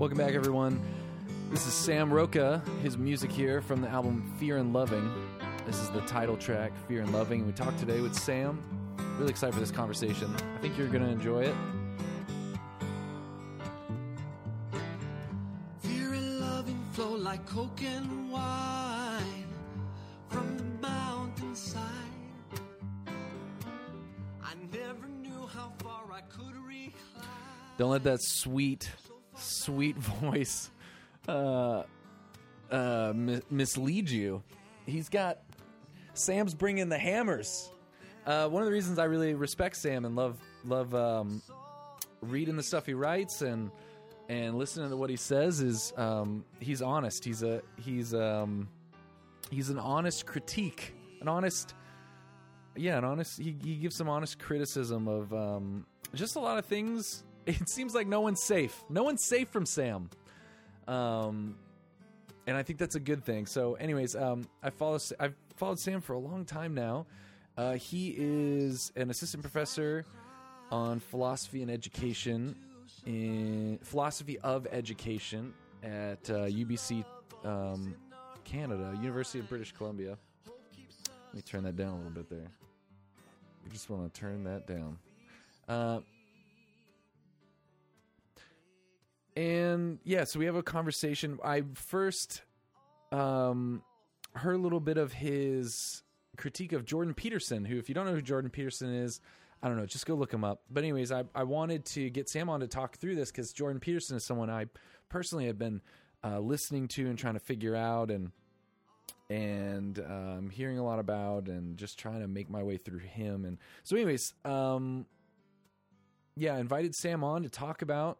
Welcome back, everyone. This is Sam Rocha, his music here from the album Fear and Loving. This is the title track, Fear and Loving. We talked today with Sam. Really excited for this conversation. I think you're going to enjoy it. Fear and loving flow like coke and wine from the mountainside. I never knew how far I could recline. Don't let that sweet, sweet voice uh, uh, mi- mislead you. He's got Sam's bringing the hammers. Uh, one of the reasons I really respect Sam and love love um, reading the stuff he writes and and listening to what he says is um, he's honest. He's a he's um, he's an honest critique, an honest yeah, an honest. He, he gives some honest criticism of um, just a lot of things. It seems like no one's safe. No one's safe from Sam, um, and I think that's a good thing. So, anyways, um, I follow. I've followed Sam for a long time now. Uh, he is an assistant professor on philosophy and education in philosophy of education at uh, UBC um, Canada, University of British Columbia. Let me turn that down a little bit there. I just want to turn that down. Uh, and yeah, so we have a conversation. I first um, heard a little bit of his critique of Jordan Peterson, who, if you don't know who Jordan Peterson is, I don't know, just go look him up. But, anyways, I, I wanted to get Sam on to talk through this because Jordan Peterson is someone I personally have been uh, listening to and trying to figure out and and um, hearing a lot about and just trying to make my way through him. And so, anyways, um, yeah, I invited Sam on to talk about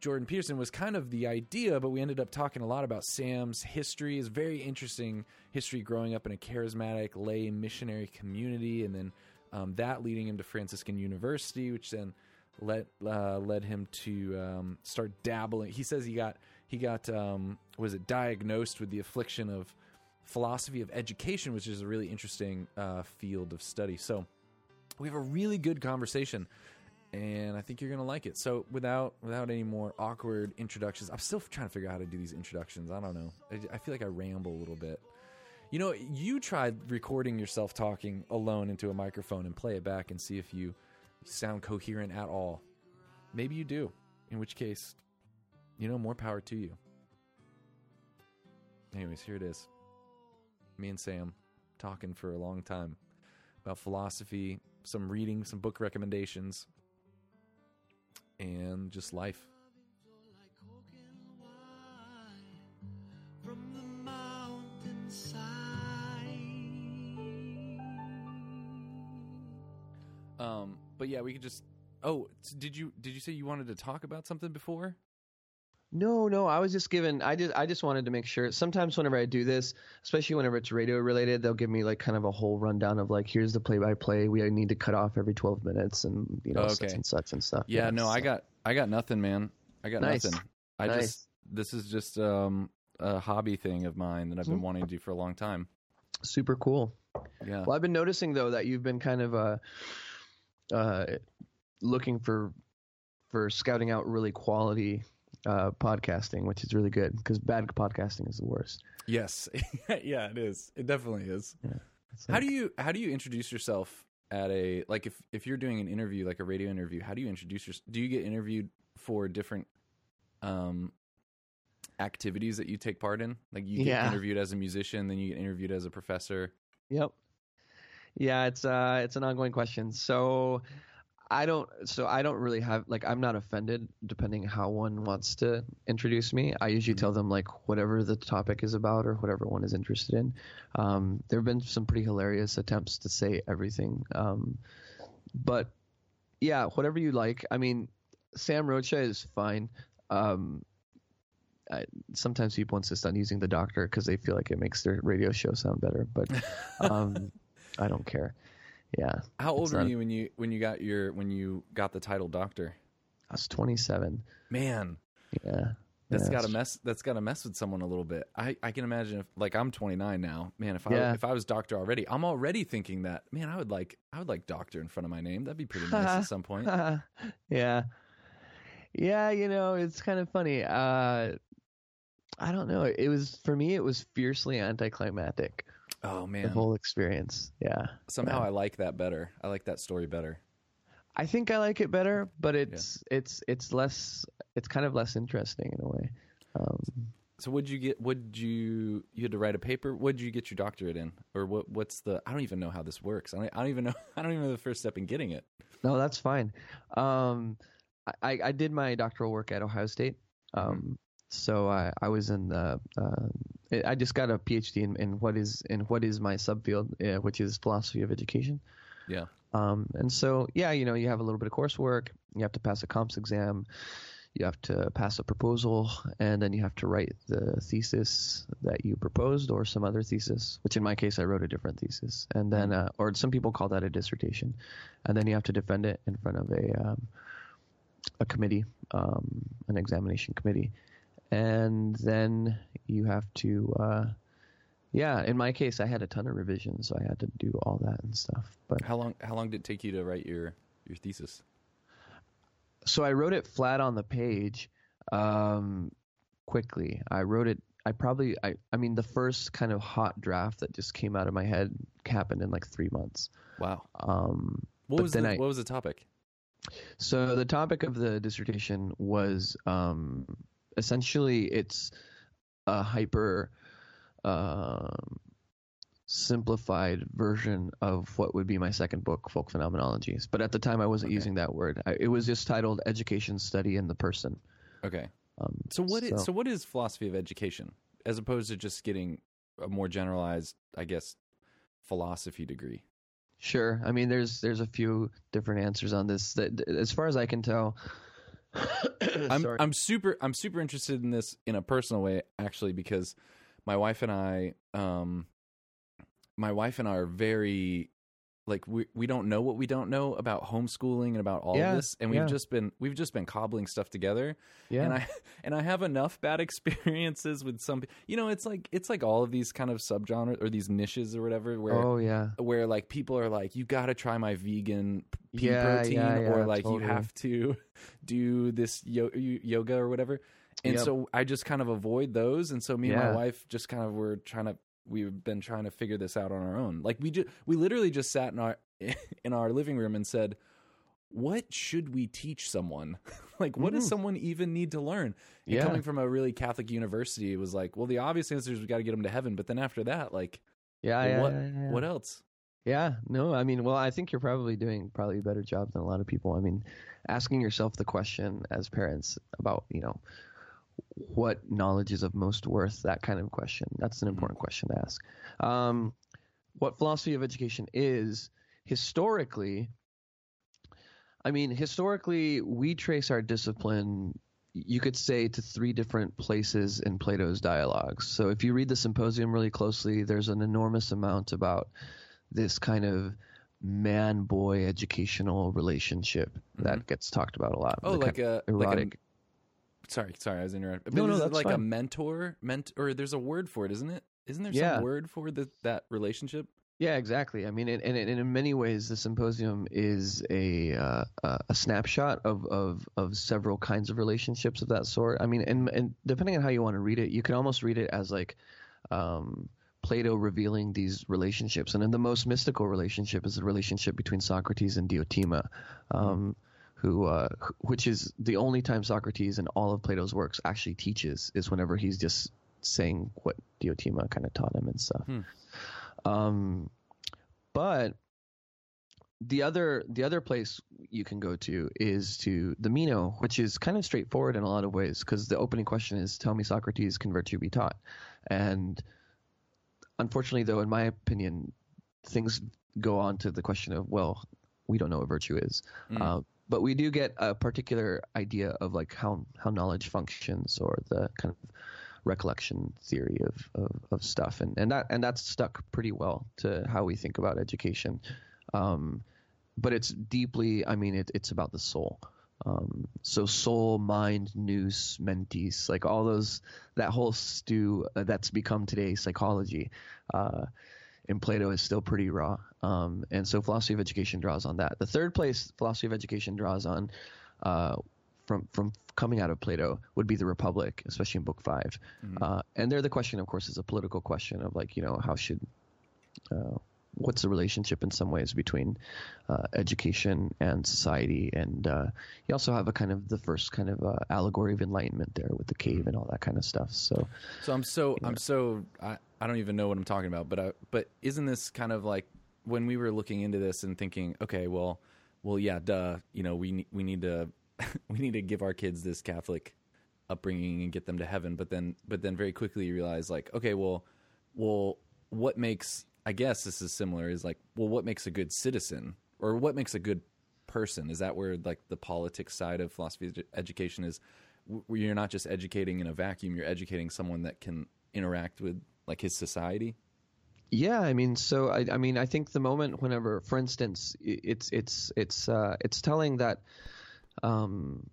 Jordan Peterson was kind of the idea, but we ended up talking a lot about Sam's history, his very interesting history growing up in a charismatic lay missionary community, and then um, that leading him to Franciscan University, which then led uh, led him to um, start dabbling. He says he got he got um, was it diagnosed with the affliction of philosophy of education, which is a really interesting uh, field of study. So we have a really good conversation, and I think you're gonna like it. So without without any more awkward introductions, I'm still trying to figure out how to do these introductions. I don't know. I, I feel like I ramble a little bit. You know, you tried recording yourself talking alone into a microphone and play it back and see if you sound coherent at all. Maybe you do. In which case, you know, more power to you. Anyways, here it is me and Sam talking for a long time about philosophy, some reading, some book recommendations, and just life. Like coke and wine from the mountainside. Um, but yeah, we could just. Oh, did you did you say you wanted to talk about something before? No, no, I was just given. I just, I just wanted to make sure. Sometimes whenever I do this, especially whenever it's radio related, they'll give me like kind of a whole rundown of like, here's the play-by-play. We need to cut off every 12 minutes, and you know, Oh, such and such and stuff. Yeah, no, I got I got nothing, man. I got Nice. nothing. I Nice. just this is just um a hobby thing of mine that I've been Mhm. wanting to do for a long time. super cool. Yeah. Well, I've been noticing though that you've been kind of uh, uh, looking for for scouting out really quality uh, podcasting, which is really good because bad podcasting is the worst. Yes. yeah, it is. It definitely is. It's How like- do you how do you introduce yourself at a like if if you're doing an interview like a radio interview, how do you introduce your do you get interviewed for different um activities that you take part in? Like you get Yeah. interviewed as a musician, then you get interviewed as a professor. Yep. Yeah, it's uh it's an ongoing question. So I don't so I don't really have like I'm not offended depending how one wants to introduce me. I usually Mhm. tell them like whatever the topic is about or whatever one is interested in. Um there have been some pretty hilarious attempts to say everything. Um but yeah, whatever you like. I mean, Sam Rocha is fine. Um I, sometimes people insist on using the doctor because they feel like it makes their radio show sound better, but um, I don't care. Yeah, How old were not- you when you when you got your when you got the title doctor? I was 27. Man, Yeah, that's yeah, got to mess that's got to mess with someone a little bit. I I can imagine if like I'm 29 now. Man, if I Yeah. if I was doctor already, I'm already thinking that. Man, I would like I would like doctor in front of my name. That'd be pretty nice at some point. yeah, Yeah, you know, it's kind of funny. Uh, I don't know. It was for me. It was fiercely anticlimactic. Oh man, the whole experience. Yeah. Somehow yeah. I like that better. I like that story better. I think I like it better, but it's yeah. it's it's less. It's kind of less interesting in a way. Um, so would you get? Would you you had to write a paper? Did you get your doctorate in, or what? What's the? I don't even know how this works. I don't, I don't even know. I don't even know the first step in getting it. No, that's fine. Um, I, I did my doctoral work at Ohio State. Um, mm-hmm. so I, I was in the. Uh, I just got a PhD in, in what is in what is my subfield, uh, which is philosophy of education. Yeah. Um, and so yeah, you know, you have a little bit of coursework. You have to pass a comps exam you have to pass a proposal and then you have to write the thesis that you proposed or some other thesis which in my case i wrote a different thesis and then uh, or some people call that a dissertation and then you have to defend it in front of a um, a committee um, an examination committee and then you have to uh, yeah in my case i had a ton of revisions so i had to do all that and stuff but how long how long did it take you to write your your thesis so I wrote it flat on the page um, quickly. I wrote it. I probably. I. I mean, the first kind of hot draft that just came out of my head happened in like three months. Wow. Um, what was the I, What was the topic? So the topic of the dissertation was um, essentially it's a hyper um, simplified version of what would be my second book, Folk Phenomenologies. But at the time, I wasn't okay. using that word. I, it was just titled Education Study in the Person. Okay. Um, so what so, is so what is philosophy of education as opposed to just getting a more generalized, I guess, philosophy degree? Sure. I mean, there's there's a few different answers on this. That, as far as I can tell, I'm I'm super I'm super interested in this in a personal way actually because my wife and I um my wife and I are very like we we don't know what we don't know about homeschooling and about all yeah, of this and we've yeah. just been we've just been cobbling stuff together yeah and i and i have enough bad experiences with some you know it's like it's like all of these kind of subgenres or these niches or whatever where oh yeah where like people are like you got to try my vegan pea yeah, protein or like totally. you have to do this yo- yoga or whatever and yep. so i just kind of avoid those and so me and my wife just kind of were trying to we've been trying to figure this out on our own. Like we just we literally just sat in our in our living room and said, "What should we teach someone? like what mm-hmm. does someone even need to learn?" And yeah. coming from a really Catholic university, it was like, well, the obvious answer is we got to get them to heaven, but then after that, like, yeah, well, yeah, what yeah, yeah. what else? Yeah, no, I mean, well, I think you're probably doing probably a better job than a lot of people. I mean, asking yourself the question as parents about, you know, what knowledge is of most worth? That kind of question. That's an mm-hmm. important question to ask. Um, what philosophy of education is historically. I mean, historically, we trace our discipline, you could say, to three different places in Plato's dialogues. So if you read the symposium really closely, there's an enormous amount about this kind of man boy educational relationship mm-hmm. that gets talked about a lot. Oh, like a erotic. Like a, sorry, sorry, I was interrupting. No, no, that's like fine. a mentor, ment, or there's a word for it, isn't it? Isn't there some word for the, that relationship? Yeah, exactly. I mean, and, and, and in many ways, the symposium is a uh, a snapshot of, of of several kinds of relationships of that sort. I mean, and and depending on how you want to read it, you can almost read it as like um, Plato revealing these relationships. And then the most mystical relationship is the relationship between Socrates and Diotima. Um, who, uh, which is the only time Socrates in all of Plato's works actually teaches is whenever he's just saying what Diotima kind of taught him and stuff. Hmm. Um, but the other the other place you can go to is to the Meno, which is kind of straightforward in a lot of ways because the opening question is, "Tell me, Socrates, can virtue be taught?" And unfortunately, though, in my opinion, things go on to the question of, well, we don't know what virtue is. Mm. Uh, but we do get a particular idea of like how how knowledge functions or the kind of recollection theory of, of, of stuff. And, and that and that's stuck pretty well to how we think about education. Um, but it's deeply i mean it, it's about the soul. Um, so soul mind nous mentis like all those that whole stew uh, that's become today psychology. Uh, in Plato is still pretty raw. Um, and so philosophy of education draws on that. The third place philosophy of education draws on uh, from from coming out of Plato would be the Republic, especially in Book 5 uh, and there the question, of course, is a political question of like you know how should uh, what's the relationship in some ways between uh, education and society, and uh, you also have a kind of the first kind of uh, allegory of enlightenment there with the cave and all that kind of stuff. So So I'm so I'm so I, I don't even know what I'm talking about, but I, but isn't this kind of like when we were looking into this and thinking, okay, well, well, yeah, duh, you know, we we need to we need to give our kids this Catholic upbringing and get them to heaven, but then but then very quickly you realize like, okay, well, well, what makes I guess this is similar is like, well, what makes a good citizen or what makes a good person? Is that where like the politics side of philosophy edu- education is? Where you're not just educating in a vacuum, you're educating someone that can interact with like his society. Yeah, I mean, so I, I mean, I think the moment whenever, for instance, it's it's it's uh, it's telling that, um,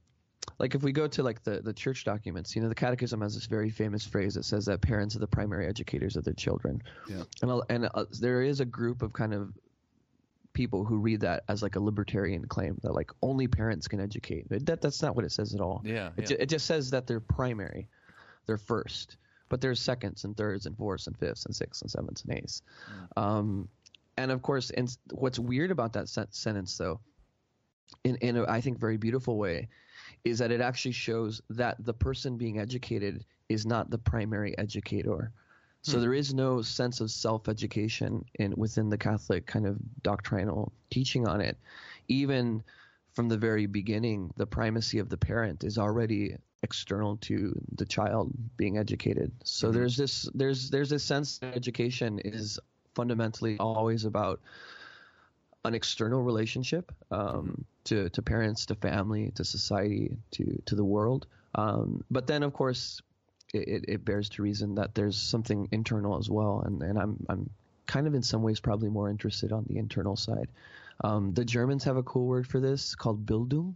like if we go to like the the church documents, you know, the Catechism has this very famous phrase that says that parents are the primary educators of their children, Yeah. and and uh, there is a group of kind of people who read that as like a libertarian claim that like only parents can educate. That that's not what it says at all. Yeah, It, yeah. it just says that they're primary, they're first, but there's seconds and thirds and fourths and fifths and sixths and sevenths and eighths. Um, and of course, and what's weird about that sentence, though, in in a, I think very beautiful way, is that it actually shows that the person being educated is not the primary educator. So hmm. there is no sense of self-education in within the Catholic kind of doctrinal teaching on it. Even from the very beginning, the primacy of the parent is already external to the child being educated. So hmm. there's this there's there's this sense that education is fundamentally always about an external relationship um, to to parents, to family, to society, to to the world. Um, but then, of course, it, it, bears to reason that there's something internal as well, and and I'm I'm kind of in some ways probably more interested on the internal side. Um, the Germans have a cool word for this called Bildung.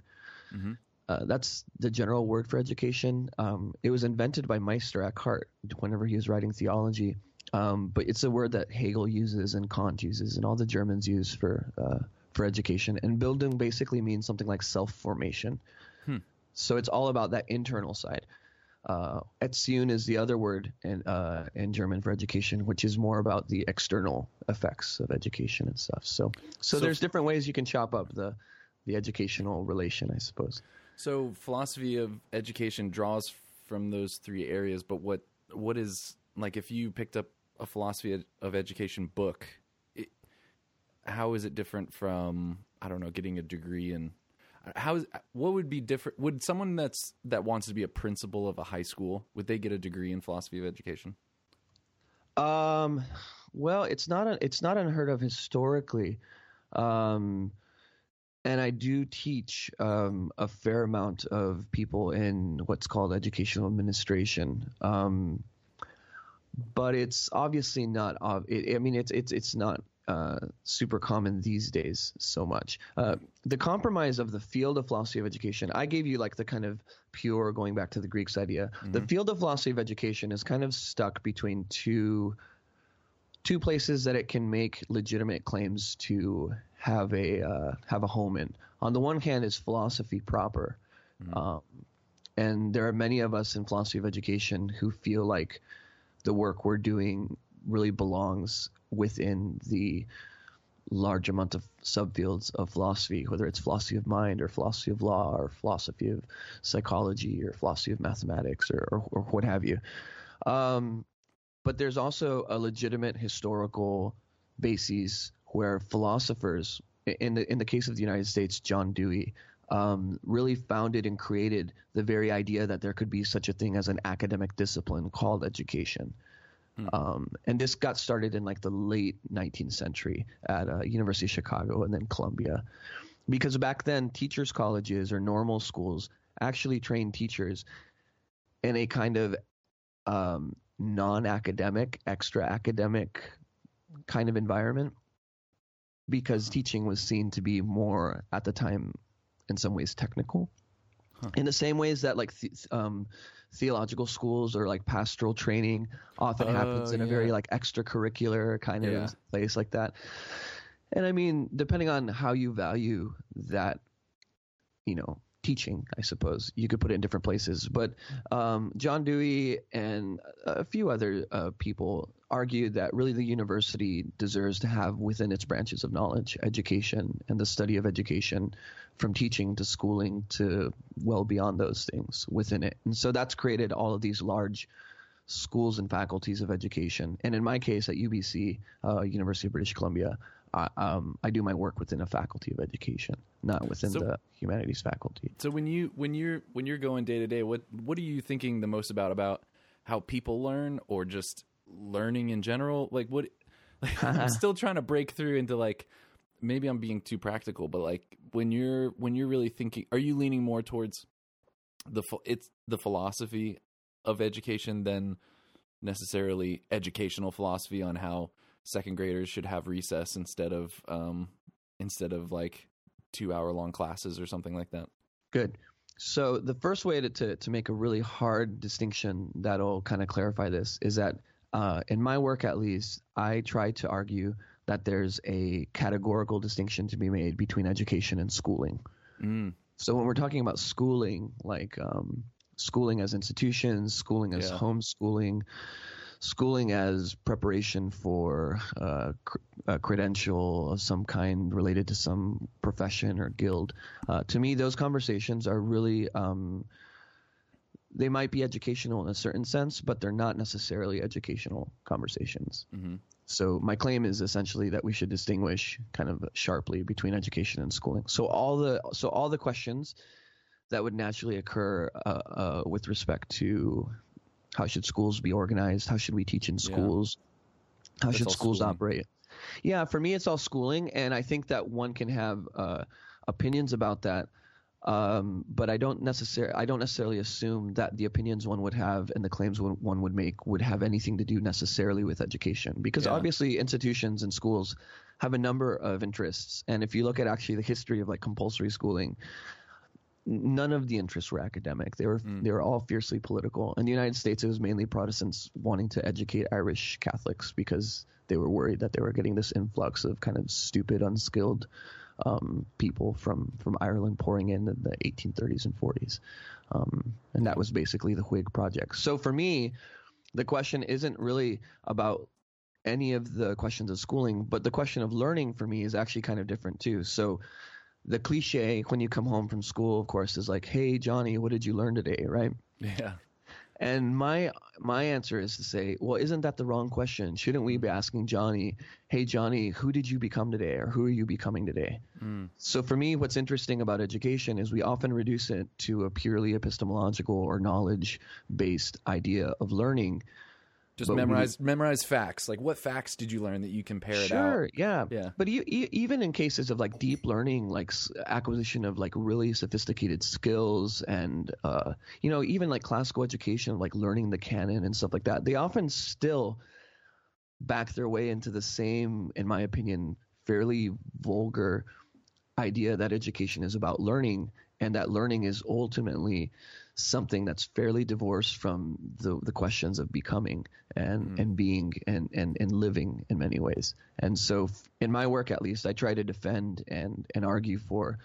Uh, that's the general word for education. Um, it was invented by Meister Eckhart whenever he was writing theology, um, but it's a word that Hegel uses and Kant uses, and all the Germans use for uh, for education. And Bildung basically means something like self formation. So it's all about that internal side. Uh, Erziehung is the other word in uh, in German for education, which is more about the external effects of education and stuff. So, so, So- there's different ways you can chop up the the educational relation, I suppose. So philosophy of education draws from those three areas, but what what is like if you picked up a philosophy of education book, it, how is it different from I don't know getting a degree in how is what would be different? Would someone that's that wants to be a principal of a high school would they get a degree in philosophy of education? Um, well, it's not a, it's not unheard of historically, um, and I do teach um, a fair amount of people in what's called educational administration. Um, but it's obviously not. It, I mean, it's it's it's not uh, super common these days so much. Uh, the compromise of the field of philosophy of education. I gave you like the kind of pure going back to the Greeks idea. The field of philosophy of education is kind of stuck between two two places that it can make legitimate claims to have a uh, have a home in. On the one hand, is philosophy proper, um, and there are many of us in philosophy of education who feel like the work we're doing really belongs within the large amount of subfields of philosophy, whether it's philosophy of mind or philosophy of law or philosophy of psychology or philosophy of mathematics or, or, or what have you. Um, but there's also a legitimate historical basis where philosophers, in the in the case of the United States, John Dewey, um, really founded and created the very idea that there could be such a thing as an academic discipline called education. Um, and this got started in like the late 19th century at uh, University of Chicago and then Columbia, because back then teachers' colleges or normal schools actually trained teachers in a kind of um, non-academic, extra-academic kind of environment, because teaching was seen to be more at the time, in some ways, technical. In the same ways that like th- um, theological schools or like pastoral training often Oh, happens in a very like extracurricular kind of Yeah. place like that. And I mean, depending on how you value that, you know, teaching, I suppose. You could put it in different places. But um, John Dewey and a few other uh, people argued that really the university deserves to have within its branches of knowledge education and the study of education from teaching to schooling to well beyond those things within it. And so that's created all of these large schools and faculties of education. And in my case at UBC, uh, University of British Columbia, I, um, I do my work within a faculty of education, not within So- the humanities faculty. So when you when you're when you're going day to day, what what are you thinking the most about about how people learn or just learning in general? Like what like, I'm still trying to break through into like maybe I'm being too practical, but like when you're when you're really thinking, are you leaning more towards the it's the philosophy of education than necessarily educational philosophy on how second graders should have recess instead of um instead of like two hour long classes or something like that. Good. So the first way to, to, to make a really hard distinction that'll kind of clarify this is that uh, in my work at least, I try to argue that there's a categorical distinction to be made between education and schooling. Mm. So when we're talking about schooling, like um, schooling as institutions, schooling as Yeah. homeschooling, schooling as preparation for uh, cr- a credential of some kind related to some profession or guild, uh, to me, those conversations are really. Um, they might be educational in a certain sense, but they're not necessarily educational conversations. hmm So my claim is essentially that we should distinguish kind of sharply between education and schooling. So all the so all the questions that would naturally occur uh, uh, with respect to how should schools be organized, how should we teach in schools, how That's should schools schooling. operate. Yeah, for me it's all schooling, and I think that one can have uh, opinions about that. Um, but I don't necessarily I don't necessarily assume that the opinions one would have and the claims one, would make would have anything to do necessarily with education because Yeah. obviously institutions and schools have a number of interests and if you look at actually the history of like compulsory schooling none of the interests were academic they were Mm. they were all fiercely political in the United States it was mainly Protestants wanting to educate Irish Catholics because they were worried that they were getting this influx of kind of stupid unskilled um, people from from Ireland pouring in in the 1830s and 40s, um, and that was basically the Whig project. So for me, the question isn't really about any of the questions of schooling, but the question of learning for me is actually kind of different too. So the cliche when you come home from school, of course, is like, "Hey Johnny, what did you learn today?" Right? Yeah. And my my answer is to say, well, isn't that the wrong question? Shouldn't we be asking Johnny, "Hey Johnny, who did you become today, or who are you becoming today?" Mm. So for me, what's interesting about education is we often reduce it to a purely epistemological or knowledge-based idea of learning. Just But we- memorize memorize facts. Like what facts did you learn that you compare it Sure, out? yeah, Yeah. But e- e- even in cases of like deep learning, like s- acquisition of like really sophisticated skills, and uh, you know, even like classical education, like learning the canon and stuff like that, they often still back their way into the same, in my opinion, fairly vulgar idea that education is about learning, and that learning is ultimately something that's fairly divorced from the the questions of becoming and Mm. and being and, and and living in many ways. And so in my work at least I try to defend and and argue for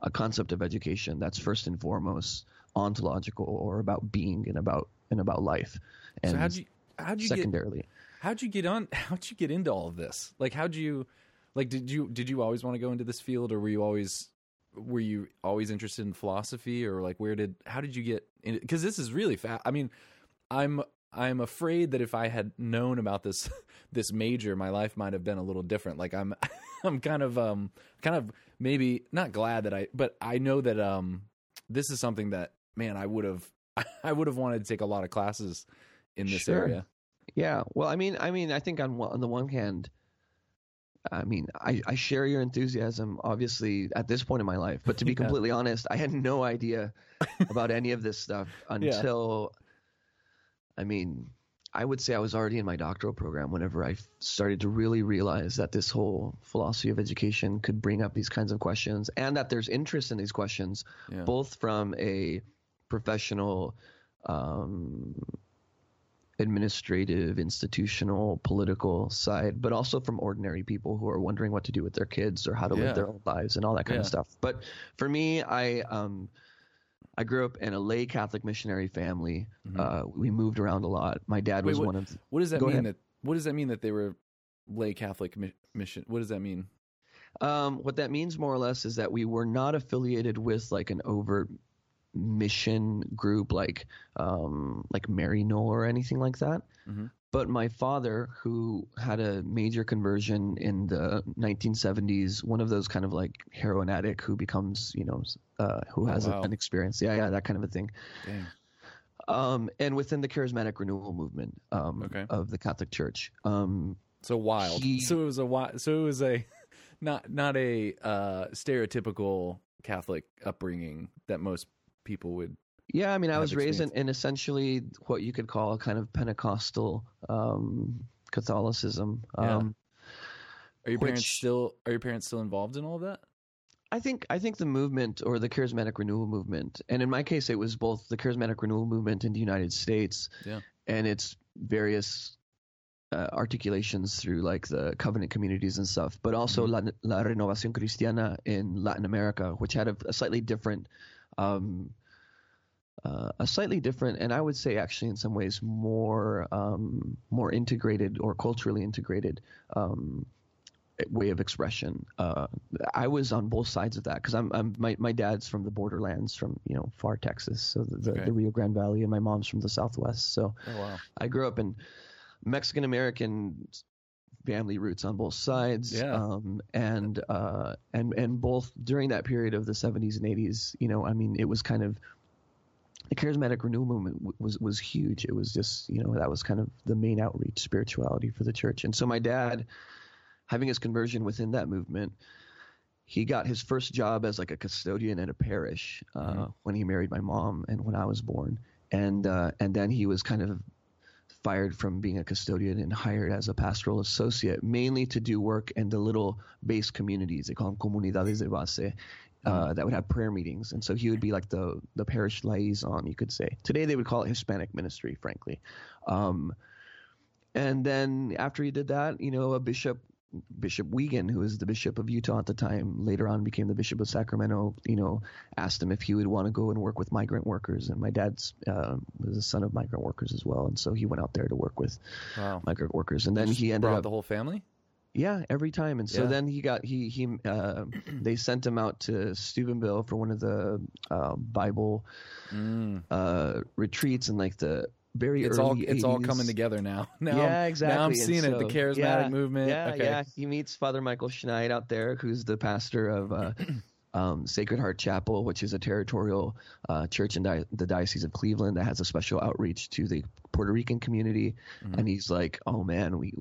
a concept of education that's first and foremost ontological or about being and about and about life. And So how'd you how'd you get secondarily. how'd you get on how'd you get into all of this? Like how'd you like did you did you always want to go into this field or were you always were you always interested in philosophy or like where did how did you get because this is really fast i mean i'm i'm afraid that if i had known about this this major my life might have been a little different. Like i'm i'm kind of um kind of maybe not glad that i but i know that um this is something that man i would have i would have wanted to take a lot of classes in this Sure. area. Yeah, well, I mean, I mean, I think on on the one hand, I mean, I, I share your enthusiasm, obviously, at this point in my life. But to be Yeah. completely honest, I had no idea about any of this stuff until, I mean, I would say I was already in my doctoral program whenever I started to really realize that this whole philosophy of education could bring up these kinds of questions, and that there's interest in these questions, Yeah. both from a professional. Um, administrative, institutional, political side, but also from ordinary people who are wondering what to do with their kids or how to Yeah. live their own lives and all that kind Yeah. of stuff. But for me, I um, I grew up in a lay Catholic missionary family. Mhm. Uh, we moved around a lot. My dad Wait, was what- one of. What does that mean? ahead. That what does that mean that they were lay Catholic mi- mission? What does that mean? Um, what that means more or less is that we were not affiliated with like an overt mission group like um, like Maryknoll or anything like that. Mhm. But my father, who had a major conversion in the 1970s, one of those kind of like heroin addict who becomes, you know, uh, who has wow. an experience. Yeah, yeah, that kind of a thing. Dang. Um, and within the charismatic renewal movement um, Okay. of the Catholic Church. Um, So wild. He- so it was a wi- So it was a not not a uh, stereotypical Catholic upbringing that most people would. Yeah, I mean, I was raised in, in essentially what you could call a kind of Pentecostal um, Catholicism. Yeah. Um, Are your parents Which- still Are your parents still involved in all of that? I think I think the movement or the charismatic renewal movement, and in my case, it was both the charismatic renewal movement in the United States Yeah. and its various uh, articulations through like the covenant communities and stuff, but also Mm-hmm. La, La Renovación Cristiana in Latin America, which had a, a slightly different. Um, uh, a slightly different, and I would say actually in some ways more um, more integrated or culturally integrated um, way of expression. Uh, I was on both sides of that because I'm, I'm my my dad's from the borderlands from you know far Texas, so the, the, Okay. the Rio Grande Valley, and my mom's from the Southwest. So Oh wow. I grew up in Mexican American family roots on both sides. Yeah. Um, and uh, and and both during that period of the 70s and 80s, you know, I mean, it was kind of the charismatic renewal movement was was huge. It was just you know that was kind of the main outreach spirituality for the church. And so my dad, having his conversion within that movement, he got his first job as like a custodian at a parish uh, Mhm. when he married my mom and when I was born. And uh, and then he was kind of fired from being a custodian and hired as a pastoral associate, mainly to do work in the little base communities. They call them comunidades de base. Uh, that would have prayer meetings, and so he would be like the the parish liaison, you could say. Today they would call it Hispanic ministry, frankly. Um, and then after he did that, you know, a bishop, Bishop Weigand, who was the bishop of Utah at the time, later on became the bishop of Sacramento. You know, asked him if he would want to go and work with migrant workers, and my dad's uh, was a son of migrant workers as well, and so he went out there to work with Wow. migrant workers, and then Just he ended brought up the whole family. yeah, every time. And so Yeah. then he got he he uh, they sent him out to Steubenville for one of the uh, Bible Mm. uh, retreats and like the very It's early all it's all coming together now. Now, yeah, exactly. Now I'm seeing it. The charismatic yeah, movement. Yeah, okay. yeah. He meets Father Michael Schneid out there, who's the pastor of uh, um, Sacred Heart Chapel, which is a territorial uh, church in di- the Diocese of Cleveland that has a special outreach to the Puerto Rican community. Mhm. And he's like, "Oh man, we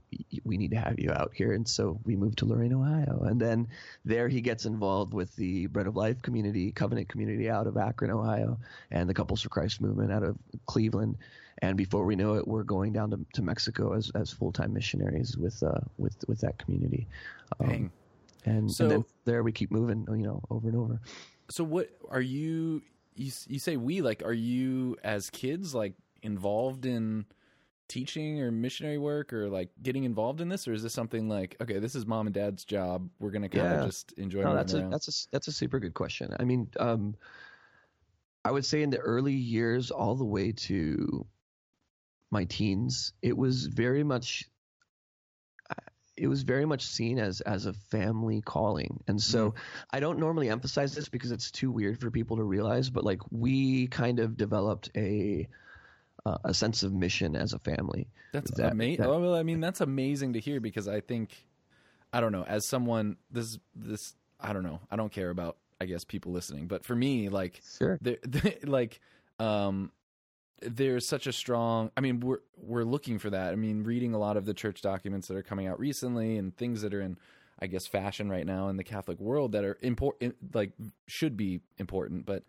we need to have you out here." And so we moved to Lorain, Ohio, and then there he gets involved with the Bread of Life community, Covenant community out of Akron, Ohio, and the Couples for Christ movement out of Cleveland. And before we know it, we're going down to, to Mexico as, as full time missionaries with uh with with that community. Um, and, So- and then there we keep moving, you know, over and over. So what are you? You you say we like? Are you as kids like involved in teaching or missionary work or like getting involved in this, or is this something like okay, this is mom and dad's job. We're gonna kind of Yeah. just enjoy No, that's a around. that's a that's a super good question. I mean, um, I would say in the early years, all the way to my teens, it was very much it was very much seen as as a family calling. And so i don't normally emphasize this because it's too weird for people to realize but like we kind of developed a uh, a sense of mission as a family. That's that- amazing. that- Oh, well, I mean, that's amazing to hear because I think, I don't know, as someone, this, this, I don't know, I don't care about, I guess, people listening, but for me, like, sure. like, um, there's such a strong. I mean, we're we're looking for that. I mean, reading a lot of the church documents that are coming out recently and things that are in, I guess, fashion right now in the Catholic world that are important, like should be important. But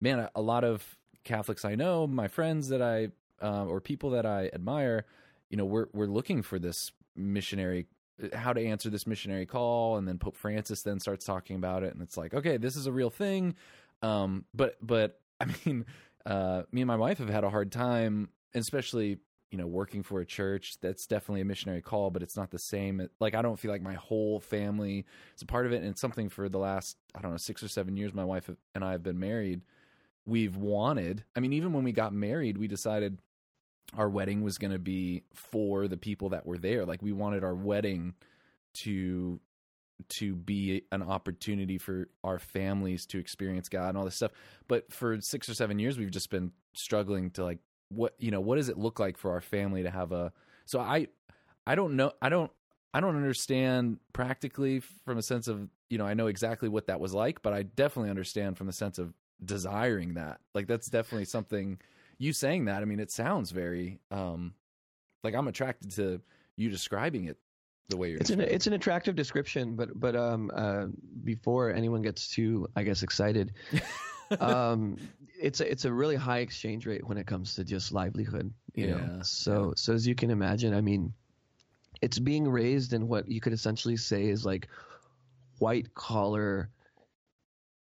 man, a, lot of Catholics I know, my friends that I uh, or people that I admire, you know, we're we're looking for this missionary how to answer this missionary call and then Pope Francis then starts talking about it and it's like, okay, this is a real thing. Um but but I mean, uh me and my wife have had a hard time, especially, you know, working for a church that's definitely a missionary call, but it's not the same. Like I don't feel like my whole family is a part of it and it's something for the last I don't know, 6 or 7 years my wife and I have been married we've wanted. I mean, even when we got married, we decided our wedding was going to be for the people that were there. Like we wanted our wedding to to be an opportunity for our families to experience God and all this stuff. But for 6 or 7 years we've just been struggling to like what, you know, what does it look like for our family to have a So I I don't know I don't I don't understand practically from a sense of, you know, I know exactly what that was like, but I definitely understand from the sense of desiring that. Like that's definitely something you saying that. I mean, it sounds very um like I'm attracted to you describing it the way you're. It's an it's an attractive description, but but um uh, before anyone gets too I guess excited, um it's a, it's a really high exchange rate when it comes to just livelihood. You Yeah, know, so so as you can imagine, I mean, it's being raised in what you could essentially say is like white collar,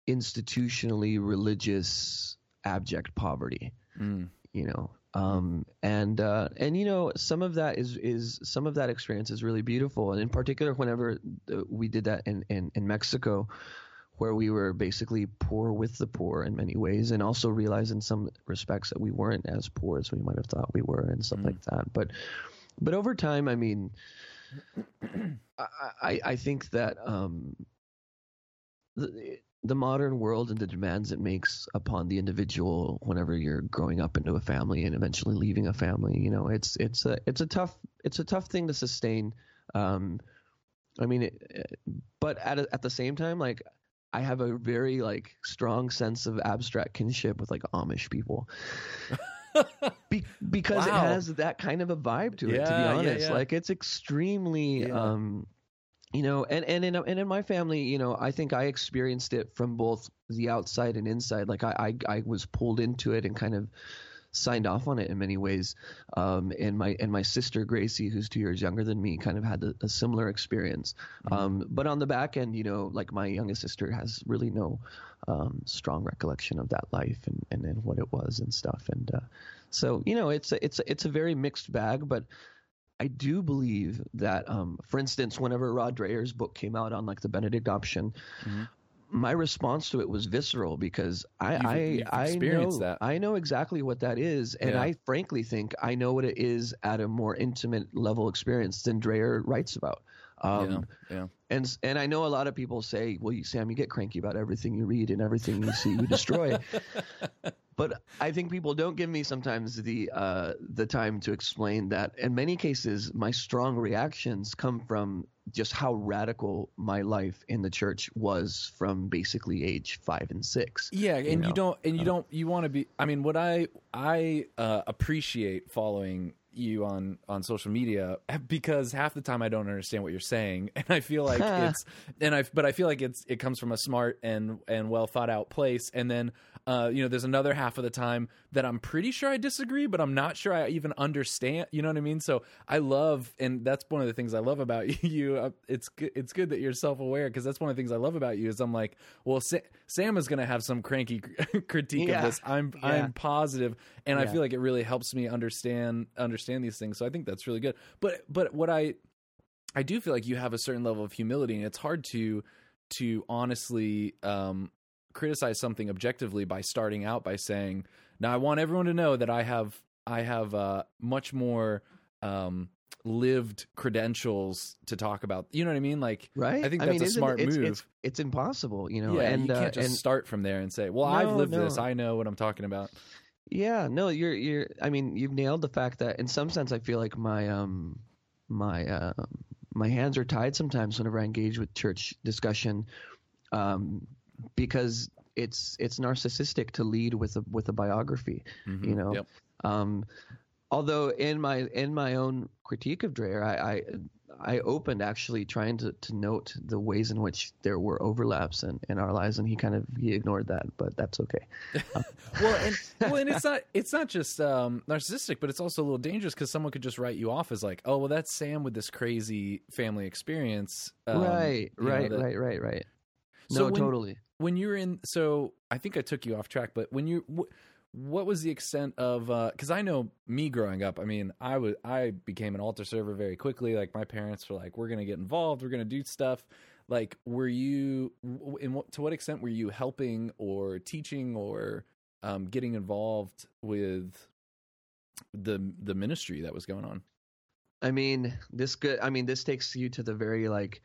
institutionally religious, abject poverty Mm, you know um and uh and you know some of that is is some of that experience is really beautiful. And in particular whenever uh, we did that in in, in mexico where we were basically poor with the poor in many ways and also realized in some respects that we weren't as poor as we might have thought we were and stuff like that. But but over time i mean i i, I think that um the, modern world and the demands it makes upon the individual whenever you're growing up into a family and eventually leaving a family you know it's it's a it's a tough it's a tough thing to sustain um i mean it, it- but at at the same time like i have a very like strong sense of abstract kinship with like amish people Be- because Wow. it has that kind of a vibe to it to Yeah, be yeah, honest yeah. like it's extremely Yeah. um you know and and in and in my family you know i think i experienced it from both the outside and inside. Like i i, I was pulled into it and kind of signed off on it in many ways. Um and my and my sister gracie who's two years younger than me kind of had a, a similar experience. Um but on the back end you know like my youngest sister has really no um strong recollection of that life and and, and what it was and stuff. And uh so you know it's a, it's a, it's a very mixed bag but I do believe that, um, for instance, whenever Rod Dreher's book came out on like the Benedict option, Mhm. my response to it was visceral because I You've- I, you've I know that. I know exactly what that is, and Yeah. I frankly think I know what it is at a more intimate level experience than Dreyer writes about. Um, yeah, yeah. and and I know a lot of people say, "Well, you, Sam, you get cranky about everything you read and everything you see, you destroy." but I think people don't give me sometimes the uh, the time to explain that. In many cases, my strong reactions come from just how radical my life in the church was from basically age five and six. Yeah, and you, know, don't, and you don't, you want to be. I mean, what I I uh, appreciate following you on on social media because half the time I don't understand what you're saying, and I feel like it's, and I, but I feel like it's it comes from a smart and and well thought out place, and then. Uh, you know, there's another half of the time that I'm pretty sure I disagree, but I'm not sure I even understand. You know what I mean? So I love, and that's one of the things I love about you. Uh, It's good. It's good that you're self aware because that's one of the things I love about you. Is I'm like, well, Sa- Sam is going to have some cranky critique Yeah. of this. I'm Yeah. I'm positive, and I feel like it really helps me understand understand these things. So I think that's really good. But but what I I do feel like you have a certain level of humility, and it's hard to to honestly um, criticize something objectively by starting out by saying, "Now I want everyone to know that I have I have uh, much more." Um, lived credentials to talk about you know what i mean like Right? i think that's mean, a smart it's, move It's, it's impossible, you know. yeah and you can't uh, just and start from there and say well i've No, lived this i know what i'm talking about Yeah, no, you're you're I mean, you've nailed the fact that in some sense I feel like my um my uh my hands are tied sometimes whenever I engage with church discussion um because it's it's narcissistic to lead with a with a biography, Mhm. you know. Yep. Um although in my in my own critique of Dreher, I I, I opened actually trying to, to note the ways in which there were overlaps in, in our lives, and he kind of he ignored that, but that's okay. well and well and it's not it's not just um narcissistic but it's also a little dangerous because someone could just write you off as like oh well that's sam with this crazy family experience um, right, right, that- right, right, right. So No, when- totally. When you're in so i think i took you off track but when you wh- what was the extent of because i know me growing up i mean i was i became an altar server very quickly like my parents were like we're gonna get involved we're gonna do stuff like were you in what to what extent were you helping or teaching or um, getting involved with the the ministry that was going on? I mean, this good. I mean, this takes you to the very like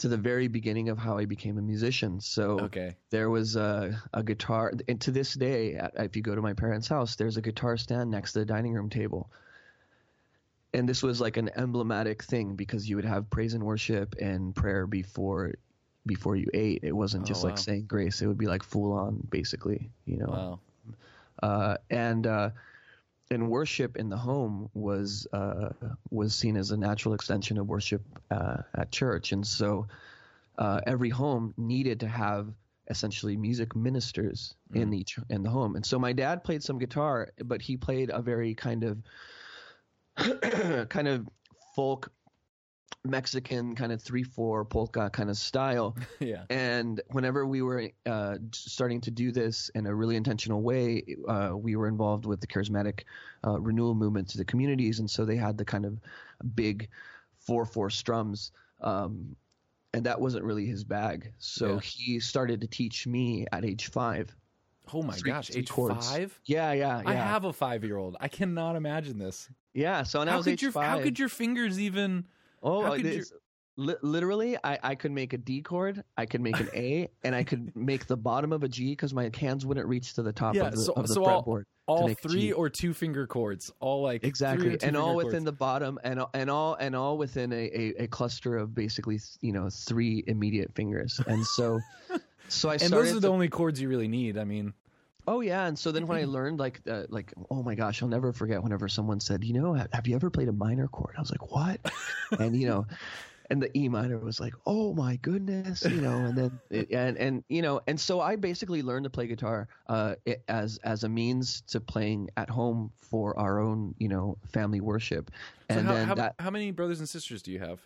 to the very beginning of how I became a musician. So Okay. there was a, a guitar, and to this day, if you go to my parents' house, there's a guitar stand next to the dining room table. And this was like an emblematic thing because you would have praise and worship and prayer before before you ate. It wasn't Oh, just wow. like saying grace; it would be like full on, basically. You know Wow. uh, and uh, and worship in the home was uh, was seen as a natural extension of worship uh, at church, and so uh, every home needed to have essentially music ministers in each in the home. And so my dad played some guitar, but he played a very kind of kind of folk Mexican kind of three four polka kind of style. yeah. And whenever we were uh, starting to do this in a really intentional way, uh, we were involved with the charismatic uh, renewal movement to the communities, and so they had the kind of big four four strums, um, and that wasn't really his bag. So Yeah. he started to teach me at age five. Oh my Three- gosh, three age chords. five. Yeah, yeah, yeah. I have a five year old. I cannot imagine this. yeah. So when I How was age your five, how could your fingers even? Oh, How could you- li- literally, I, I could make a D chord, I could make an A, and I could make the bottom of a G because my hands wouldn't reach to the top Yeah, of the, so- of the so all- fretboard. All make a three or two finger chords, all like Exactly, and all within chords. the bottom, and and all and all within a, a, a cluster of basically you know three immediate fingers, and so so I and started. those are to- the only chords you really need. I mean, Oh yeah, and so then when I learned like uh, like oh my gosh, I'll never forget whenever someone said, you know, have, you ever played a minor chord? I was like, what? and you know, and the E minor was like, oh my goodness, you know, and then it, and and you know, and so I basically learned to play guitar uh, it, as as a means to playing at home for our own you know family worship, so and how, then how, that how many brothers and sisters do you have?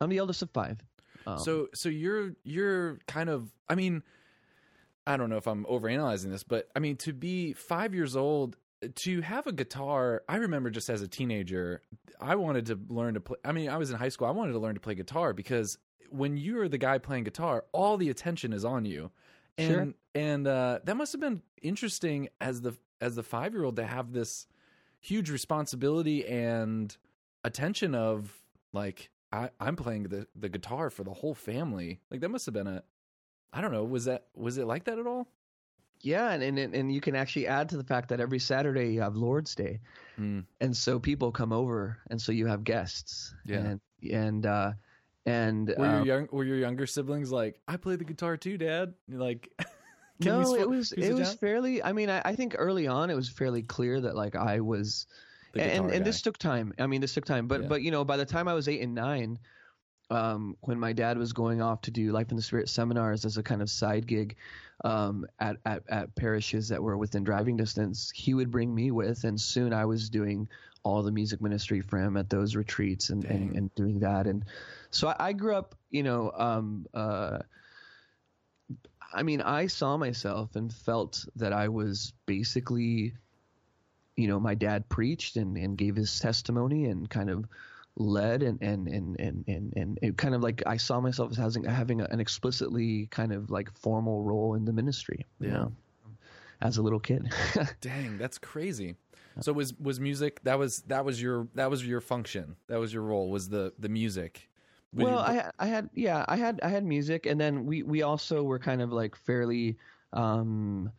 I'm the eldest of five. Um, so so you're you're kind of I mean I don't know if I'm overanalyzing this, but I mean to be 5 years old to have a guitar, I remember just as a teenager, I wanted to learn to play I mean, I was in high school, I wanted to learn to play guitar because when you're the guy playing guitar, all the attention is on you. And Sure. and uh that must have been interesting as the as the 5-year-old to have this huge responsibility and attention of like I, I'm playing the, the guitar for the whole family. Like that must have been a I don't know, was that was it like that at all? yeah, and, and and you can actually add to the fact that every Saturday you have Lord's Day. Mm. and so people come over and so you have guests Yeah. and and uh and Were your um, young were your younger siblings like, I play the guitar too, Dad? Like no sw- it was it was down? fairly i mean I, I think early on it was fairly clear that like i was and guitar and this took time i mean this took time but Yeah. but you know by the time i was eight and nine um when my dad was going off to do life in the spirit seminars as a kind of side gig um at at, at parishes that were within driving distance he would bring me with and soon i was doing all the music ministry for him at those retreats and and, and doing that. And so I, I grew up you know um uh I mean, I saw myself and felt that I was basically, you know, my dad preached and, and gave his testimony and kind of led and and and and and, and it kind of like I saw myself as having having an explicitly kind of like formal role in the ministry. you Yeah. know, as a little kid. Dang, that's crazy. So was was music that was that was your that was your function. That was your role was the the music. Well, you- I had- I had yeah, I had I had music, and then we we also were kind of like fairly. um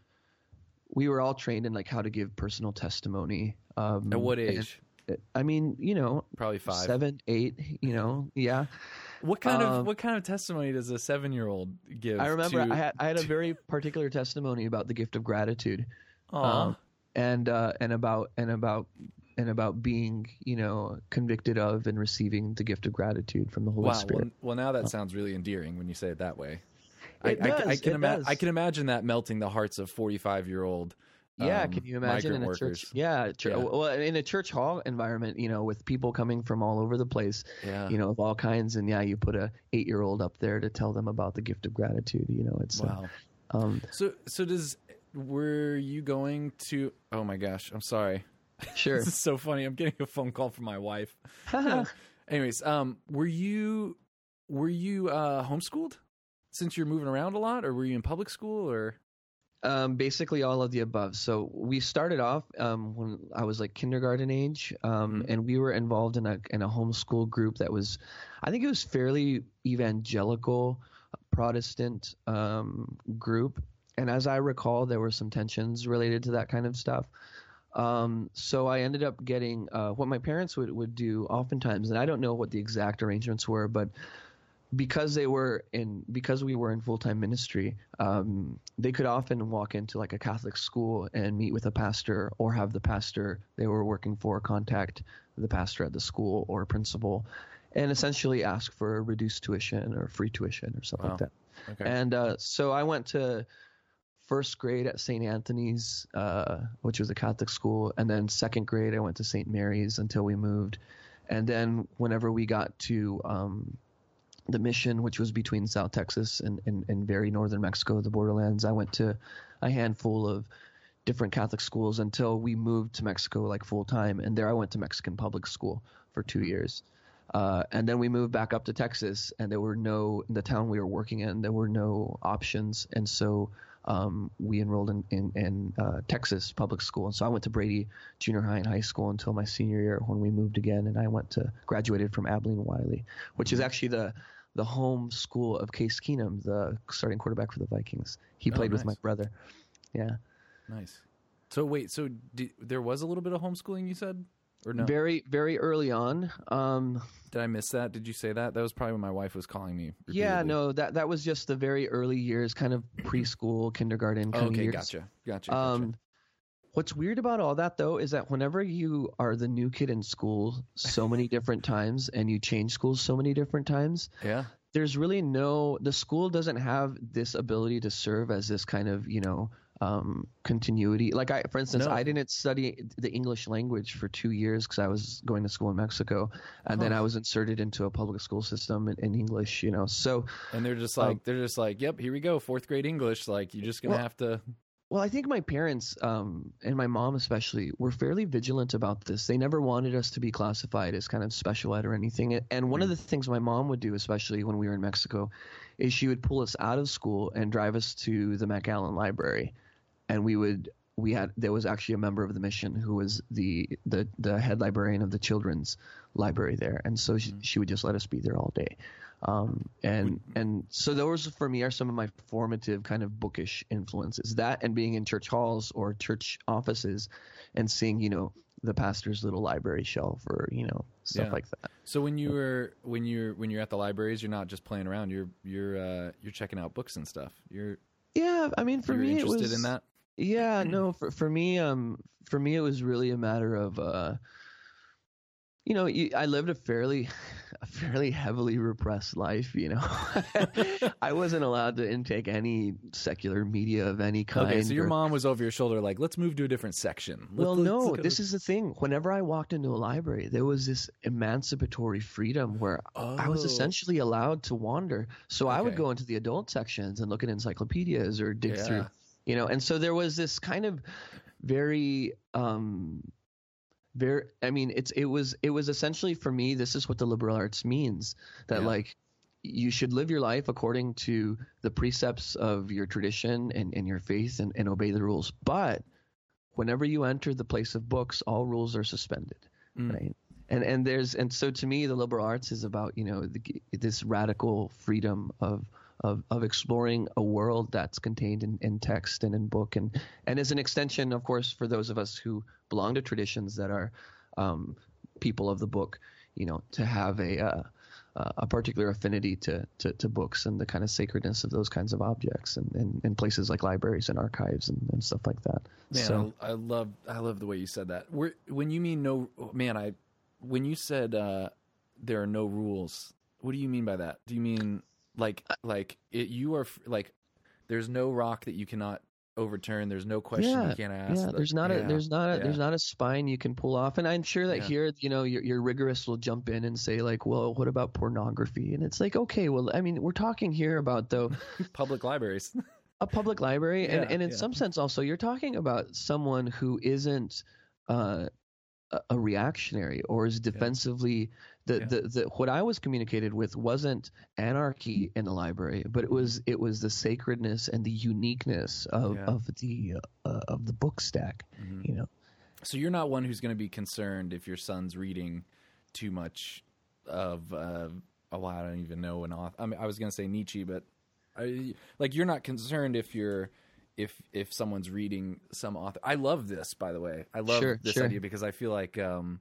we were all trained in like how to give personal testimony. Um, at what age? I mean, you know, Probably five, seven, eight. you know, yeah. What kind of Um, what kind of testimony does a 7-year-old give I remember to I had I had a very particular testimony about the gift of gratitude, um, and uh, and about and about and about being, you know, convicted of and receiving the gift of gratitude from the Holy Wow. Spirit. well, now that sounds really endearing when you say it that way. I, It I, I can it ima- does. I can imagine that melting the hearts of forty-five-year-old. Yeah, um, can you imagine in a workers. church? Yeah, ch- Yeah. well, in a church hall environment, you know, with people coming from all over the place, Yeah. you know, of all kinds, and yeah, you put a eight-year-old up there to tell them about the gift of gratitude. You know, it's uh, Wow. um, So so does were you going to? Oh my gosh, I'm sorry. sure. This is so funny. I'm getting a phone call from my wife. Anyways, um, were you were you uh homeschooled since you're moving around a lot, or were you in public school, or Um, basically all of the above. So we started off um, when I was like kindergarten age, um, Mhm. and we were involved in a in a homeschool group that was, I think it was fairly evangelical, Protestant um, group. And as I recall, there were some tensions related to that kind of stuff. Um, so I ended up getting uh, what my parents would, would do oftentimes, and I don't know what the exact arrangements were, but because they were in because we were in full time ministry, um, they could often walk into like a Catholic school and meet with a pastor or have the pastor they were working for contact the pastor at the school or principal and essentially ask for a reduced tuition or free tuition or something Wow. like that. Okay. And uh, so I went to first grade at St. Anthony's, uh, which was a Catholic school, and then second grade I went to St. Mary's until we moved. And then whenever we got to um, the mission, which was between South Texas and, and, and very northern Mexico, the borderlands, I went to a handful of different Catholic schools until we moved to Mexico like full time. And there I went to Mexican public school for two years. Uh, and then we moved back up to Texas, and there were no in the town we were working in. There were no options, and so um, we enrolled in in, in uh, Texas public school. And so I went to Brady Junior High and High School until my senior year when we moved again, and I went to graduated from Abilene Wylie, which is actually the the home school of Case Keenum, the starting quarterback for the Vikings. He Oh, played with my brother. Yeah. nice. So wait, so di there was a little bit of homeschooling you said, or no? Very, very early on. Um, Did I miss that? Did you say that? That was probably when my wife was calling me. yeah, no, that that was just the very early years, kind of preschool, kindergarten kind Oh, of okay, years. gotcha, gotcha. gotcha. Um, what's weird about all that though is that whenever you are the new kid in school so many different times and you change schools so many different times, yeah. there's really no the school doesn't have this ability to serve as this kind of you know um, continuity. Like I, for instance, No. I didn't study the English language for two years because I was going to school in Mexico, and then I was inserted into a public school system in, in English. You know, so And they're just Um, like they're just like, yep, here we go, fourth grade English. Like you're just gonna Well, have to. Well, I think my parents, um, and my mom especially, were fairly vigilant about this. They never wanted us to be classified as kind of special ed or anything. And one of the things my mom would do, especially when we were in Mexico, is she would pull us out of school and drive us to the McAllen Library, and we would. We had there was actually a member of the mission who was the the, the head librarian of the children's library there, and so she, she would just let us be there all day. Um, and and so those for me are some of my formative kind of bookish influences. That and being in church halls or church offices, and seeing you know the pastor's little library shelf or you know stuff Yeah. like that. So when you were when you're when you're at the libraries, you're not just playing around. You're you're uh, you're checking out books and stuff. You're Yeah, I mean for me it interested was in that. Yeah, no, for for me, um, for me, it was really a matter of, uh, you know, you, I lived a fairly, a fairly heavily repressed life. You know, I wasn't allowed to intake any secular media of any kind. Okay, so your or- mom was over your shoulder, like, let's move to a different section. Let's- well, let's no, this is the thing. Whenever I walked into a library, there was this emancipatory freedom where I was Oh. essentially allowed to wander. So I would go into the adult sections and look at encyclopedias or dig Yeah. through, you know. And so there was this kind of very, um, very. I mean, it's it was it was essentially for me. This is what the liberal arts means. That Yeah. like you should live your life according to the precepts of your tradition and, and your faith and, and obey the rules. But whenever you enter the place of books, all rules are suspended, Mm. right? And and there's and so to me, the liberal arts is about you know the, this radical freedom of. Of, of exploring a world that's contained in, in text and in book and and as an extension of course for those of us who belong to traditions that are um, people of the book you know to have a uh, uh, a particular affinity to, to, to books and the kind of sacredness of those kinds of objects and, and, and places like libraries and archives and, and stuff like that. Man, so I, I love I love the way you said that. Where, when you mean no, man, I when you said uh, there are no rules, what do you mean by that? Do you mean like like it, you are like there's no rock that you cannot overturn. There's no question Yeah, you can't ask. yeah, there's not a there's not a yeah. there's not a spine you can pull off, and I'm sure that Yeah. here, you know, your your rigorous will jump in and say like, well, what about pornography? And it's like, okay, well, I mean, we're talking here about though public libraries. a public library, and Yeah, and in yeah. some sense also, you're talking about someone who isn't. Uh, a, a reactionary or is defensively. The, Yeah. the the what I was communicated with wasn't anarchy in the library, but it was it was the sacredness and the uniqueness of Yeah. of the uh, of the book stack. Mhm. You know, So you're not one who's going to be concerned if your son's reading too much of uh, oh I don't even know an author. I mean, I was going to say Nietzsche, but I, like you're not concerned if you're if if someone's reading some author. I love this, by the way. I love Sure, this sure. idea because I feel like um,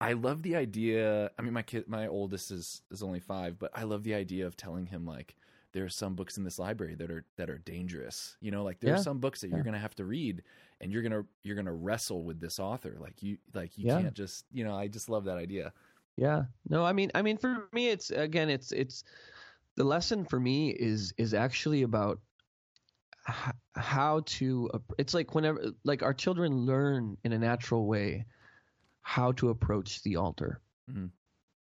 I love the idea. I mean, my kid, my oldest is is only five, but I love the idea of telling him like there are some books in this library that are that are dangerous. You know, like there Yeah. are some books that Yeah. you're going to have to read and you're going to you're to wrestle with this author. Like you like you Yeah. can't just, you know, I just love that idea. Yeah. No, I mean, I mean, for me, it's again, it's it's the lesson for me is is actually about how to. It's like whenever, like our children learn in a natural way how to approach the altar. Mhm.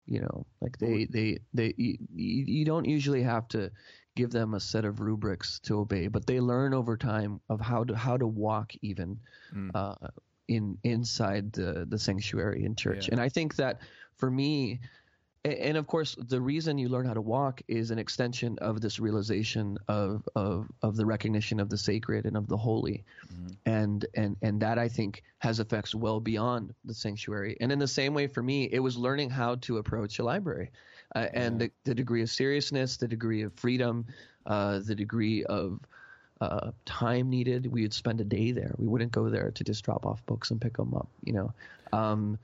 You know, like they they they you, you don't usually have to give them a set of rubrics to obey, but they learn over time of how to how to walk even Mm. uh, in inside the the sanctuary in church. Yeah. And I think that for me, and of course, the reason you learn how to walk is an extension of this realization of of of the recognition of the sacred and of the holy, Mhm. and and and that I think has effects well beyond the sanctuary. And in the same way, for me, it was learning how to approach a library, uh, and the, the degree of seriousness, the degree of freedom, uh, the degree of uh, time needed. We would spend a day there. We wouldn't go there to just drop off books and pick them up, you know. Um,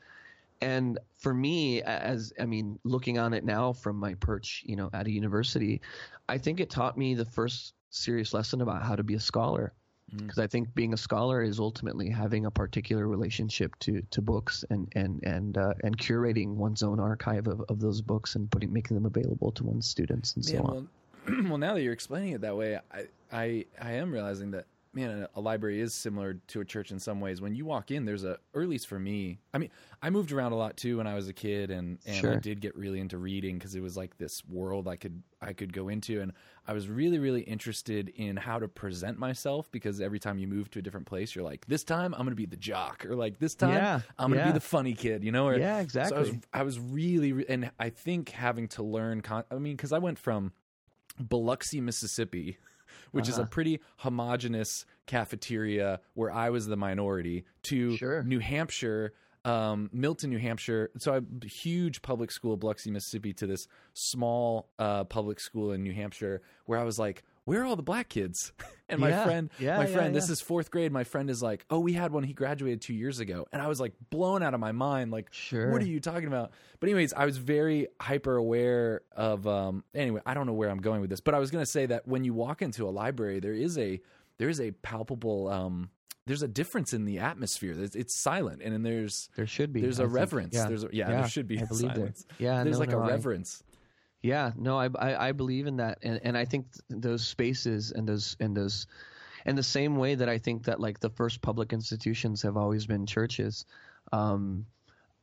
and for me, as I mean, looking on it now from my perch, you know, at a university, I think it taught me the first serious lesson about how to be a scholar. Because I think being a scholar is ultimately having a particular relationship to, to books and and and uh, and curating one's own archive of, of those books and putting making them available to one's students and so on. well, well, now that you're explaining it that way, I, I, I am realizing that man, a, a library is similar to a church in some ways. When you walk in, there's a, or at least for me, I mean, I moved around a lot too when I was a kid, and and I did get really into reading because it was like this world I could I could go into, and I was really really interested in how to present myself because every time you move to a different place, you're like, this time I'm going to be the jock, or like this time Yeah, I'm going to yeah. be the funny kid, you know? Or, Yeah, exactly. So I was. I was really re- and I think having to learn. Con- I mean, because I went from Biloxi, Mississippi, which is a Uh-huh. pretty homogenous cafeteria where I was the minority, to Sure. New Hampshire, um, Milton, New Hampshire. So a huge public school, Biloxi, Mississippi, to this small uh, public school in New Hampshire, where I was like. Where are all the black kids? And my Yeah. friend, Yeah, my yeah, friend, this is fourth grade. My friend is like, "Oh, we had one. He graduated two years ago," and I was like blown out of my mind. Like, Sure. what are you talking about? But anyways, I was very hyper aware of um anyway, I don't know where I'm going with this, but I was going to say that when you walk into a library, there is a there is a palpable um there's a difference in the atmosphere. It's, it's silent and then there's There should be. there's a a reverence. There's a, yeah, there should be I a believe there. silence. Yeah, There's no, like no, a I- reverence. Yeah, no, I, I I believe in that, and and I think th- those spaces and those and those, and the same way that I think that like the first public institutions have always been churches, um,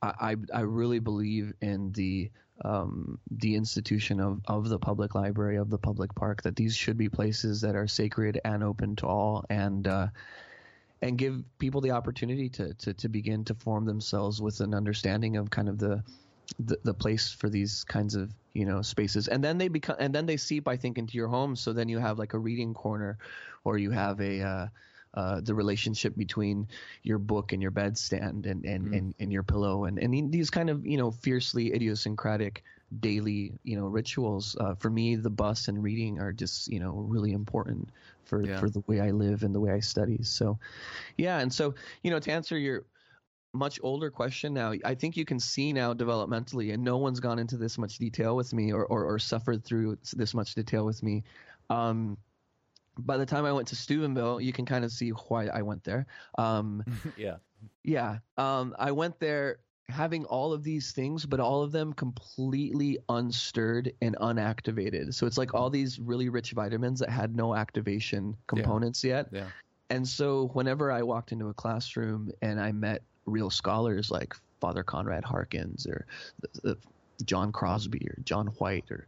I I, really believe in the um the institution of of the public library of the public park that these should be places that are sacred and open to all and. uh and give people the opportunity to, to, to begin to form themselves with an understanding of kind of the, the the place for these kinds of you know spaces. And then they become and then they seep i think into your home. So then you have like a reading corner or you have a uh, uh, the relationship between your book and your bedstand and and, and, and your pillow and, and these kind of you know fiercely idiosyncratic daily you know rituals. Uh, for me the bus and reading are just you know really important for Yeah. for the way i live and the way i study. So yeah. And so you know to answer your much older question now. I think you can see now developmentally, and no one's gone into this much detail with me or, or, or suffered through this much detail with me. Um, by the time I went to Steubenville, you can kind of see why I went there. Um, yeah. yeah, um, I went there having all of these things, but all of them completely unstirred and unactivated. So it's like all these really rich vitamins that had no activation components yet. Yeah. And so whenever I walked into a classroom and I met real scholars like Father Conrad Harkins or the, the John Crosby or John White or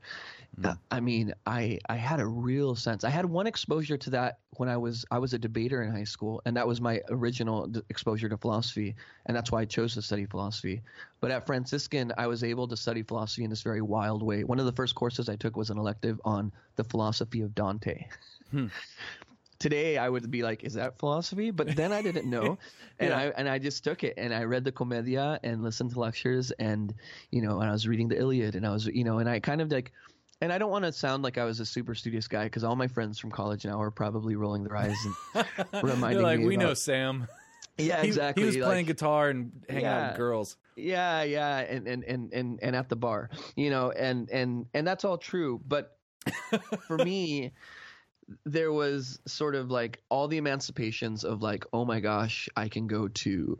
Hmm. uh, I mean I I had a real sense. I had one exposure to that when I was I was a debater in high school and that was my original d- exposure to philosophy and that's why I chose to study philosophy. But at Franciscan I was able to study philosophy in this very wild way. One of the first courses I took was an elective on the philosophy of Dante. Today I would be like, is that philosophy? But then I didn't know, and Yeah. I and I just took it and I read the Commedia and listened to lectures and you know and I was reading the Iliad and I was you know and I kind of like and I don't want to sound like I was a super studious guy because all my friends from college now are probably rolling their eyes and reminding like, me we know Sam. yeah He- exactly He, was like- playing guitar and hanging out with girls. yeah yeah and, and and and and at the bar you know and and and that's all true but for me there was sort of like all the emancipations of like oh my gosh i can go to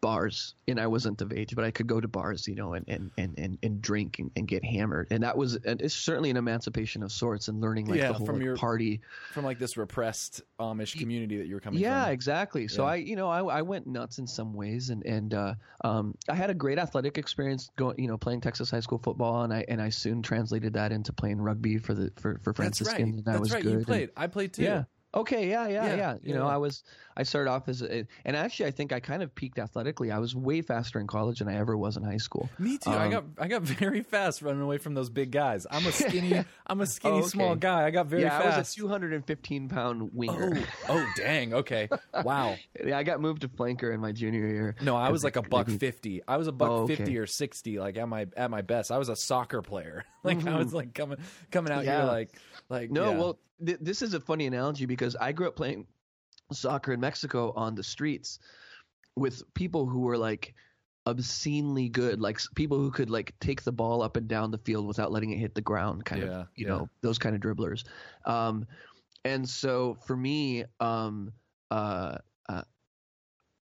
bars and i wasn't of age but i could go to bars you know and and and and, and drink and, and get hammered and that was and it's certainly an emancipation of sorts and learning like Yeah, the whole from like, your- party From like this repressed Amish community that you were coming yeah from. exactly so Yeah. i you know I, I went nuts in some ways and and uh, um, i had a great athletic experience going you know playing texas high school football and i and i soon translated that into playing rugby for the for, for Franciscan. That's right. and that That's was right. good You and- played. I played too. yeah okay yeah yeah Yeah, yeah, you yeah, know i was i started off as a, and actually i think i kind of peaked athletically i was way faster in college than i ever was in high school Me too. I Um, got I got very fast running away from those big guys. I'm a skinny I'm a skinny Oh, okay. small guy. I got very fast. yeah i was a 215 pound winger oh, oh dang. Okay. Wow. yeah i got moved to flanker in my junior year No, I was like a buck maybe- fifty. I was a buck Oh, okay. fifty or sixty, like at my at my best. I was a soccer player. like I was like coming coming out Mm-hmm. Yeah. here like like No, well, th- this is a funny analogy because I grew up playing soccer in Mexico on the streets with people who were like obscenely good, like people who could like take the ball up and down the field without letting it hit the ground, kind Yeah, of, you yeah. know, those kind of dribblers. Um, and so for me, um, uh, uh,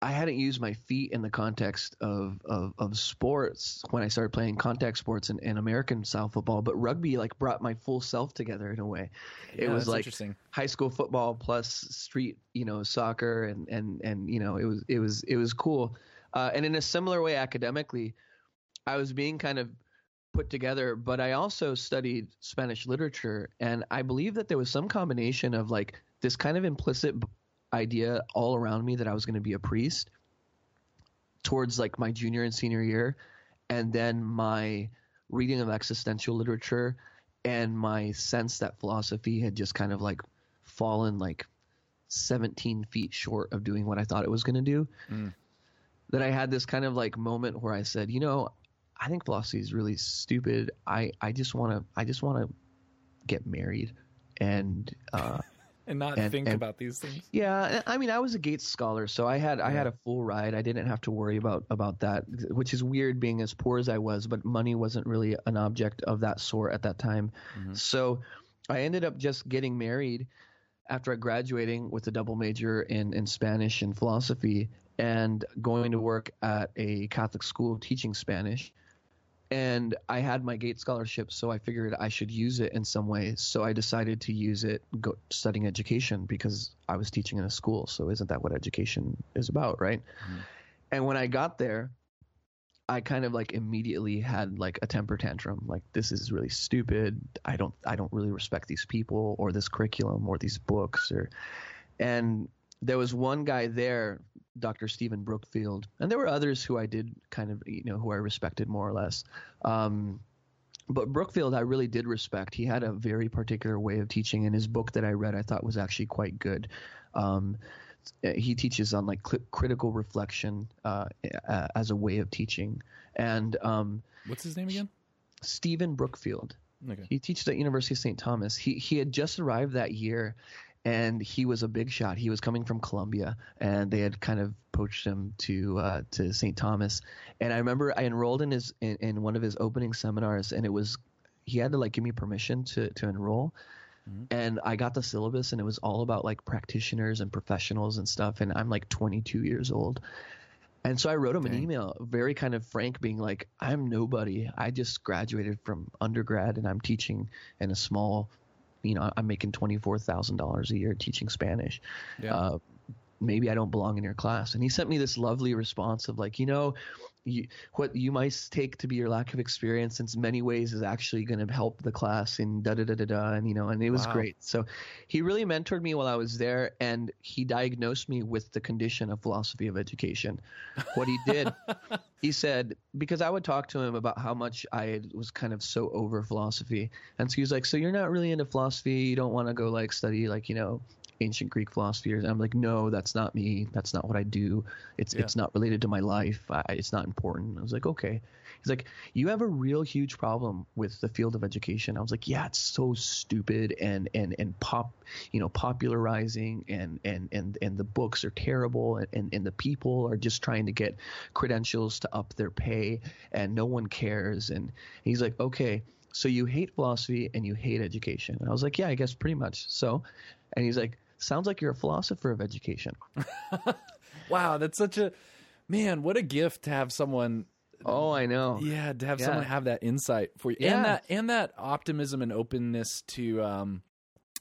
I hadn't used my feet in the context of, of, of sports when I started playing contact sports and, and American style football, but rugby like brought my full self together in a way it Yeah, was like interesting. high school football plus street you know soccer and and and you know it was it was it was cool uh, and in a similar way academically i was being kind of put together but i also studied spanish literature and i believe that there was some combination of like this kind of implicit idea all around me that i was going to be a priest towards like my junior and senior year and then my reading of existential literature and my sense that philosophy had just kind of like fallen like 17 feet short of doing what I thought it was going to do. Mm. That I had this kind of like moment where I said, you know, I think philosophy is really stupid. I, I just want to, I just want to get married. And, uh, And not and- think and- about these things. yeah, I mean, I was a Gates scholar, so I had I had a full ride. I didn't have to worry about about that, which is weird, being as poor as I was. But money wasn't really an object of that sort at that time. Mhm. So I ended up just getting married after graduating with a double major in in Spanish and philosophy, and going to work at a Catholic school teaching Spanish. And I had my Gates scholarship, so I figured I should use it in some way. So I decided to use it go, studying education because I was teaching in a school. So isn't that what education is about, right? Mhm. And when I got there, I kind of like immediately had like a temper tantrum. Like this is really stupid. I don't I don't really respect these people or this curriculum or these books or and there was one guy there, Dr. Stephen Brookfield, and there were others who I did kind of you know who I respected more or less. Um, but Brookfield, I really did respect. He had a very particular way of teaching, and his book that I read, I thought was actually quite good. Um, he teaches on like cl- critical reflection uh, uh, as a way of teaching, and um, What's his name again? Stephen Brookfield. Okay. He teaches at University of St. Thomas. He he had just arrived that year, and he was a big shot. He was coming from Columbia, and they had kind of poached him to uh, to St. Thomas. And I remember I enrolled in his in, in one of his opening seminars, and it was he had to like give me permission to to enroll. Mhm. And I got the syllabus, and it was all about like practitioners and professionals and stuff. And I'm like 22 years old. And so I wrote him an email, very kind of frank, being like, I'm nobody. I just graduated from undergrad and I'm teaching in a small, you know, I'm making $24,000 a year teaching Spanish. Yeah. Uh, maybe I don't belong in your class. And he sent me this lovely response of like, you know, you, what you might take to be your lack of experience in many ways is actually going to help the class and da da da da da and you know and it was Wow. great so he really mentored me while i was there and he diagnosed me with the condition of philosophy of education what he did he said because i would talk to him about how much i was kind of so over philosophy and so he was like so you're not really into philosophy you don't want to go like study like you know ancient greek philosophers. and i'm like no that's not me. That's not what i do. It's Yeah. it's not related to my life. I, it's not important. I was like okay. He's like you have a real huge problem with the field of education. I was like yeah it's so stupid and and and pop you know popularizing and and and and the books are terrible and and, and the people are just trying to get credentials to up their pay and no one cares. And he's like okay so you hate philosophy and you hate education. And i was like yeah i guess pretty much. So and he's like sounds like you're a philosopher of education Wow, that's such a man. What a gift to have someone. oh i know Yeah, to have Yeah. someone have that insight for you, Yeah. and that and that optimism and openness to um,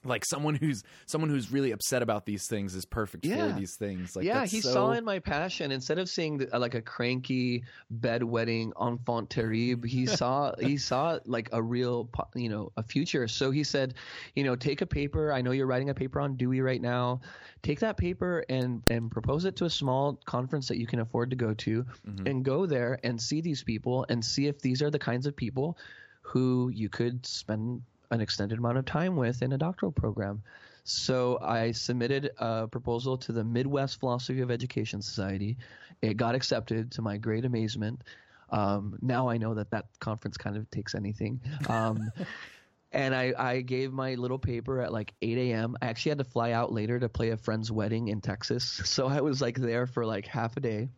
like someone who's someone who's really upset about these things is perfect Yeah. for these things. Like, yeah, he so- saw in my passion. Instead of seeing the, like a cranky bedwetting enfant terrible, he saw he saw like a real, you know, a future. So he said, you know, take a paper. I know you're writing a paper on Dewey right now. Take that paper and and propose it to a small conference that you can afford to go to, Mm-hmm. and go there and see these people and see if these are the kinds of people who you could spend an extended amount of time with in a doctoral program. So I submitted a proposal to the Midwest Philosophy of Education Society. It got accepted to my great amazement. Um, now I know that that conference kind of takes anything. Um, and I, I gave my little paper at like 8 a.m. I actually had to fly out later to play a friend's wedding in Texas. So I was like there for like half a day.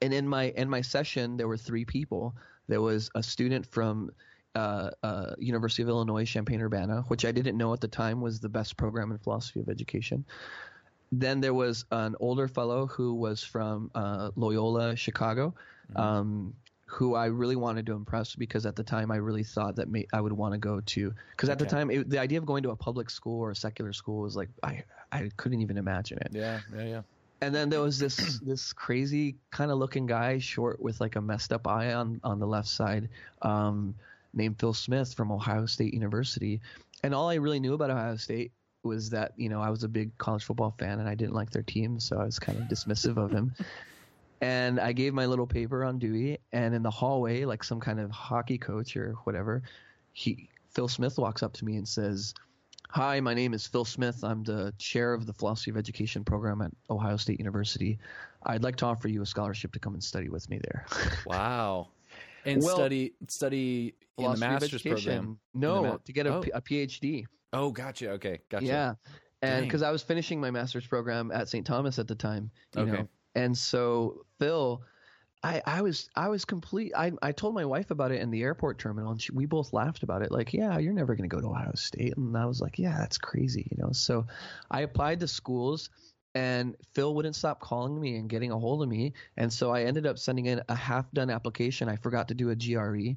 And in my in my session, there were three people. There was a student from uh, uh, University of Illinois Champaign Urbana, which I didn't know at the time was the best program in philosophy of education. Then there was an older fellow who was from uh, Loyola Chicago, um, who I really wanted to impress because at the time I really thought that may, I would want to go to. Because at the time, it, the idea of going to a public school or a secular school was like I I couldn't even imagine it Yeah, yeah, yeah. and then there was this this crazy kind of looking guy, short with like a messed up eye on on the left side, um, named Phil Smith from Ohio State University. And all I really knew about Ohio State was that you know I was a big college football fan and I didn't like their team, so I was kind of dismissive of him. And I gave my little paper on Dewey, and in the hallway, like some kind of hockey coach or whatever, he Phil Smith walks up to me and says, Hi, my name is Phil Smith. I'm the chair of the Philosophy of Education program at Ohio State University. I'd like to offer you a scholarship to come and study with me there. Wow. And Well- study study in the master's program. No, ma- to get a, Oh. A PhD. Oh, gotcha. Okay, gotcha. Yeah. And because I was finishing my master's program at St. Thomas at the time, you Okay. know. And so Phil, I, I was I was complete. I, I told my wife about it in the airport terminal, and she, we both laughed about it. Like, yeah, you're never going to go to Ohio State, and I was like, yeah, that's crazy, you know. So I applied to schools, and Phil wouldn't stop calling me and getting a hold of me, and so I ended up sending in a half done application. I forgot to do a GRE.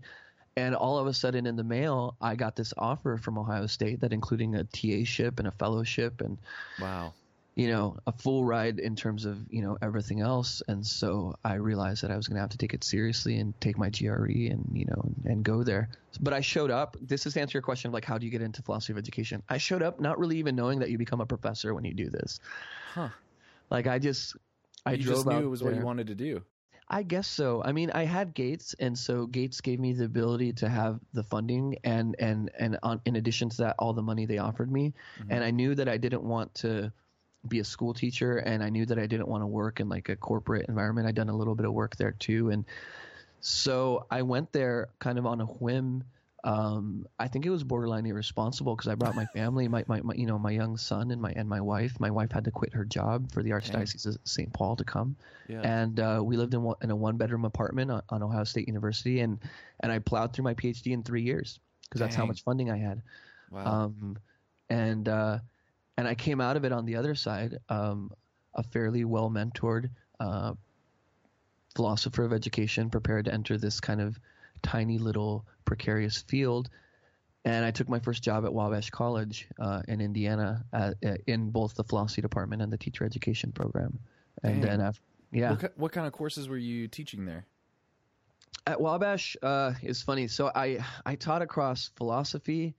And all of a sudden, in the mail, I got this offer from Ohio State that including a TA ship and a fellowship and Wow. You know a full ride in terms of you know everything else. And so I realized that I was going to have to take it seriously and take my GRE and you know and go there. But I showed up. This is to answer your question of like how do you get into philosophy of education? I showed up not really even knowing that you become a professor when you do this. Huh. Like I just I you drove just knew it was what you wanted to do. I guess so. I mean, I had Gates, and so Gates gave me the ability to have the funding, and and and on, in addition to that, all the money they offered me. Mm-hmm. And I knew that I didn't want to be a school teacher, and I knew that I didn't want to work in like a corporate environment. I'd done a little bit of work there too, and so I went there kind of on a whim. Um, I think it was borderline irresponsible because I brought my family, my, my, my you know my young son and my and my wife. My wife had to quit her job for the Archdiocese of St. Paul to come Yeah. and uh, we lived in, one, in a one bedroom apartment on, on Ohio State University, and and I plowed through my PhD in three years because that's how much funding I had. wow. Um, and uh, and I came out of it on the other side, um, a fairly well mentored uh, philosopher of education, prepared to enter this kind of tiny little precarious field. And I took my first job at Wabash College uh, in Indiana uh, in both the philosophy department and the teacher education program. And Dang. then, after, yeah, what, what kind of courses were you teaching there? at Wabash uh, is funny. So I I taught across philosophy,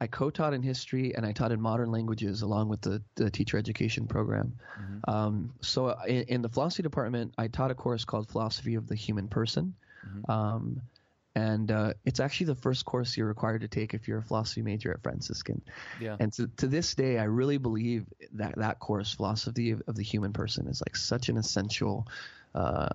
I co-taught in history, and I taught in modern languages along with the, the teacher education program. Mm-hmm. Um, so in, in the philosophy department, I taught a course called Philosophy of the Human Person. Mhm. Um, and uh, it's actually the first course you're required to take if you're a philosophy major at Franciscan. Yeah. And to, to this day, I really believe that that course, philosophy of, of the human person, is like such an essential uh,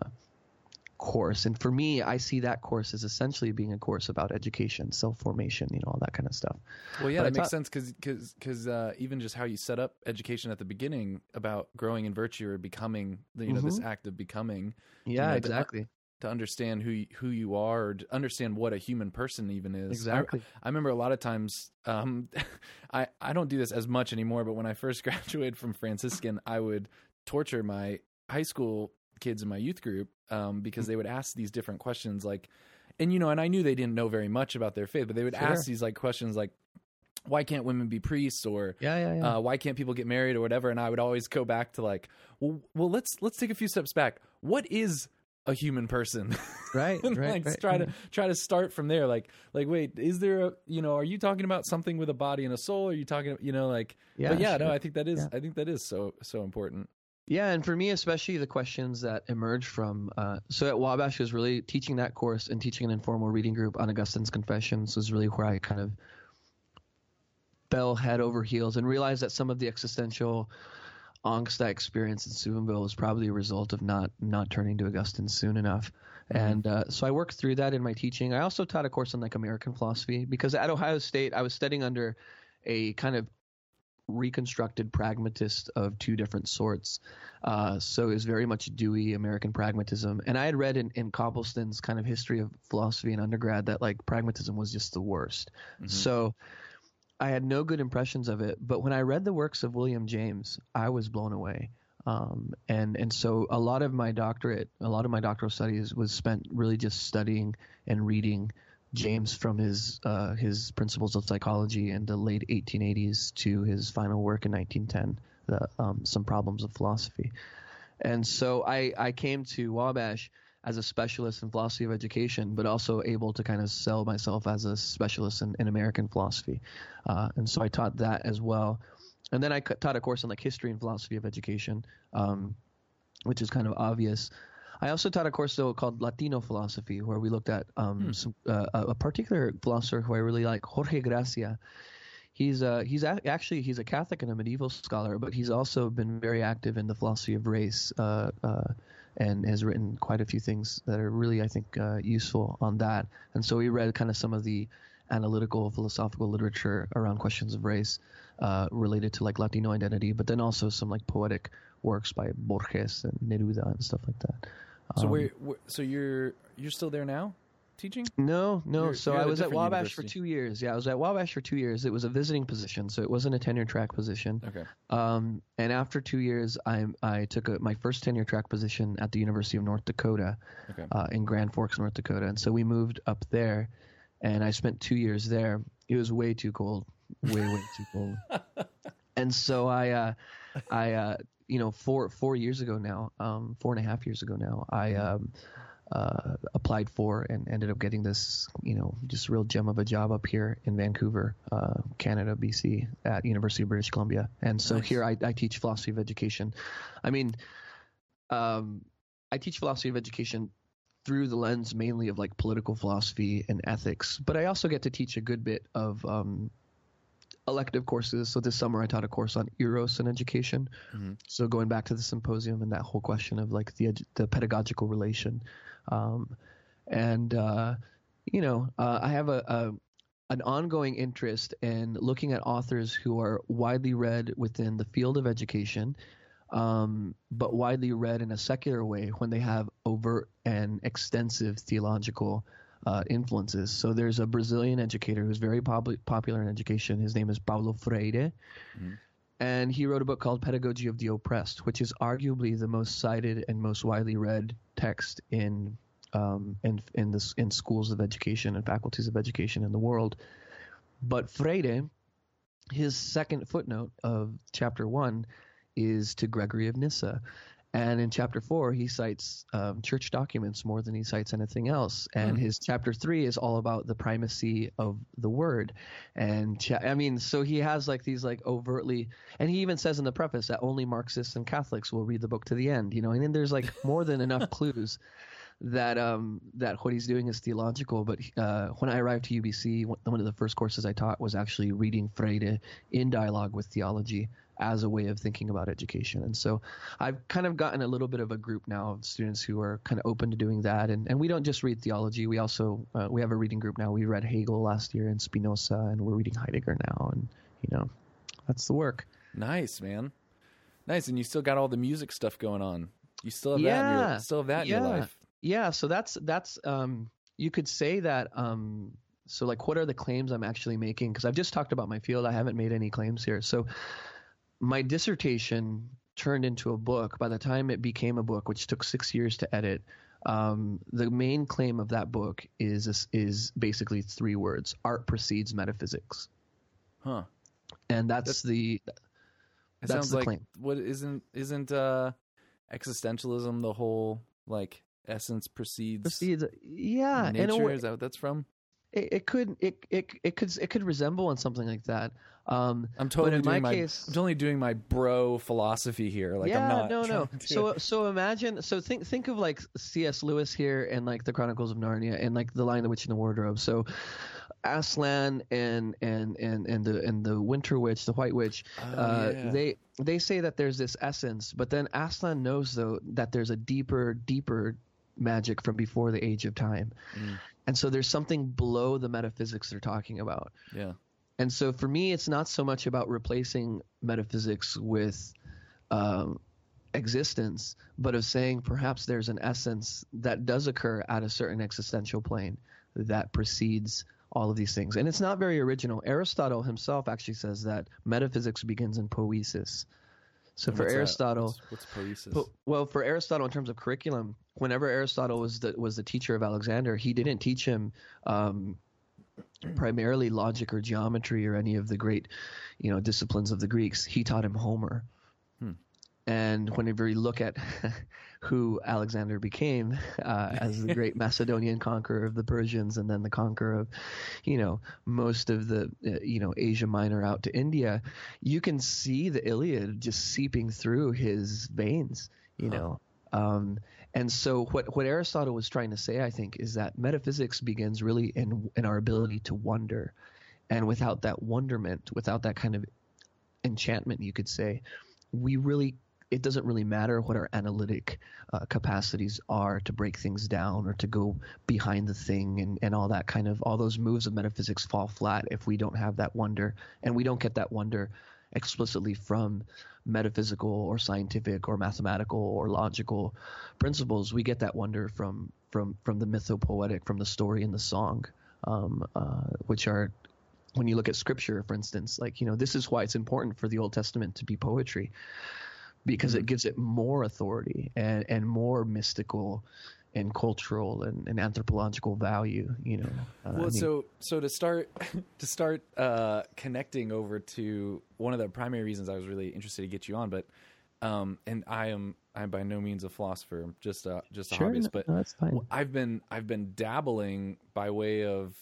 course. And for me, I see that course as essentially being a course about education, self formation, you know, all that kind of stuff. Well, yeah, But that makes thought- sense because because uh, even just how you set up education at the beginning about growing in virtue or becoming, you know, this Mhm. act of becoming Yeah, know, exactly. to understand who who you are or to understand what a human person even is. I- Exactly. I, remember a lot of times. Um, I I don't do this as much anymore, but when I first graduated from Franciscan, I would torture my high school kids in my youth group um, because they would ask these different questions, like, and you know, and I knew they didn't know very much about their faith, but they would Sure. ask these like questions like, why can't women be priests? or Yeah, yeah, yeah. uh, why can't people get married? or whatever and i would always go back to like well, well let's let's take a few steps back. What is a human person? Right, and right, like right, try right. to try to start from there like like wait is there a you know are you talking about something with a body and a soul? Are you talking you know like Yeah, but yeah no i think that is i think that is so so important Yeah, and for me, especially the questions that emerge from. Uh, so at Wabash was really teaching that course and teaching an informal reading group on Augustine's Confessions was really where I kind of fell head over heels and realized that some of the existential angst I experienced in Steubenville was probably a result of not not turning to Augustine soon enough. And uh, so I worked through that in my teaching. I also taught a course on like American philosophy because at Ohio State I was studying under a kind of reconstructed pragmatist of two different sorts. Uh, so it was very much Dewey American pragmatism. And I had read in, in Copleston's kind of history of philosophy in undergrad that like pragmatism was just the worst. So I had no good impressions of it. But when I read the works of William James, I was blown away. Um, and and so a lot of my doctorate, a lot of my doctoral studies was spent really just studying and reading James from his uh, his Principles of Psychology in the late 1880s to his final work in 1910, the, um, Some Problems of Philosophy. And so I, I came to Wabash as a specialist in philosophy of education, but also able to kind of sell myself as a specialist in, in American philosophy. Uh, and so I taught that as well. And then I taught a course on like history and philosophy of education, um, which is kind of obvious. I also taught a course though called Latino philosophy, where we looked at um, some, uh, a a particular philosopher who I really like, Jorge Gracia. He's uh, he's a- actually he's a Catholic and a medieval scholar, but he's also been very active in the philosophy of race, uh, uh, and has written quite a few things that are really I think uh, useful on that. And so we read kind of some of the analytical philosophical literature around questions of race uh, related to like Latino identity, but then also some like poetic works by Borges and Neruda and stuff like that. so Um, where, so you're you're still there now teaching No, no. You're- so you're I was at Wabash for two years. Yeah, I was at Wabash for two years. It was a visiting position, so it wasn't a tenure track position. okay Um, and after two years, I I took a, my first tenure track position at the University of North Dakota, Okay. uh, in Grand Forks, North Dakota. And so we moved up there, and I spent two years there. It was way too cold, way way too cold. And so I, uh, I, uh, you know, four four years ago now, um, four and a half years ago now, I um, uh, applied for and ended up getting this, you know, just real gem of a job up here in Vancouver, uh, Canada, BC, at University of British Columbia. And so Nice. here I, I teach philosophy of education. I mean, um, I teach philosophy of education through the lens mainly of like political philosophy and ethics, but I also get to teach a good bit of um, elective courses. So this summer I taught a course on eros and education. Mhm. So going back to the symposium and that whole question of like the the pedagogical relation, um, and uh, you know uh, I have a, a an ongoing interest in looking at authors who are widely read within the field of education, um, but widely read in a secular way when they have overt and extensive theological uh, influences. So there's a Brazilian educator who's very pop- popular in education. His name is Paulo Freire. And he wrote a book called Pedagogy of the Oppressed, which is arguably the most cited and most widely read text in um, in in, this, in schools of education and faculties of education in the world. But Freire, his second footnote of chapter one, is to Gregory of Nyssa, And in chapter four, he cites um, church documents more than he cites anything else. And his chapter three is all about the primacy of the word. And cha- I mean, so he has like these like overtly, and he even says in the preface that only Marxists and Catholics will read the book to the end. You know, and then there's like more than enough clues that um that what he's doing is theological. But uh, when I arrived to UBC, one one of the first courses I taught was actually reading Freire in dialogue with theology as a way of thinking about education. And so I've kind of gotten a little bit of a group now of students who are kind of open to doing that. And, and we don't just read theology. We also, uh, we have a reading group now. We read Hegel last year and Spinoza and we're reading Heidegger now. And, you know, that's the work. Nice, man. Nice, and you still got all the music stuff going on. You still have that. In your, Yeah. still have that in your life. Yeah. So that's, that's, um, you could say that, um, so like what are the claims I'm actually making? Cause I've just talked about my field. I haven't made any claims here. So my dissertation turned into a book. By the time it became a book, which took six years to edit, um, the main claim of that book is is basically three words: art precedes metaphysics, Huh. and that's, That's- the It That's sounds the like claim. what isn't isn't uh existentialism the whole like essence precedes, precedes. Yeah, nature? way, Is that what that's from? it, it could it, it it could it could resemble on something like that. Um, I'm totally in doing my case- I'm totally doing my bro philosophy here. Like yeah, I'm not. no, no. So, so imagine, so think, think of like C.S. Lewis here and like the Chronicles of Narnia and like the Lion, the Witch, and the Wardrobe. So, Aslan and and and and the and the Winter Witch, the White Witch, Oh, uh, yeah. they they say that there's this essence, but then Aslan knows though that there's a deeper, deeper magic from before the age of time, Mm. and so there's something below the metaphysics they're talking about. yeah. And so for me, it's not so much about replacing metaphysics with um, existence, but of saying perhaps there's an essence that does occur at a certain existential plane that precedes all of these things. And it's not very original. Aristotle himself actually says that metaphysics begins in poesis. So for What's that? Aristotle, what's, what's poesis? Po- well, for Aristotle, in terms of curriculum, whenever Aristotle was the was the teacher of Alexander, he didn't teach him um, primarily logic or geometry or any of the great, you know, disciplines of the Greeks. He taught him Homer. Hmm. And whenever you look at who Alexander became uh, as the great Macedonian conqueror of the Persians and then the conqueror of, you know, most of the, uh, you know, Asia Minor out to India, you can see the Iliad just seeping through his veins, you Huh. know. Um, and so what, what Aristotle was trying to say, I think, is that metaphysics begins really in, in our ability to wonder. And without that wonderment, without that kind of enchantment, you could say, we really it doesn't really matter what our analytic uh, capacities are to break things down or to go behind the thing and, and all that kind of all those moves of metaphysics fall flat if we don't have that wonder and we don't get that wonder explicitly from metaphysical or scientific or mathematical or logical principles we get that wonder from from from the mythopoetic from the story and the song um, uh, which are when you look at scripture for instance like you know this is why it's important for the old testament to be poetry because it gives it more authority and, and more mystical and cultural and, and anthropological value you know Uh, I well, mean, so so to start to start uh, connecting over to one of the primary reasons I was really interested to get you on, but um, and I am I'm by no means a philosopher, just a just a sure hobbyist, but no, that's fine I've been I've been dabbling by way of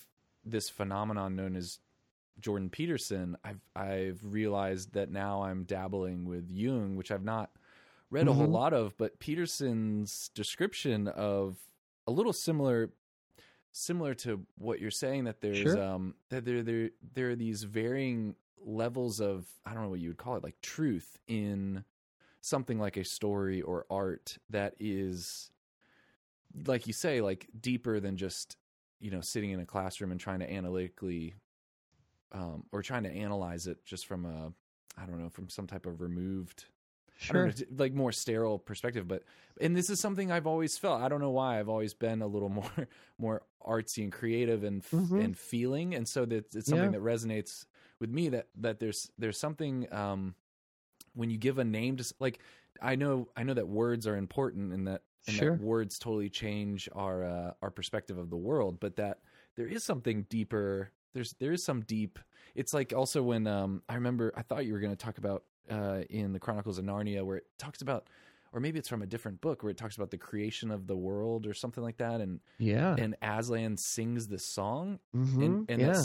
this phenomenon known as Jordan Peterson. I've I've realized that now I'm dabbling with Jung, which I've not read a whole Mhm. lot of, but Peterson's description of a little similar similar to what you're saying that there's Sure. um that there there there are these varying levels of I don't know what you would call it like truth in something like a story or art that is like you say like deeper than just you know sitting in a classroom and trying to analytically um or trying to analyze it just from a I don't know from some type of removed sure know, like more sterile perspective but and this is something I've always felt I don't know why I've always been a little more more artsy and creative and Mhm. and feeling and so that it's something Yeah. that resonates with me that that there's there's something um when you give a name to like I know I know that words are important and that and Sure. that words totally change our uh, our perspective of the world but that there is something deeper there's there is some deep it's like also when um I remember I thought you were going to talk about uh in the Chronicles of Narnia where it talks about or maybe it's from a different book where it talks about the creation of the world or something like that, and Yeah. and Aslan sings this song, Mhm. and and yeah.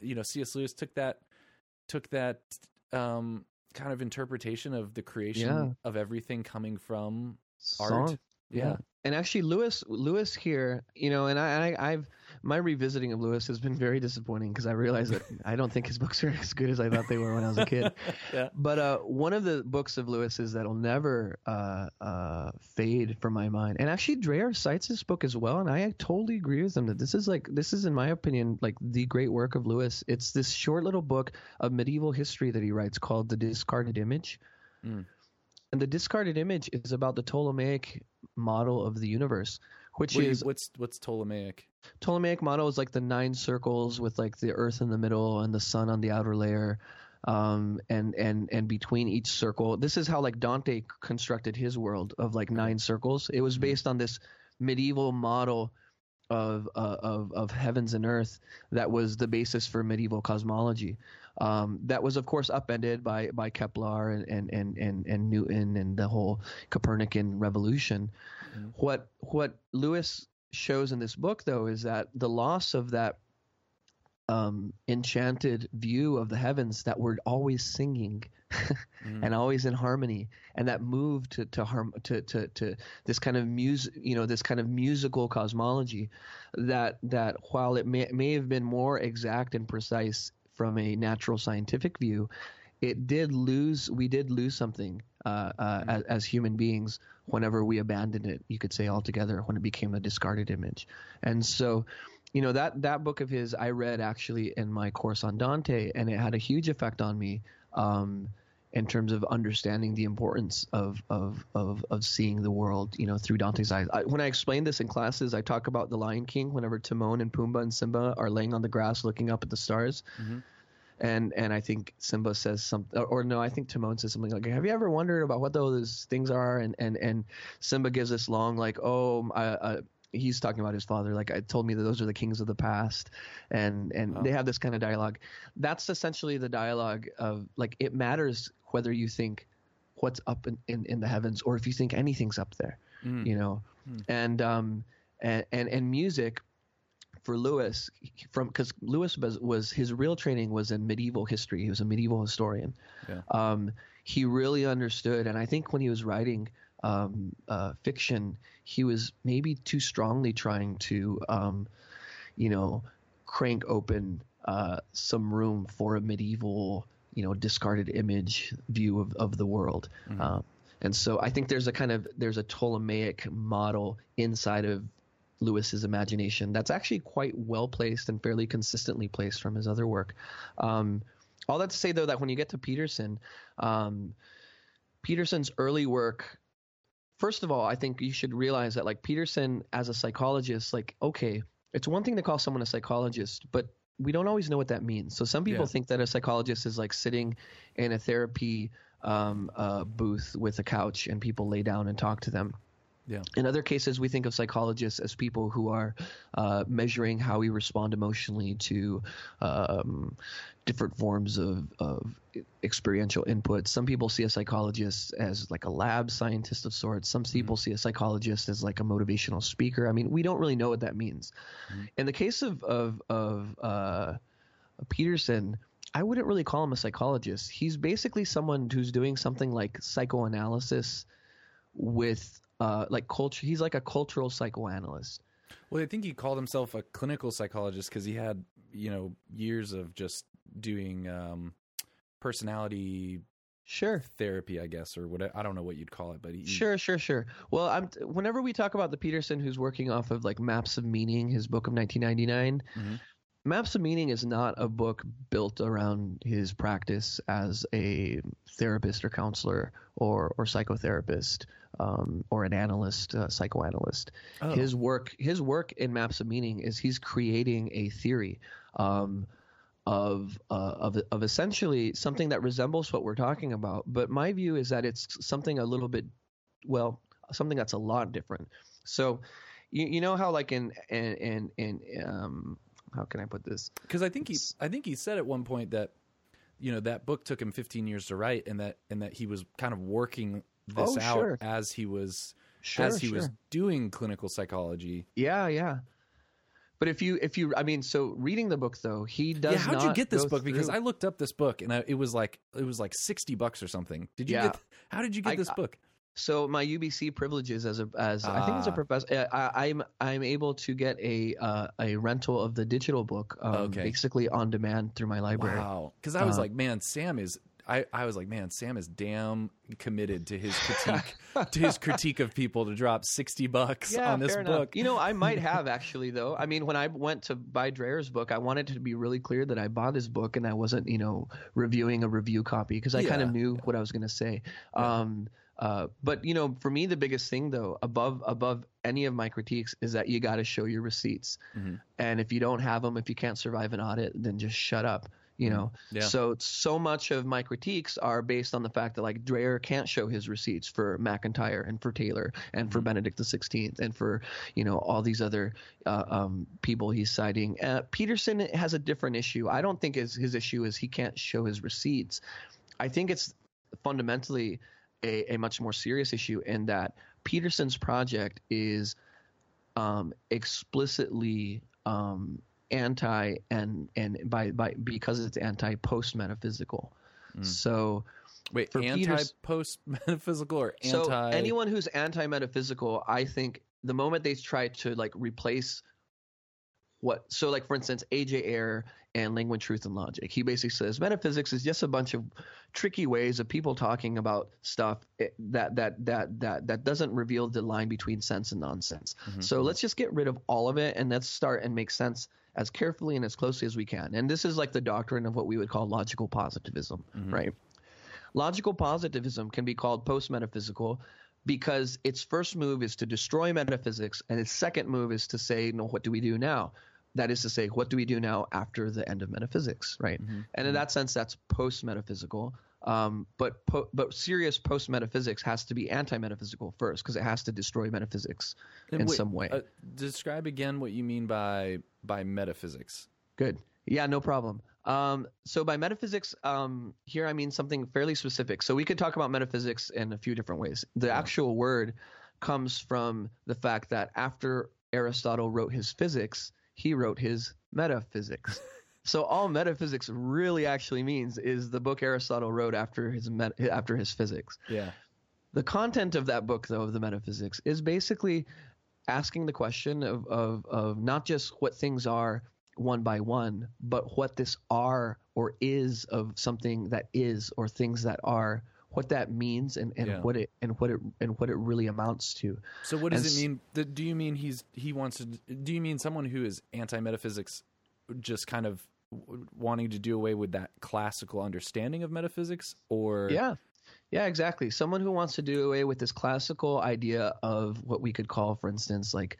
you know C.S. Lewis took that took that um kind of interpretation of the creation Yeah. of everything coming from art. Song. Yeah. And actually, Lewis, Lewis here, you know, and I, I I've my revisiting of Lewis has been very disappointing because I realize that I don't think his books are as good as I thought they were when I was a kid. yeah. But uh, one of the books of Lewis's that'll never uh, uh, fade from my mind, and actually Dreher cites this book as well, and I totally agree with him that this is like this is in my opinion like the great work of Lewis. It's this short little book of medieval history that he writes called The Discarded Image, Mm. and the discarded image is about the Ptolemaic model of the universe, which What is what's what's Ptolemaic? Ptolemaic model is like the nine circles with like the Earth in the middle and the sun on the outer layer, um, and and and between each circle. This is how like Dante constructed his world of like nine circles. It was based on this medieval model of uh, of of heavens and earth that was the basis for medieval cosmology. Um, that was of course upended by by Kepler and and and and, and Newton and the whole Copernican revolution. Mhm. What what Lewis shows in this book though is that the loss of that um, enchanted view of the heavens that were always singing Mhm. and always in harmony and that move to to harm to, to to this kind of music you know this kind of musical cosmology that that while it may may have been more exact and precise from a natural scientific view it did lose we did lose something uh, uh, as, as human beings whenever we abandoned it you could say altogether when it became a discarded image and so you know that that book of his I read actually in my course on Dante, and it had a huge effect on me um, in terms of understanding the importance of of of of seeing the world, you know, through Dante's eyes. I, when I explain this in classes, I talk about the Lion King. Whenever Timon and Pumbaa and Simba are laying on the grass looking up at the stars. Mhm. And and I think Simba says something, or no, I think Timon says something like, "Have you ever wondered about what those things are?" And and and Simba gives this long, like, "Oh, I, uh, he's talking about his father. Like, I told me that those are the kings of the past, and and Wow. they have this kind of dialogue. That's essentially the dialogue of like it matters whether you think what's up in, in, in the heavens or if you think anything's up there, Mm. you know, Hmm. and um and and, and music. For Lewis, from because Lewis was, was his real training was in medieval history. He was a medieval historian. Yeah. Um, he really understood, and I think when he was writing um, uh, fiction, he was maybe too strongly trying to, um, you know, crank open uh, some room for a medieval, you know, discarded image view of, of the world. Mhm. Um, and so I think there's a kind of there's a Ptolemaic model inside of Lewis's imagination that's actually quite well placed and fairly consistently placed from his other work. Um, all that to say though that when you get to Peterson, um, Peterson's early work first of all, I think you should realize that like Peterson as a psychologist, like okay, it's one thing to call someone a psychologist, but we don't always know what that means. So some people Yeah. think that a psychologist is like sitting in a therapy um, uh, booth with a couch and people lay down and talk to them. Yeah. In other cases, we think of psychologists as people who are uh, measuring how we respond emotionally to um, different forms of, of experiential input. Some people see a psychologist as like a lab scientist of sorts. Some people see a psychologist as like a motivational speaker. I mean, we don't really know what that means. Mhm. In the case of of of uh, Peterson, I wouldn't really call him a psychologist. He's basically someone who's doing something like psychoanalysis with uh, like culture. He's like a cultural psychoanalyst. Well, I think he called himself a clinical psychologist because he had, you know, years of just doing um, personality Sure. therapy, I guess, or what I don't know what you'd call it, but he, Sure, sure, sure. Well, I'm whenever we talk about the Peterson who's working off of like Maps of Meaning, his book of 1999, Mhm. Maps of Meaning is not a book built around his practice as a therapist or counselor or or psychotherapist um, or an analyst, uh, psychoanalyst. Oh. His work, his work in Maps of Meaning is he's creating a theory. Um, of uh, of of essentially something that resembles what we're talking about. But my view is that it's something a little bit, well, something that's a lot different. So, you you know how like in in in, in um how can I put this? because I think he I think he said at one point that you know that book took him 15 years to write and that and that he was kind of working this Oh, out sure. as he was Sure, as he was doing clinical psychology. Yeah, yeah. But if you if you I mean, so reading the book though, he does. yeah, how'd you get this book? Because I looked up this book and I, it was like it was like sixty bucks or something. Did you Yeah. get? How did you get I- this book? So my UBC privileges as a as I think as a professor, I, I'm I'm able to get a uh, a rental of the digital book, um, Okay. basically on demand through my library. Wow. Because I was Uh, like, man, Sam is. I, I was like, man, Sam is damn committed to his critique to his critique of people to drop sixty bucks Yeah, on this enough. book. You know, I might have actually though. I mean, when I went to buy Dreher's book, I wanted to be really clear that I bought his book and I wasn't, you know, reviewing a review copy because I kind of knew what I was going to say. Um, uh, but you know, for me, the biggest thing though, above above any of my critiques, is that you got to show your receipts. Mhm. And if you don't have them, if you can't survive an audit, then just shut up. You know, Mm-hmm. Yeah. so so much of my critiques are based on the fact that like Dreher can't show his receipts for MacIntyre and for Taylor and Mm-hmm. for Benedict the Sixteenth and for you know all these other uh, um, people he's citing. Uh, Peterson has a different issue. I don't think his his issue is he can't show his receipts. I think it's fundamentally a, a much more serious issue in that Peterson's project is um, explicitly um, anti and and by by because it's anti post metaphysical. Mm. So Wait, for anti post metaphysical or anti? so anyone who's anti metaphysical, I think the moment they try to like replace what so like for instance AJ Ayer and Language, Truth and Logic, he basically says metaphysics is just a bunch of tricky ways of people talking about stuff eh, that that that that that doesn't reveal the line between sense and nonsense. Mhm. So let's just get rid of all of it and let's start and make sense as carefully and as closely as we can. And this is like the doctrine of what we would call logical positivism, Mhm. right? Logical positivism can be called post metaphysical because its first move is to destroy metaphysics and its second move is to say, no, what do we do now? That is to say, what do we do now after the end of metaphysics, right? Mhm. And in that sense, that's post metaphysical. Um, but po- but serious post metaphysics has to be anti metaphysical first because it has to destroy metaphysics And in wait, some way. uh, describe again what you mean by by metaphysics. Good. Yeah, no problem. Um, so by metaphysics, um, here I mean something fairly specific. So we could talk about metaphysics in a few different ways. The Yeah. actual word comes from the fact that after Aristotle wrote his physics, he wrote his metaphysics. so all metaphysics really actually means is the book Aristotle wrote after his met- after his physics. Yeah. The content of that book, though, of the metaphysics, is basically asking the question of, of, of not just what things are one by one, but what this are or is of something that is or things that are, what that means and, and Yeah. what it and what it and what it really amounts to. So what does And it mean? Do you mean he's he wants to? Do you mean someone who is anti metaphysics, just kind of wanting to do away with that classical understanding of metaphysics, or Yeah. Yeah, exactly. Someone who wants to do away with this classical idea of what we could call, for instance, like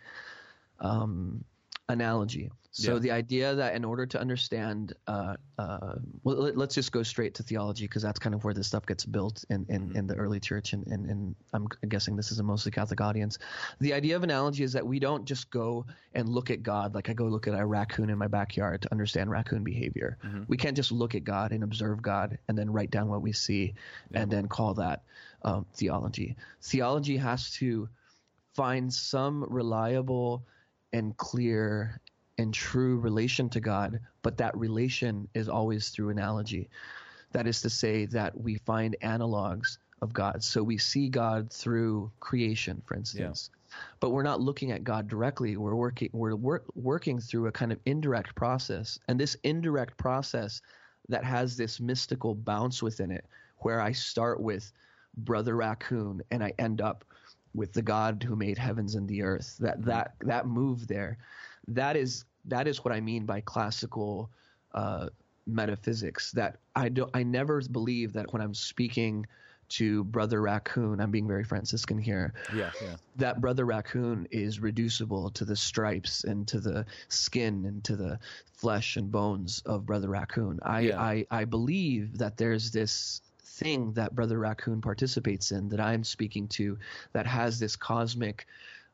um, analogy. So Yeah. the idea that in order to understand, uh, uh, well, let, us just go straight to theology because that's kind of where this stuff gets built in, in, Mhm. in the early church, and, and, and I'm guessing this is a mostly Catholic audience. The idea of analogy is that we don't just go and look at God like I go look at a raccoon in my backyard to understand raccoon behavior. Mhm. We can't just look at God and observe God and then write down what we see and then call that um, theology. Theology has to find some reliable and clear and true relation to God, but that relation is always through analogy. That is to say, that we find analogs of God. So we see God through creation, for instance. But we're not looking at God directly. We're working we're wor- working through a kind of indirect process. And this indirect process that has this mystical bounce within it, where I start with brother raccoon and I end up with the God who made heavens and the earth. That mm-hmm. that that move there, that is that is what I mean by classical uh, metaphysics. That I do I never believe that when I'm speaking to brother raccoon, I'm being very Franciscan here yeah, yeah, that brother raccoon is reducible to the stripes and to the skin and to the flesh and bones of brother raccoon. I, Yeah. I, I believe that there's this thing that brother raccoon participates in that I'm speaking to that has this cosmic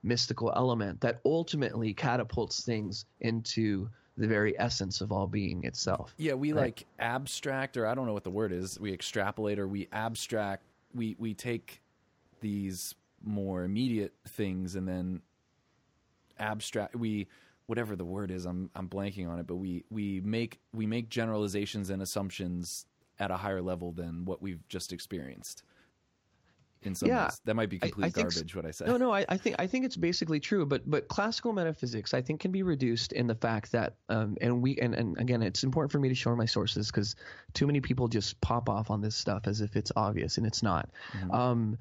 mystical element that ultimately catapults things into the very essence of all being itself. yeah. We Right. like abstract, or I don't know what the word is. We extrapolate, or we abstract. We we take these more immediate things and then abstract we whatever the word is i'm i'm blanking on it but we we make we make generalizations and assumptions at a higher level than what we've just experienced in some Yeah, ways that might be complete I s- garbage what i said No, no, I, I think I think it's basically true, but but classical metaphysics I think can be reduced in the fact that um, and we and, and again it's important for me to show my sources because too many people just pop off on this stuff as if it's obvious and it's not. Mm-hmm. Um,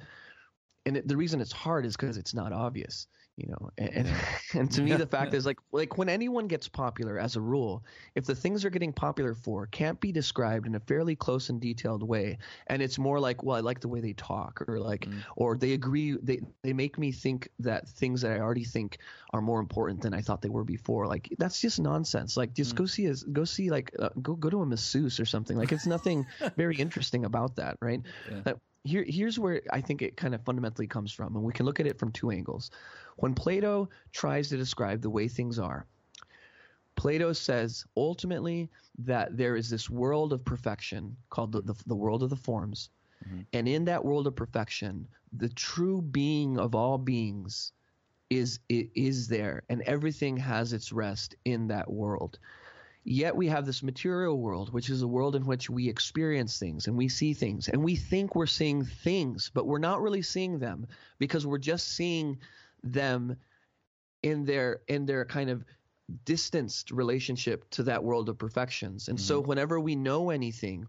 and it, the reason it's hard is because it's not obvious, you know. And and, and to me the fact is like like when anyone gets popular as a rule, if the things they're getting popular for can't be described in a fairly close and detailed way, and it's more like well I like the way they talk or like or they agree they they make me think that things that I already think are more important than I thought they were before. Like that's just nonsense. Like just go see a go see like uh, go go to a masseuse or something. Like it's nothing very interesting about that, right? That- here here's where I think it kind of fundamentally comes from, and we can look at it from two angles. When Plato tries to describe the way things are, Plato says ultimately that there is this world of perfection called the, the, the world of the forms. Mm-hmm. And in that world of perfection, the true being of all beings is, is there, and everything has its rest in that world. Yet we have this material world, which is a world in which we experience things and we see things and we think we're seeing things, but we're not really seeing them because we're just seeing them in their in their kind of distanced relationship to that world of perfections. And so mm-hmm. whenever we know anything,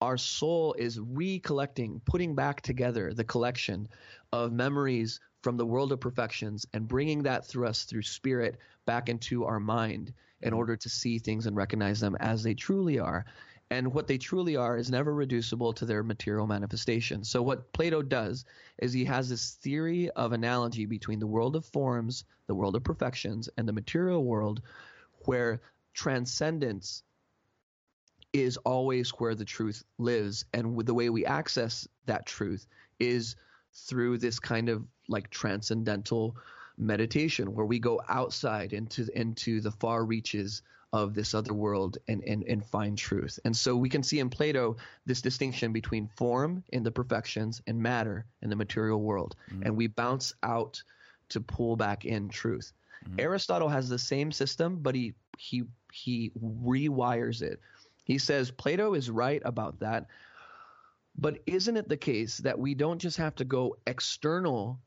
our soul is recollecting, putting back together the collection of memories from the world of perfections and bringing that through us through spirit back into our mind in mm-hmm. order to see things and recognize them as they truly are. And what they truly are is never reducible to their material manifestation. So, what Plato does is he has this theory of analogy between the world of forms, the world of perfections, and the material world, where transcendence is always where the truth lives. And with the way we access that truth is through this kind of like transcendental meditation where we go outside into into the far reaches of this other world and, and, and find truth. And so we can see in Plato this distinction between form in the perfections and matter in the material world. Mm-hmm. And we bounce out to pull back in truth. Mm-hmm. Aristotle has the same system, but he he he rewires it. He says Plato is right about that. But isn't it the case that we don't just have to go external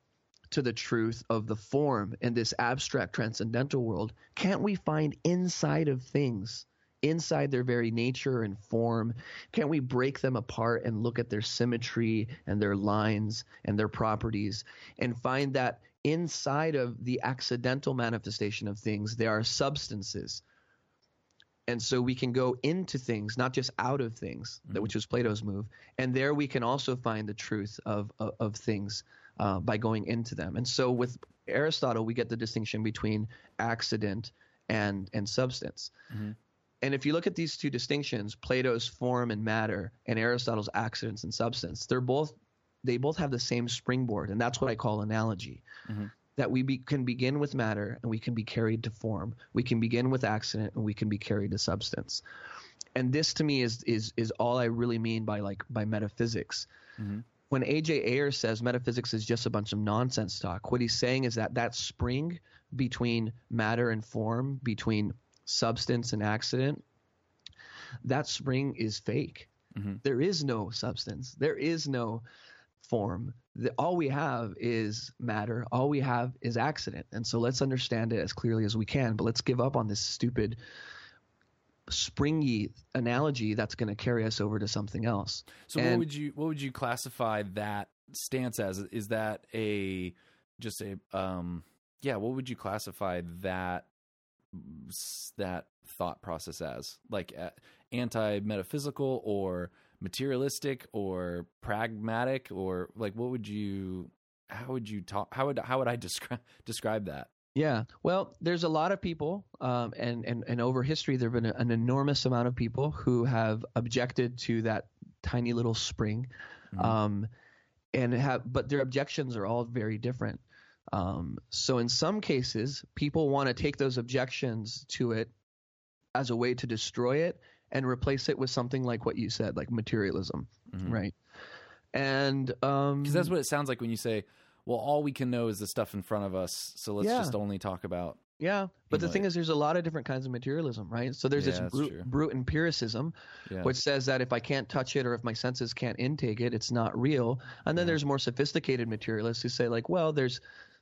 to the truth of the form in this abstract transcendental world? Can't we find inside of things, inside their very nature and form, can't we break them apart and look at their symmetry and their lines and their properties and find that inside of the accidental manifestation of things, there are substances? and so we can go into things not just out of things that mm-hmm. which was plato's move and there we can also find the truth of of, of things uh, by going into them and so with aristotle we get the distinction between accident and and substance mm-hmm. and if you look at these two distinctions plato's form and matter and aristotle's accidents and substance they're both they both have the same springboard and that's what i call analogy mm-hmm. that we be, can begin with matter and we can be carried to form. We can begin with accident and we can be carried to substance. And this to me is is is all I really mean by like by metaphysics. Mm-hmm. When AJ Ayer says metaphysics is just a bunch of nonsense talk, what he's saying is that that spring between matter and form, between substance and accident, that spring is fake. Mm-hmm. There is no substance. There is no form. The, all we have is matter. All we have is accident. And so let's understand it as clearly as we can, but let's give up on this stupid springy analogy that's going to carry us over to something else. So what would you what would you classify that stance as? Is that a just a um yeah, what would you classify that that thought process as? Like uh, anti-metaphysical or materialistic or pragmatic or like what would you how would you talk how would how would I describe describe that? Yeah. Well, there's a lot of people, um, and, and, and over history, there have been an enormous amount of people who have objected to that tiny little spring. Um, and have, but their objections are all very different. Um, so in some cases, people want to take those objections to it as a way to destroy it and replace it with something like what you said, like materialism, right? and um, Because that's what it sounds like when you say, "Well, all we can know is the stuff in front of us, so let's Yeah. just only talk about." yeah. But the thing is, there's a lot of different kinds of materialism, right? So there's Yeah, this brute, brute empiricism, Yeah. which says that if I can't touch it or if my senses can't intake it, it's not real. And then there's more sophisticated materialists who say like, well, there's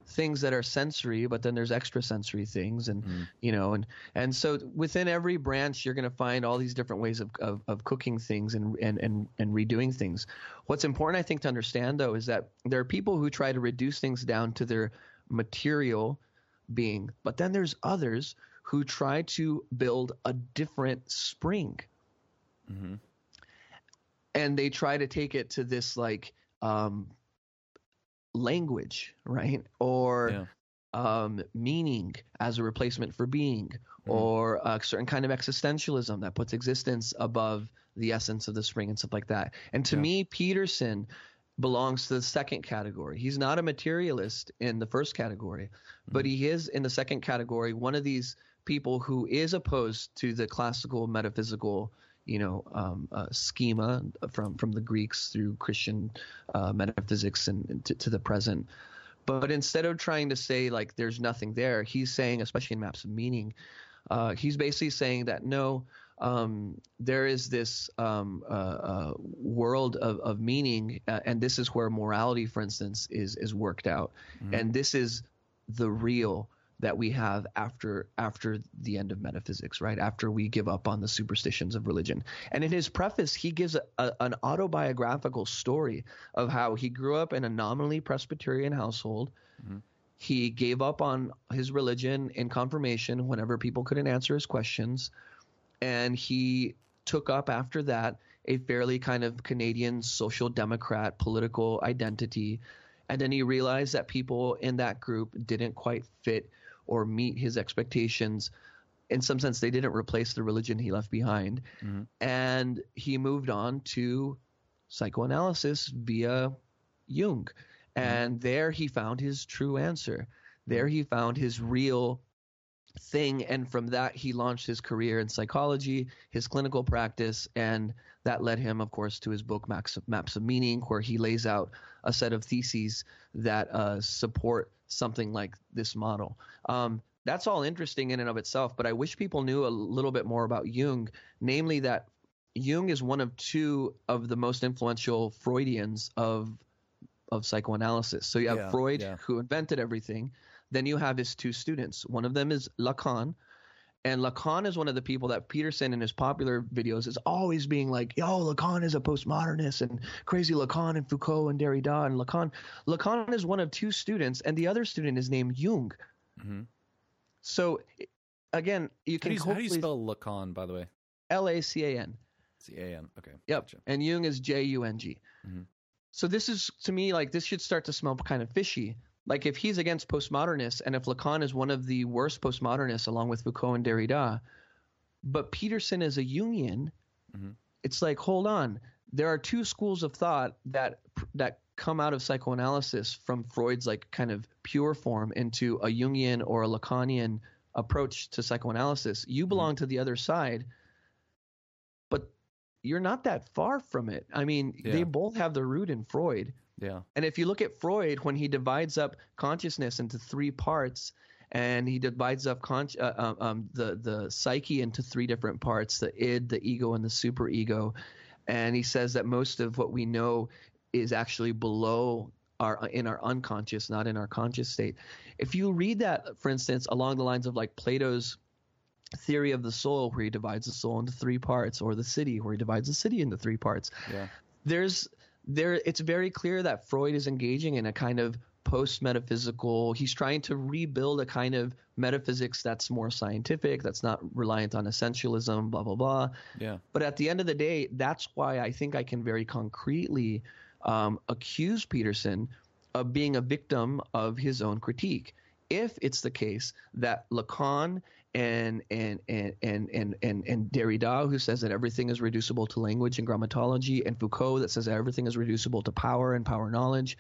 things that are sensory, but then there's extrasensory things, and Mm-hmm. you know, and and so within every branch, you're going to find all these different ways of, of, of cooking things and, and and and redoing things. What's important, I think, to understand though, is that there are people who try to reduce things down to their material being, but then there's others who try to build a different spring Mm-hmm. and they try to take it to this like um, language, right? Or Yeah. um, meaning as a replacement for being, Mm-hmm. or a certain kind of existentialism that puts existence above the essence of the spring and stuff like that. And to Yeah. me, Peterson belongs to the second category. He's not a materialist in the first category, but Mm-hmm. he is in the second category one of these people who is opposed to the classical metaphysical you know um, uh, schema from from the Greeks through Christian uh, metaphysics and, and to, to the present. But instead of trying to say like there's nothing there, he's saying, especially in Maps of Meaning, uh, he's basically saying that no, um, there is this um, uh, uh, world of, of meaning, uh, and this is where morality, for instance, is is worked out, and this is the real that we have after after the end of metaphysics, right? After we give up on the superstitions of religion. And in his preface, he gives a, a, an autobiographical story of how he grew up in a nominally Presbyterian household. Mm-hmm. He gave up on his religion in confirmation whenever people couldn't answer his questions, and he took up after that a fairly kind of Canadian social democrat political identity. And then he realized that people in that group didn't quite fit or meet his expectations. In some sense, they didn't replace the religion he left behind. And he moved on to psychoanalysis via Jung. And there he found his true answer. There he found his real thing. And from that, he launched his career in psychology, his clinical practice, and that led him, of course, to his book Maps of, Maps of Meaning, where he lays out a set of theses that uh, support something like this model. Um, that's all interesting in and of itself, but I wish people knew a little bit more about Jung, namely that Jung is one of two of the most influential Freudians of of psychoanalysis. So you have Yeah, Freud, yeah. who invented everything. Then you have his two students. One of them is Lacan, and Lacan is one of the people that Peterson in his popular videos is always being like, "Yo, Lacan is a postmodernist and crazy Lacan and Foucault and Derrida and Lacan." Lacan is one of two students, and the other student is named Jung. Mhm. So again, you How can do you, how do you spell Lacan, by the way? L A C A N. C A N. Okay. Yep. Gotcha. And Jung is J U N G. Mhm. So this is to me like this should start to smell kind of fishy. Like if he's against postmodernists and if Lacan is one of the worst postmodernists along with Foucault and Derrida, but Peterson is a Jungian, Mhm. it's like hold on. There are two schools of thought that that come out of psychoanalysis from Freud's like kind of pure form into a Jungian or a Lacanian approach to psychoanalysis. You belong to the other side, but you're not that far from it. I mean, they both have the root in Freud. Yeah. And if you look at Freud, when he divides up consciousness into three parts, and he divides up con- uh, um, um, the the psyche into three different parts: the id, the ego, and the superego. And he says that most of what we know is actually below our in our unconscious, not in our conscious state. If you read that, for instance, along the lines of like Plato's theory of the soul, where he divides the soul into three parts, or the city, where he divides the city into three parts, Yeah. there's there it's very clear that Freud is engaging in a kind of post metaphysical he's trying to rebuild a kind of metaphysics that's more scientific that's not reliant on essentialism blah blah blah Yeah. but at the end of the day that's why i think i can very concretely um, accuse peterson of being a victim of his own critique if it's the case that lacan and and and and and and, and Derrida, who says that everything is reducible to language and grammatology, and Foucault, that says that everything is reducible to power and power knowledge.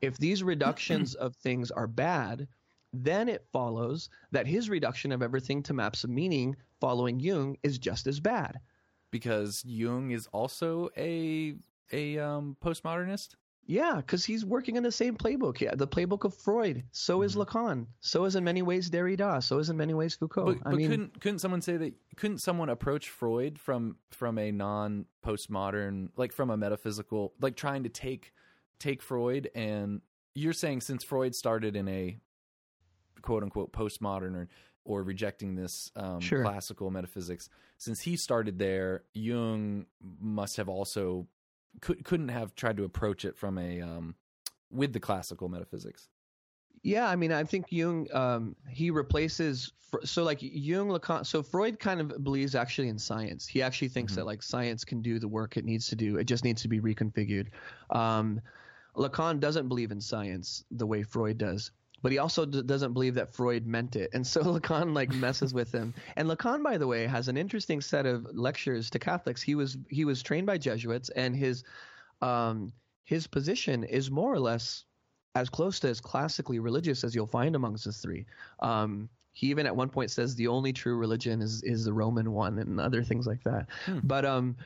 If these reductions of things are bad, then it follows that his reduction of everything to maps of meaning, following Jung, is just as bad. Because Jung is also a a um, postmodernist? Yeah, because he's working in the same playbook. Yeah, the playbook of Freud. So is Lacan. So is in many ways Derrida. So is in many ways Foucault. But, I but mean, couldn't couldn't someone say that? Couldn't someone approach Freud from from a non postmodern, like from a metaphysical, like trying to take take Freud and you're saying since Freud started in a quote unquote postmodern or or rejecting this um, Sure. classical metaphysics, since he started there, Jung must have also could, couldn't have tried to approach it from a um, with the classical metaphysics. Yeah, I mean, I think Jung um, he replaces so like Jung Lacan. So Freud kind of believes actually in science. He actually thinks Mhm. that like science can do the work it needs to do. It just needs to be reconfigured. Um, Lacan doesn't believe in science the way Freud does. But he also d- doesn't believe that Freud meant it, and so Lacan like messes with him. And Lacan, by the way, has an interesting set of lectures to Catholics. He was he was trained by Jesuits, and his um, his position is more or less as close to as classically religious as you'll find amongst the three. Um, he even at one point says the only true religion is is the Roman one, and other things like that. Hmm. But um,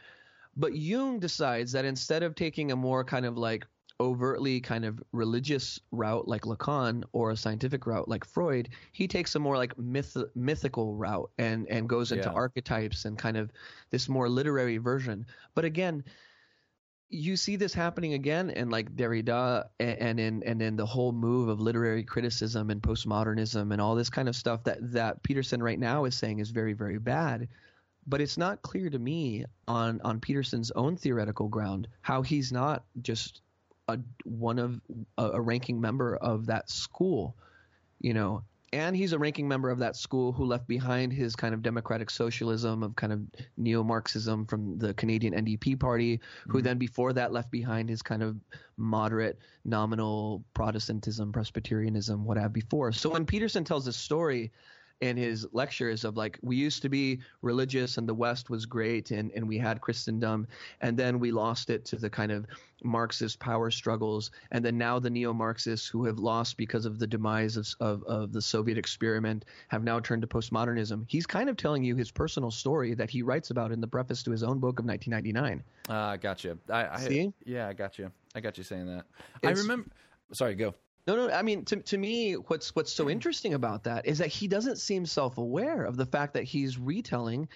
but Jung decides that instead of taking a more kind of like overtly kind of religious route like Lacan or a scientific route like Freud, he takes a more like myth mythical route and and goes into Yeah. archetypes and kind of this more literary version. But again, you see this happening again in like Derrida and, and in and in the whole move of literary criticism and postmodernism and all this kind of stuff that that Peterson right now is saying is very very bad. But it's not clear to me on on Peterson's own theoretical ground how he's not just a one of a, a ranking member of that school, you know. And he's a ranking member of that school who left behind his kind of democratic socialism of kind of neo-Marxism from the Canadian NDP party, who Mhm. then before that left behind his kind of moderate nominal Protestantism, Presbyterianism, what have before. So when Peterson tells this story in his lectures of like we used to be religious and the West was great and, and we had Christendom and then we lost it to the kind of Marxist power struggles and then now the neo-Marxists who have lost because of the demise of, of, of the Soviet experiment have now turned to postmodernism. He's kind of telling you his personal story that he writes about in the preface to his own book of 1999. Ah, gotcha. I, I See? yeah, I got you. I got you saying that. I remember. Sorry, go. No, no. I mean, to to me, what's what's so interesting about that is that he doesn't seem self-aware of the fact that he's retelling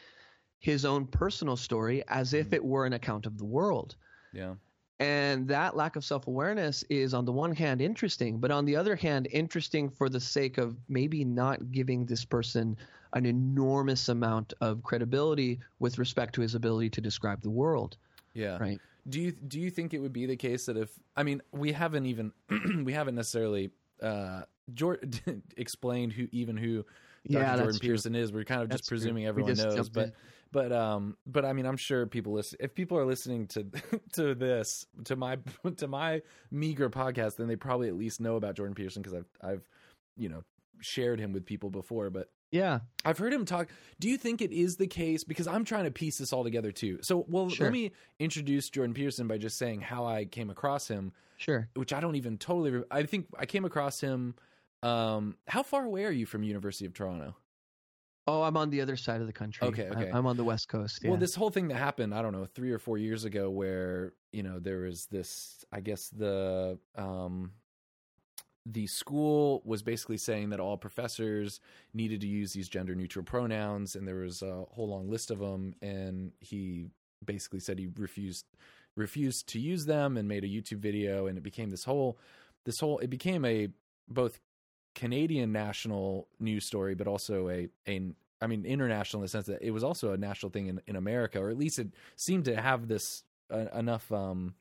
his own personal story as if mm-hmm. it were an account of the world. Yeah. And that lack of self-awareness is, on the one hand, interesting, but on the other hand, interesting for the sake of maybe not giving this person an enormous amount of credibility with respect to his ability to describe the world. Yeah. Right. Do you do you think it would be the case that if I mean we haven't even we haven't necessarily uh Jordan explained who even who Dr. Yeah, Jordan that's true. Is. We're kind of just That's true. presuming We everyone just knows, but in. but um but I mean I'm sure people listen if people are listening to to this to my to my meager podcast then they probably at least know about Jordan Peterson because I've I've you know shared him with people before but Yeah. I've heard him talk. Do you think it is the case? Because I'm trying to piece this all together too. So, well, Sure. let me introduce Jordan Peterson by just saying how I came across him, Sure. which I don't even totally. Re- I think I came across him. Um, how far away are you from University of Toronto? Oh, I'm on the other side of the country. Okay, okay. I'm on the west coast. Yeah. Well, this whole thing that happened, I don't know, three or four years ago, where you know there was this. I guess the um, the school was basically saying that all professors needed to use these gender neutral pronouns, and there was a whole long list of them. And he basically said he refused refused to use them, and made a YouTube video, and it became this whole this whole it became a both Canadian national news story, but also a a I mean international in the sense that it was also a national thing in, in America, or at least it seemed to have this uh, enough um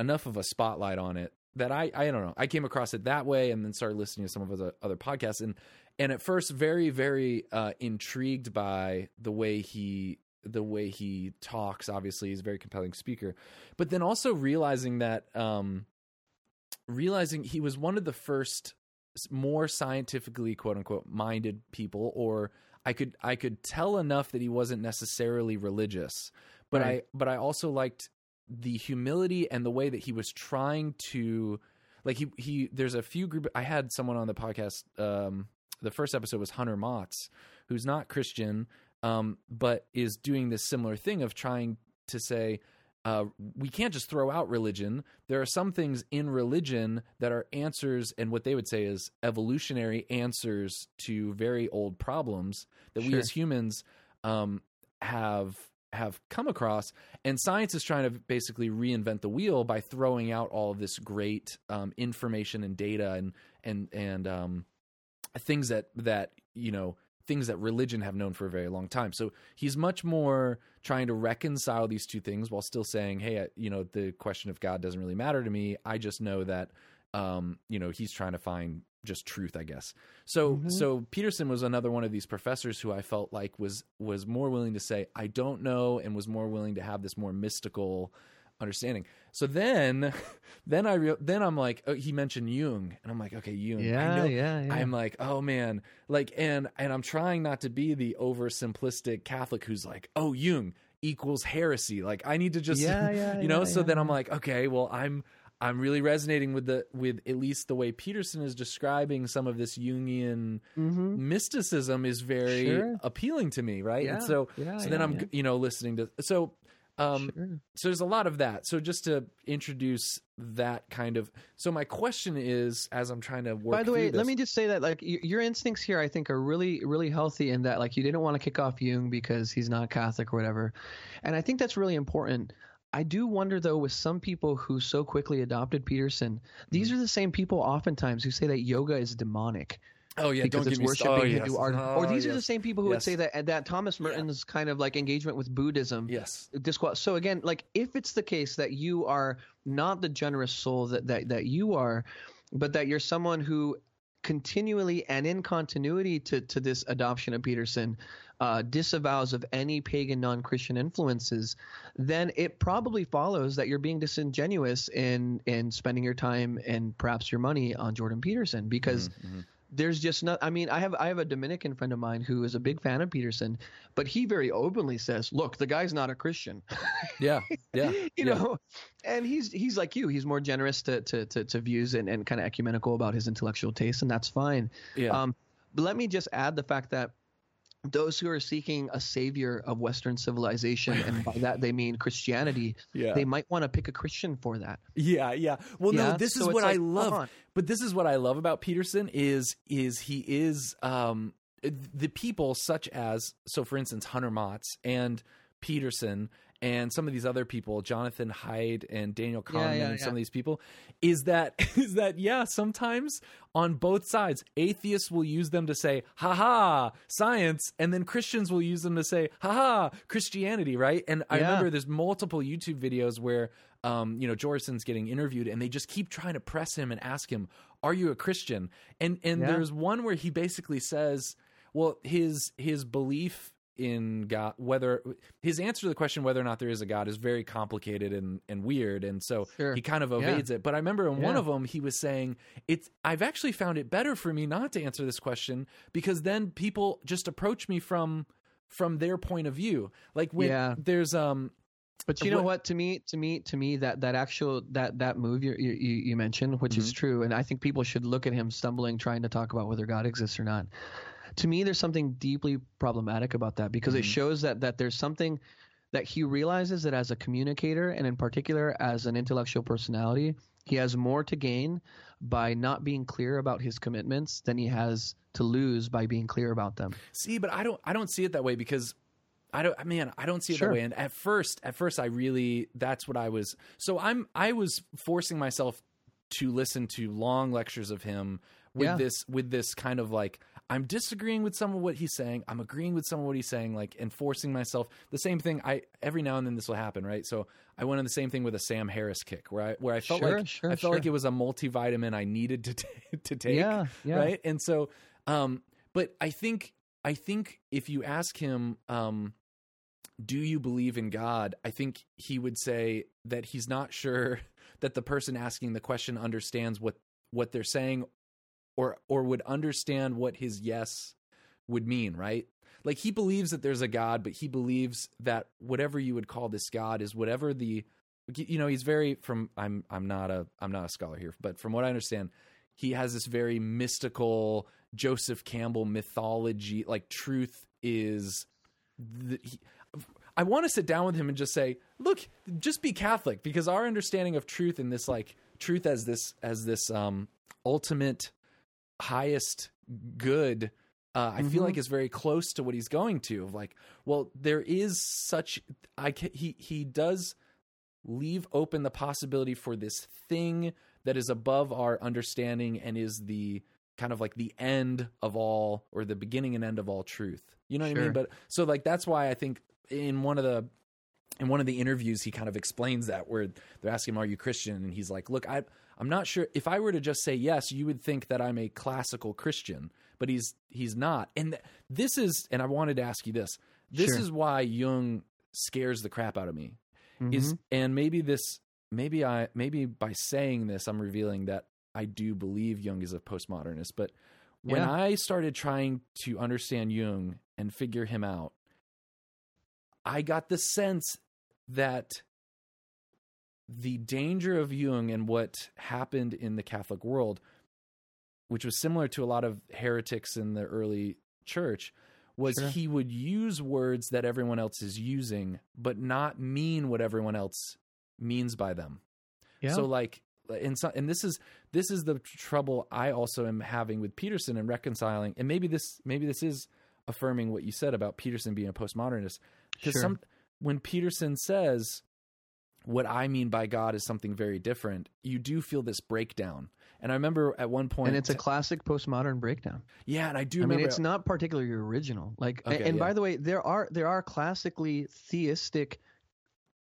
enough of a spotlight on it that I I don't know I came across it that way, and then started listening to some of the other podcasts, and and at first very very uh, intrigued by the way he the way he talks. Obviously, he's a very compelling speaker, but then also realizing that um realizing he was one of the first more scientifically quote unquote minded people or I could I could tell enough that he wasn't necessarily religious but Right. I but I also liked the humility and the way that he was trying to like he he there's a few group I had someone on the podcast um the first episode was Hunter Motts who's not Christian um but is doing this similar thing of trying to say uh, we can't just throw out religion. There are some things in religion that are answers, and what they would say is evolutionary answers to very old problems that we as humans um, have have come across. And science is trying to basically reinvent the wheel by throwing out all of this great um, information and data and and and um, things that that you know things that religion have known for a very long time. So he's much more trying to reconcile these two things while still saying, "Hey, you know, the question of God doesn't really matter to me. I just know that um, you know, he's trying to find just truth, I guess." So Mhm. so Peterson was another one of these professors who I felt like was was more willing to say, "I don't know," and was more willing to have this more mystical understanding. So then then I re- then I'm like, oh, he mentioned Jung, and I'm like, okay, Jung. I Yeah, know, yeah, yeah. I'm like, oh man, like, and and I'm trying not to be the oversimplistic Catholic who's like, oh, Jung equals heresy. Like, I need to just, Yeah, yeah, you know. so then I'm like, okay, well, I'm I'm really resonating with the with at least the way Peterson is describing some of this Jungian Mm-hmm. mysticism is very Sure. appealing to me, right? Yeah, And so yeah, so then yeah, I'm yeah. you know listening to so. Um, sure. so there's a lot of that. So just to introduce that kind of. So my question is, as I'm trying to work. By the way, through let me just say that like your instincts here, I think, are really, really healthy. In that, like, you didn't want to kick off Jung because he's not Catholic or whatever, and I think that's really important. I do wonder though, with some people who so quickly adopted Peterson, these Mm-hmm. are the same people oftentimes who say that yoga is demonic Oh yeah, because don't it's worshiping oh, Hindu yes. art. Oh, or these are the same people who would say that that Thomas Merton's kind of like engagement with Buddhism Yes. disqual- so again like if it's the case that you are not the generous soul that, that that you are but that you're someone who continually and in continuity to to this adoption of peterson uh, disavows of any pagan non-christian influences then it probably follows that you're being disingenuous in in spending your time and perhaps your money on jordan peterson because Mhm. there's just not i mean i have i have a dominican friend of mine who is a big fan of peterson but he very openly says look the guy's not a christian Yeah. Yeah. you yeah. know and he's he's like you he's more generous to to to, to views and, and kind of ecumenical about his intellectual tastes and that's fine Yeah. um but let me just add the fact that those who are seeking a savior of western civilization and by that they mean christianity yeah. they might want to pick a christian for that Yeah, yeah. Well, no, this So is what like, I love. But this is what I love about Peterson is is he is um the people such as so for instance Hunter Motz and Peterson and some of these other people, Jonathan Haidt and Daniel Kahneman yeah, and some of these people, is that is that yeah, sometimes on both sides, atheists will use them to say, ha ha, science, and then Christians will use them to say, ha ha, Christianity, right? And I remember there's multiple YouTube videos where um, you know, Jorison's getting interviewed and they just keep trying to press him and ask him, Are you a Christian? And and Yeah. there's one where he basically says, Well, his his belief in God whether his answer to the question whether or not there is a God is very complicated and, and weird and so Sure. he kind of evades it. But I remember in one of them he was saying it's I've actually found it better for me not to answer this question because then people just approach me from from their point of view. Like when Yeah. there's um But you know What-? To me, to me, to me, that that actual that that move you you, you mentioned, which is true, and I think people should look at him stumbling, trying to talk about whether God exists or not. To me, there's something deeply problematic about that because it mm-hmm. shows that that there's something that he realizes that as a communicator and in particular as an intellectual personality, he has more to gain by not being clear about his commitments than he has to lose by being clear about them. See, but I don't I don't see it that way because I don't man, I don't see it Sure. that way. And at first, at first I really that's what I was so I'm I was forcing myself to listen to long lectures of him with Yeah. this with this kind of like I'm disagreeing with some of what he's saying. I'm agreeing with some of what he's saying, like enforcing myself. The same thing. I every now and then this will happen, right? So I went on the same thing with a Sam Harris kick, where I where I felt Sure, like sure, I felt like it was a multivitamin I needed to t- to take Yeah, yeah. right and so um but i think i think if you ask him um do you believe in god i think he would say that he's not sure that the person asking the question understands what what they're saying or or would understand what his yes would mean right? Like he believes that there's a god but he believes that whatever you would call this god is whatever the you know he's very from i'm i'm not a i'm not a scholar here but from what i understand he has this very mystical joseph campbell mythology like truth is the, he, I want to sit down with him and just say, look, just be Catholic because our understanding of truth and this like truth as this as this um ultimate highest good uh, I feel Mhm. like is very close to what he's going to. Of like, well, there is such I ca he he does leave open the possibility for this thing that is above our understanding and is the kind of like the end of all or the beginning and end of all truth. You know what I mean? But so like that's why I think in one of the in one of the interviews he kind of explains that where they're asking him are you christian and he's like look i i'm not sure if i were to just say yes you would think that i'm a classical christian but he's he's not and th- this is and i wanted to ask you this this Sure. is why jung scares the crap out of me is Mhm. and maybe this maybe i maybe by saying this i'm revealing that i do believe jung is a postmodernist but when Yeah. i started trying to understand jung and figure him out i got the sense that the danger of jung and what happened in the catholic world which was similar to a lot of heretics in the early church was Sure. he would use words that everyone else is using but not mean what everyone else means by them yeah. so like and so, and this is this is the trouble I also am having with Peterson and reconciling and maybe this maybe this is affirming what you said about Peterson being a postmodernist because Sure. some when Peterson says what I mean by God is something very different you do feel this breakdown and I remember at one point and it's a classic postmodern breakdown. yeah and I do I remember mean, it's not particularly original. Like, Okay, and yeah. by the way, there are there are classically theistic,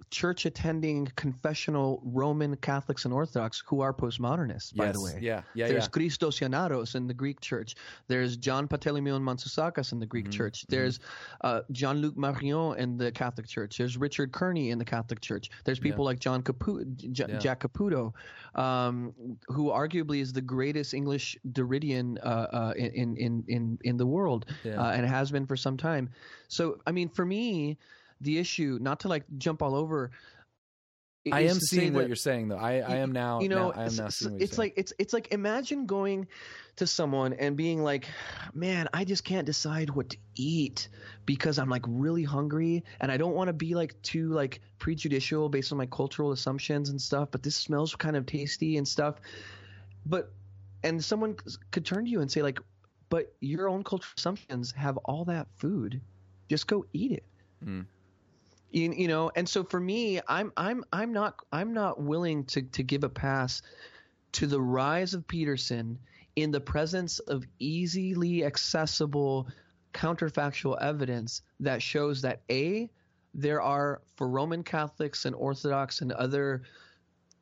church attending, confessional Roman Catholics and Orthodox who are postmodernists. By the way, yeah yeah There's yeah Christos Yannaras in the Greek church. There's John Panteleimon Manoussakis in the Greek Mhm, church. mhm. There's uh, Jean-Luc Marion in the Catholic church. There's Richard Kearney in the Catholic church. There's people like John Capu- J- Yeah. Jack Caputo, um, who arguably is the greatest English Derridian uh, uh, in, in in in the world, Yeah. uh, and has been for some time. So, I mean, for me, the issue, not to like jump all over. I am seeing what that- you're saying though I I am now you know now- I am it's, now seeing it's like it's it's like imagine going to someone and being like man i just can't decide what to eat because i'm like really hungry and i don't want to be like too like prejudicial based on my cultural assumptions and stuff but this smells kind of tasty and stuff but and someone could turn to you and say like but your own cultural assumptions have all that food just go eat it Mm. You, you know and so for me i'm i'm i'm not i'm not willing to to give a pass to the rise of peterson in the presence of easily accessible counterfactual evidence that shows that a there are for roman catholics and orthodox and other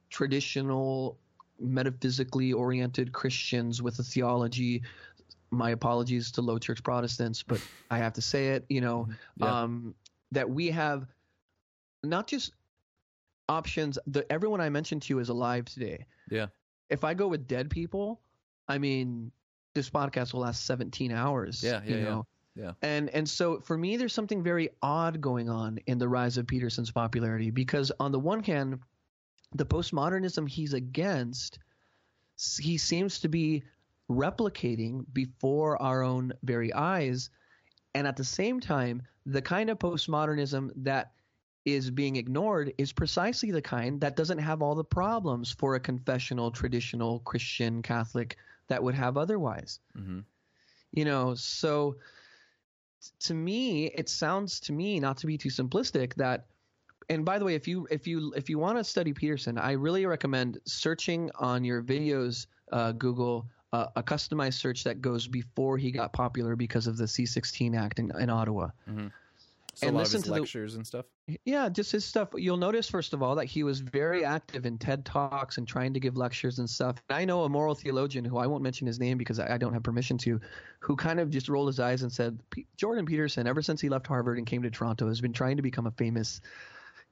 traditional metaphysically oriented christians with a theology my apologies to low church protestants but i have to say it you know Yeah. um, that we have not just options the everyone i mentioned to you is alive today Yeah. if i go with dead people i mean this podcast will last 17 hours Yeah, you yeah, yeah. know Yeah. and and so for me there's something very odd going on in the rise of peterson's popularity because on the one hand the postmodernism he's against he seems to be replicating before our own very eyes and at the same time the kind of postmodernism that is being ignored is precisely the kind that doesn't have all the problems for a confessional traditional christian catholic that would have otherwise. Mhm. you know so t- to me it sounds to me not to be too simplistic that and by the way if you if you if you want to study peterson i really recommend searching on your videos uh, google uh, a customized search that goes before he got popular because of the c16 act in, in ottawa So And listen to the- lectures and stuff. yeah, just his stuff. You'll notice, first of all, that he was very active in TED Talks and trying to give lectures and stuff. And I know a moral theologian who I won't mention his name because I I don't have permission to, who kind of just rolled his eyes and said, "P- Jordan Peterson, ever since he left Harvard and came to Toronto, has been trying to become a famous,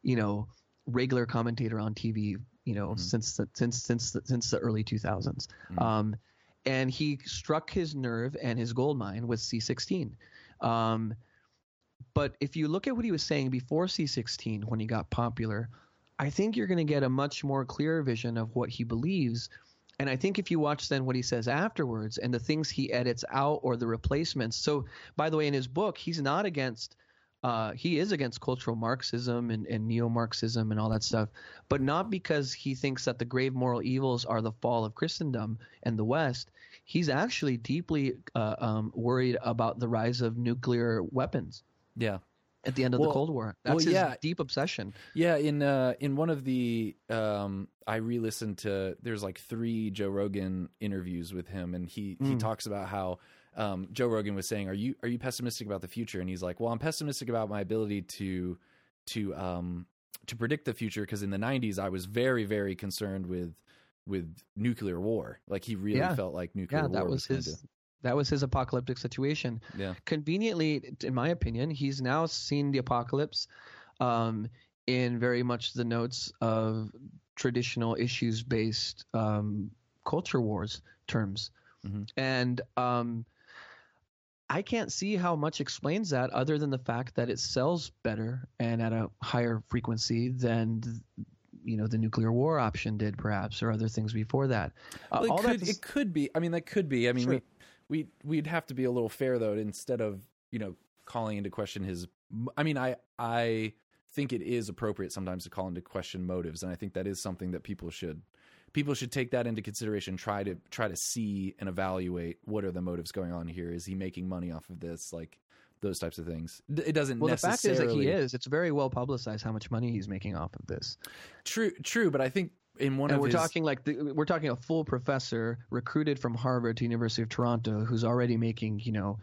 you know, regular commentator on TV, you know, Mhm. since the, since since the, since the early 2000s. Mhm. Um, and he struck his nerve and his gold mine with C16. Um, but if you look at what he was saying before C16 when he got popular, I think you're going to get a much more clear vision of what he believes. And I think if you watch then what he says afterwards and the things he edits out or the replacements. So, by the way, in his book, he's not against Uh, he is against cultural Marxism and, and neo Marxism and all that stuff, but not because he thinks that the grave moral evils are the fall of Christendom and the West. He's actually deeply uh, um, worried about the rise of nuclear weapons Yeah. at the end of Well- the Cold War. That's well, his yeah. deep obsession. Yeah, in uh in one of the um I re-listened to there's like 3 Joe Rogan interviews with him and he he Mm. talks about how um Joe Rogan was saying, "Are you are you pessimistic about the future?" And he's like, "Well, I'm pessimistic about my ability to to um to predict the future because in the 90s I was very very concerned with with nuclear war. Like he really Yeah. felt like nuclear Yeah, war that was gonna his. That was his apocalyptic situation. Yeah. Conveniently, in my opinion, he's now seen the apocalypse um, in very much the notes of traditional issues-based um, culture wars terms, Mhm. and um, I can't see how much explains that other than the fact that it sells better and at a higher frequency than. You know the nuclear war option did, perhaps, or other things before that. Uh, Well, all it could that's- it could be. I mean, that could be. I mean, Sure. we we we'd have to be a little fair though. Instead of you know calling into question his. I mean, I I think it is appropriate sometimes to call into question motives, and I think that is something that people should people should take that into consideration. Try to try to see and evaluate what are the motives going on here. Is he making money off of this? Like those types of things. It doesn't. Well, the fact is that he is. It's very well publicized how much money he's making off of this. true. True, but I think in one and of we're his, talking like the, we're talking a full professor recruited from Harvard to University of Toronto who's already making you know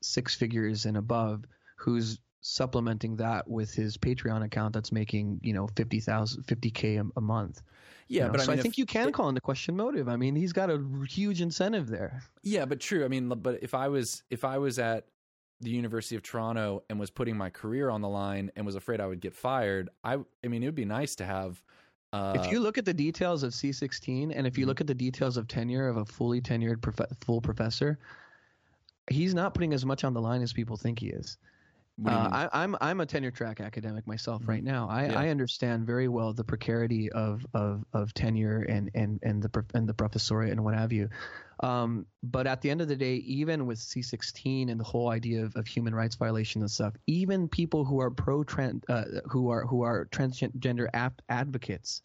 six figures and above, who's supplementing that with his Patreon account that's making you know 50,000 50k a, a month. yeah, you know? but I so mean, I think if- you can call into question motive. I mean, he's got a huge incentive there. Yeah, but true. I mean, but if I was if I was at the University of Toronto and was putting my career on the line and was afraid I would get fired, I I mean, it would be nice to have. Uh, if you look at the details of C16 and if you Mhm. look at the details of tenure of a fully tenured prof- full professor, he's not putting as much on the line as people think he is. What do you Uh? I, I'm I'm a tenure track academic myself Mhm. right now. I, Yeah. I understand very well the precarity of, of, of tenure and, and, and the and the professoriate and what have you. Um, but at the end of the day, even with C16 and the whole idea of, of human rights violation and stuff, even people who are pro trans uh, who are who are transgender ap- advocates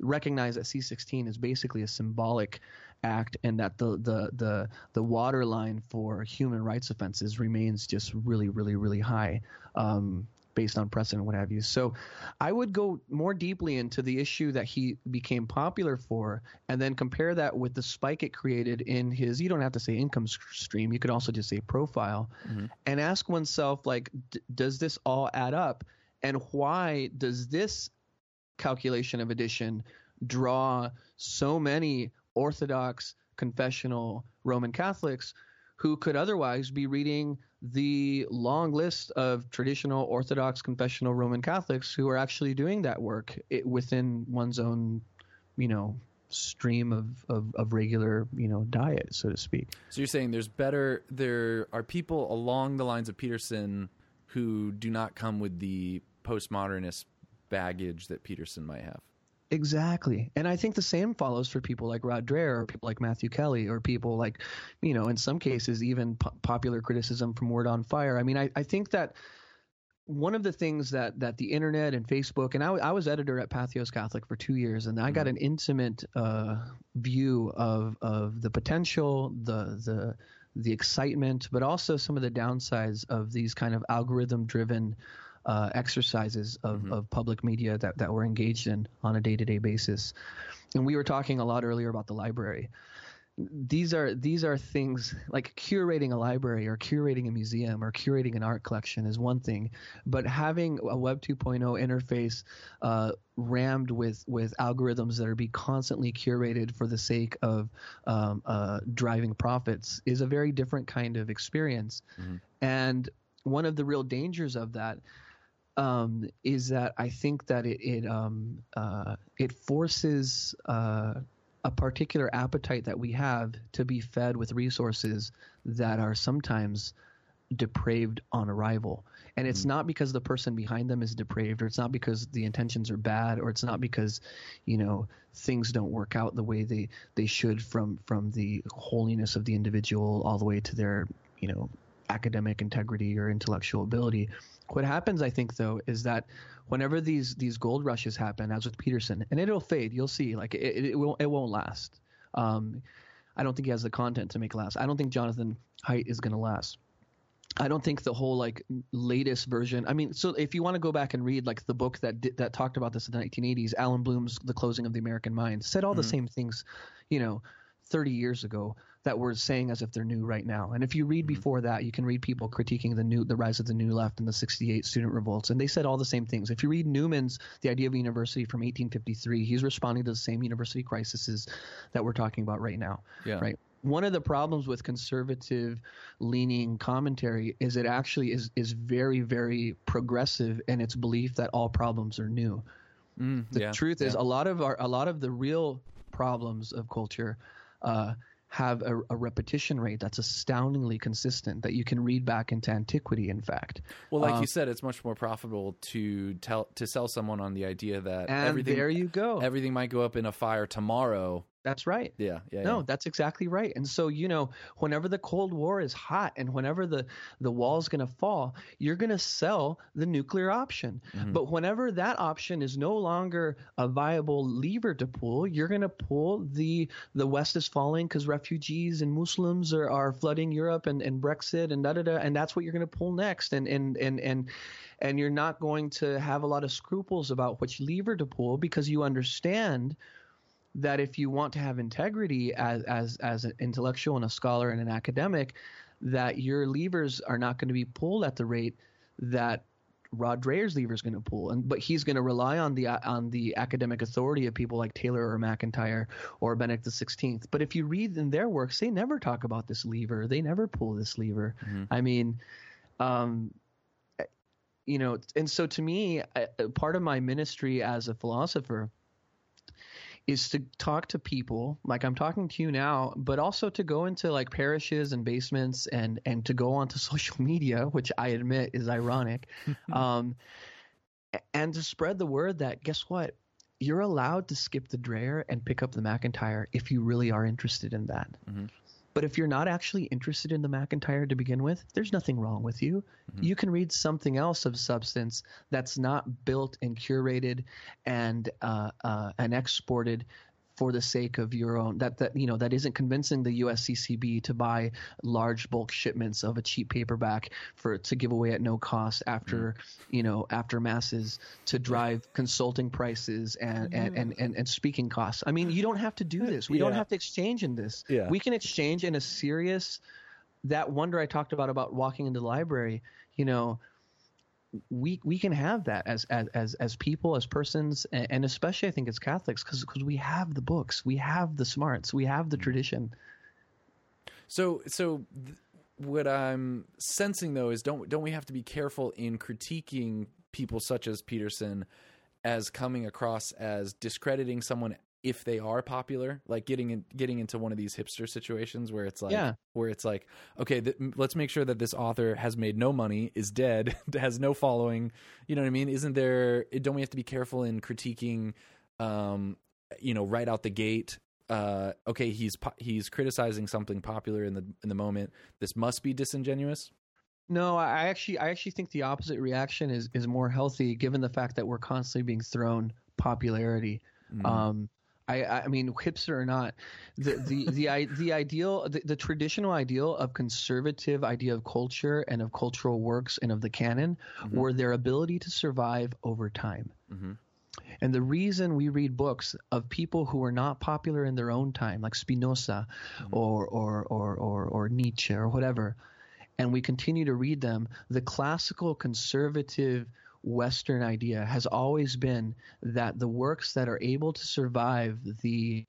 recognize that C16 is basically a symbolic act and that the the the the waterline for human rights offenses remains just really really really high um, based on precedent what have you so i would go more deeply into the issue that he became popular for and then compare that with the spike it created in his you don't have to say income stream you could also just say profile Mhm. and ask oneself like d- does this all add up and why does this calculation of addition draw so many Orthodox confessional Roman Catholics who could otherwise be reading the long list of traditional Orthodox confessional Roman Catholics who are actually doing that work it, within one's own, you know, stream of, of, of regular, you know, diet, so to speak. so you're saying there's better there are people along the lines of Peterson who do not come with the postmodernist baggage that Peterson might have. Exactly. And I think the same follows for people like Rod Dreher or people like Matthew Kelly or people like, you know, in some cases, even po- popular criticism from Word on Fire. I mean, I, I think that one of the things that, that the internet and Facebook, and I, I was editor at Patheos Catholic for two years, and I got an intimate uh, view of, of the potential, the, the, the excitement, but also some of the downsides of these kind of algorithm driven uh, exercises of, Mhm. of public media that, that we're engaged in on a day to day basis. And we were talking a lot earlier about the library. These are these are things like curating a library or curating a museum or curating an art collection is one thing, but having a Web 2.0 interface uh, rammed with with algorithms that are be constantly curated for the sake of um, uh, driving profits is a very different kind of experience. Mhm. And one of the real dangers of that um, is that I think that it it um, uh, it forces uh, a particular appetite that we have to be fed with resources that are sometimes depraved on arrival. And it's Mm. not because the person behind them is depraved, or it's not because the intentions are bad, or it's not because, you know, things don't work out the way they, they should from from the holiness of the individual all the way to their, you know, academic integrity or intellectual ability. What happens, I think, though, is that whenever these these gold rushes happen, as with Peterson, and it'll fade. You'll see, like it, it, won't it won't last. Um, I don't think he has the content to make it last. I don't think Jonathan Haidt is going to last. I don't think the whole like latest version. I mean, so if you want to go back and read like the book that did, that talked about this in the 1980s, Allan Bloom's The Closing of the American Mind said all the same things, you know, 30 years ago that we're saying as if they're new right now. And if you read before that, you can read people critiquing the new the rise of the new left and the 68 student revolts and they said all the same things. If you read Newman's The Idea of a University from 1853, he's responding to the same university crises that we're talking about right now. Yeah. Right one of the problems with conservative leaning commentary is it actually is is very very progressive in its belief that all problems are new. Mm, The yeah, truth is a lot of our a lot of the real problems of culture uh, have a, a repetition rate that's astoundingly consistent that you can read back into antiquity. In fact, Well, like Um, you said, it's much more profitable to tell to sell someone on the idea that and everything there you go. everything might go up in a fire tomorrow. That's right. Yeah, yeah. No, yeah. that's exactly right. And so, you know, whenever the Cold War is hot and whenever the the wall's going to fall, you're going to sell the nuclear option. Mm-hmm. But whenever that option is no longer a viable lever to pull, you're going to pull the the West is falling because refugees and Muslims are, are flooding Europe and, and Brexit and da da da, and that's what you're going to pull next. And and and and and you're not going to have a lot of scruples about which lever to pull because you understand that if you want to have integrity as as as an intellectual and a scholar and an academic, that your levers are not going to be pulled at the rate that Rod Dreher's lever is going to pull, and but he's going to rely on the on the academic authority of people like Taylor or MacIntyre or Benedict the Sixteenth. But if you read in their works, they never talk about this lever. They never pull this lever. I mean, um, you know, and so to me, part of my ministry as a philosopher is to talk to people like I'm talking to you now, but also to go into like parishes and basements and and to go onto social media, which I admit is ironic, um, and to spread the word that guess what, you're allowed to skip the Dreher and pick up the MacIntyre if you really are interested in that. But if you're not actually interested in the MacIntyre to begin with, there's nothing wrong with you. You can read something else of substance that's not built and curated and uh, uh, and exported for the sake of your own that that you know that isn't convincing the USCCB to buy large bulk shipments of a cheap paperback for to give away at no cost after mm-hmm. you know after masses to drive consulting prices and and, mm-hmm. and, and, and speaking costs. I mean, you don't have to do this. We don't have to exchange in this. Yeah. We can exchange in a serious that wonder I talked about about walking into the library, you know, we we can have that as as as, as people, as persons, and, especially I think as Catholics, because we have the books, we have the smarts, we have the mm. tradition. So, so th- what I'm sensing though is don't don't we have to be careful in critiquing people such as Peterson as coming across as discrediting someone if they are popular, like getting in, getting into one of these hipster situations where it's like Yeah. where it's like okay, th- let's make sure that this author has made no money, is dead, has no following. You know what I mean? Isn't there? Don't we have to be careful in critiquing? Um, you know, right out the gate uh, okay, he's po- he's criticizing something popular in the in the moment. This must be disingenuous. No, I actually I actually think the opposite reaction is is more healthy, given the fact that we're constantly being thrown popularity. Um, I, I mean, hipster or not, the the the the ideal, the, the traditional ideal of conservative idea of culture and of cultural works and of the canon mm-hmm. were their ability to survive over time. Mm-hmm. And the reason we read books of people who were not popular in their own time, like Spinoza mm-hmm. or, or, or, or, or Nietzsche or whatever, and we continue to read them, the classical conservative Western idea has always been that the works that are able to survive the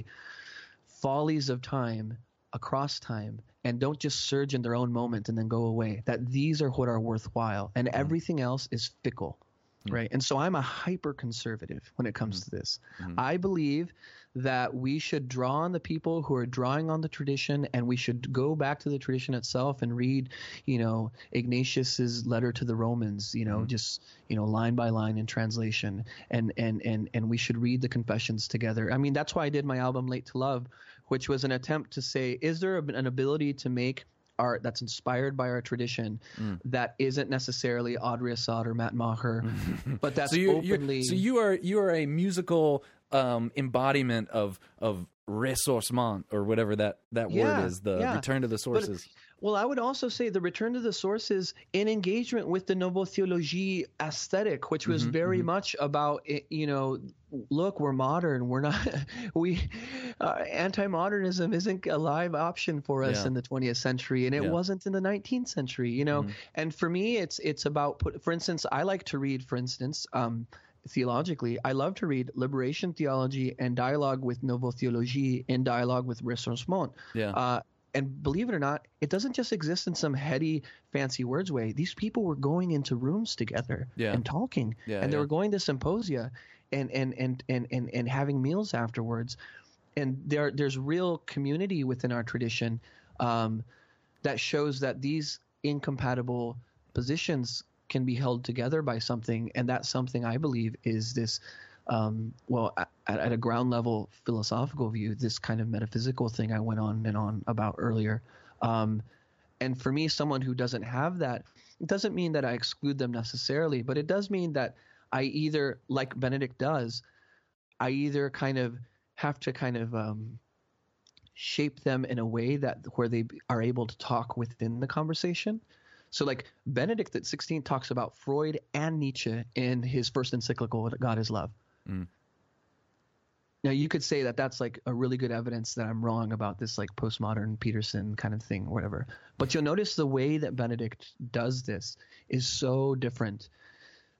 follies of time across time and don't just surge in their own moment and then go away, that these are what are worthwhile and mm-hmm. everything else is fickle. Hmm. Right. And so I'm a hyper conservative when it comes hmm. to this. Hmm. I believe that we should draw on the people who are drawing on the tradition and we should go back to the tradition itself and read, you know, Ignatius's letter to the Romans, you know, just, you know, line by line in translation and, and, and, and we should read the confessions together. I mean, that's why I did my album Late to Love, which was an attempt to say, is there an ability to make art that's inspired by our tradition that isn't necessarily Audrey Assad or Matt Maher, but that's so you openly. so you are you are a musical um, embodiment of of ressourcement or whatever that that Yeah, word is the yeah. return to the But- sources. Well, I would also say the return to the sources in engagement with the Nouvelle Théologie aesthetic, which was Mm-hmm, very much about, you know, look, we're modern. We're not, we, uh, anti modernism isn't a live option for us Yeah. in the 20th century, and it Yeah. Mm-hmm. wasn't in the 19th century, you know. And for me, it's, it's about, put, for instance, I like to read, for instance, um, theologically, I love to read liberation theology and dialogue with Nouvelle Théologie in dialogue with ressourcement. Yeah. Uh, and believe it or not, it doesn't just exist in some heady, fancy words way. These people were going into rooms together Yeah. and talking, Yeah, and they yeah. were going to symposia and and and and and, and having meals afterwards. And there there's real community within our tradition um, that shows that these incompatible positions can be held together by something, and that something I believe is this. Um, well, at, at a ground level philosophical view, this kind of metaphysical thing I went on and on about earlier. Um, and for me, someone who doesn't have that, it doesn't mean that I exclude them necessarily, but it does mean that I either, like Benedict does, I either kind of have to kind of um, shape them in a way that where they are able to talk within the conversation. So, like Benedict at 16 talks about Freud and Nietzsche in his first encyclical, God is Love. Now, you could say that that's like a really good evidence that I'm wrong about this like postmodern Peterson kind of thing, or whatever. But you'll notice the way that Benedict does this is so different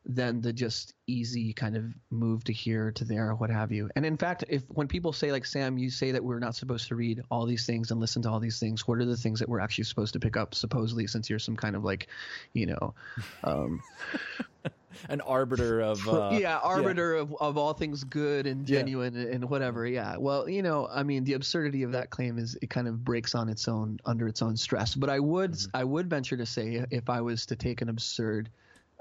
than the just easy kind of move to here to there or what have you. And in fact, if when people say like Sam, you say that we're not supposed to read all these things and listen to all these things, what are the things that we're actually supposed to pick up supposedly since you're some kind of like, you know, um, An arbiter of uh, yeah, arbiter Of, of all things good and Yeah. genuine and whatever. Yeah. Well, you know, I mean, the absurdity of that claim is it kind of breaks on its own under its own stress. But I would Mm-hmm. I would venture to say if I was to take an absurd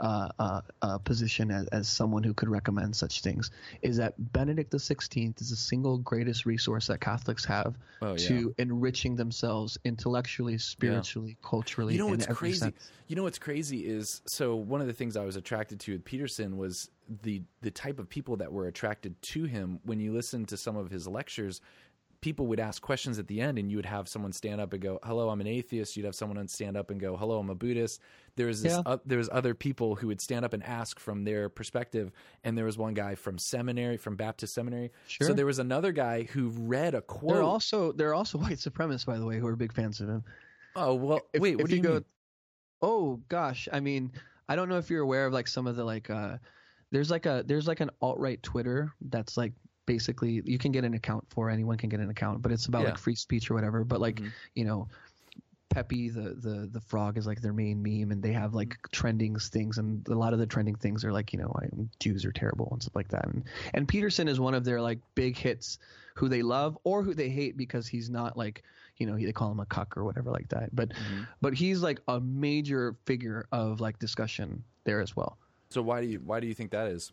uh, uh, uh, position as, as someone who could recommend such things, is that Benedict XVI is the single greatest resource that Catholics have Oh, yeah. to enriching themselves intellectually, spiritually, culturally. You know what's crazy? sense. You know what's crazy is so one of the things I was attracted to with Peterson was the the type of people that were attracted to him. When you listen to some of his lectures, people would ask questions at the end, and you would have someone stand up and go, "Hello, I'm an atheist." You'd have someone stand up and go, "Hello, I'm a Buddhist." There was this. Yeah. Uh, there was other people who would stand up and ask from their perspective, and there was one guy from seminary, from Baptist seminary. sure. So there was another guy who read a quote. They're also they're also white supremacists, by the way, who are big fans of him. oh well, if, wait, if what do you go, mean? Oh gosh, I mean, I don't know if you're aware of like some of the like uh there's like a there's like an alt right Twitter that's like basically you can get an account for anyone can get an account, but it's about Yeah. like free speech or whatever. But like Mhm. you know, Pepe the the the frog is like their main meme, and they have like trending things, and a lot of the trending things are like you know like, Jews are terrible and stuff like that. And and Peterson is one of their like big hits, who they love or who they hate because he's not like you know they call him a cuck or whatever like that. But Mhm. but he's like a major figure of like discussion there as well. So why do you why do you think that is?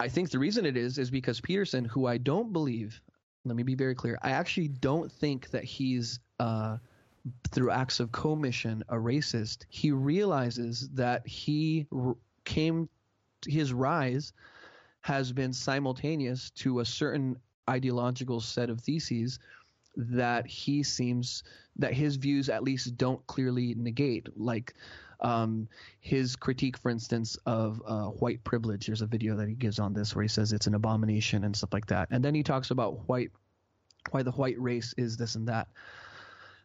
I think the reason it is is because Peterson, who I don't believe, let me be very clear, I actually don't think that he's uh, through acts of commission a racist. He realizes that he r- came, his rise has been simultaneous to a certain ideological set of theses that he seems that his views at least don't clearly negate like um, his critique for instance of uh, white privilege there's a video that he gives on this where he says it's an abomination and stuff like that. And then he talks about white why the white race is this and that.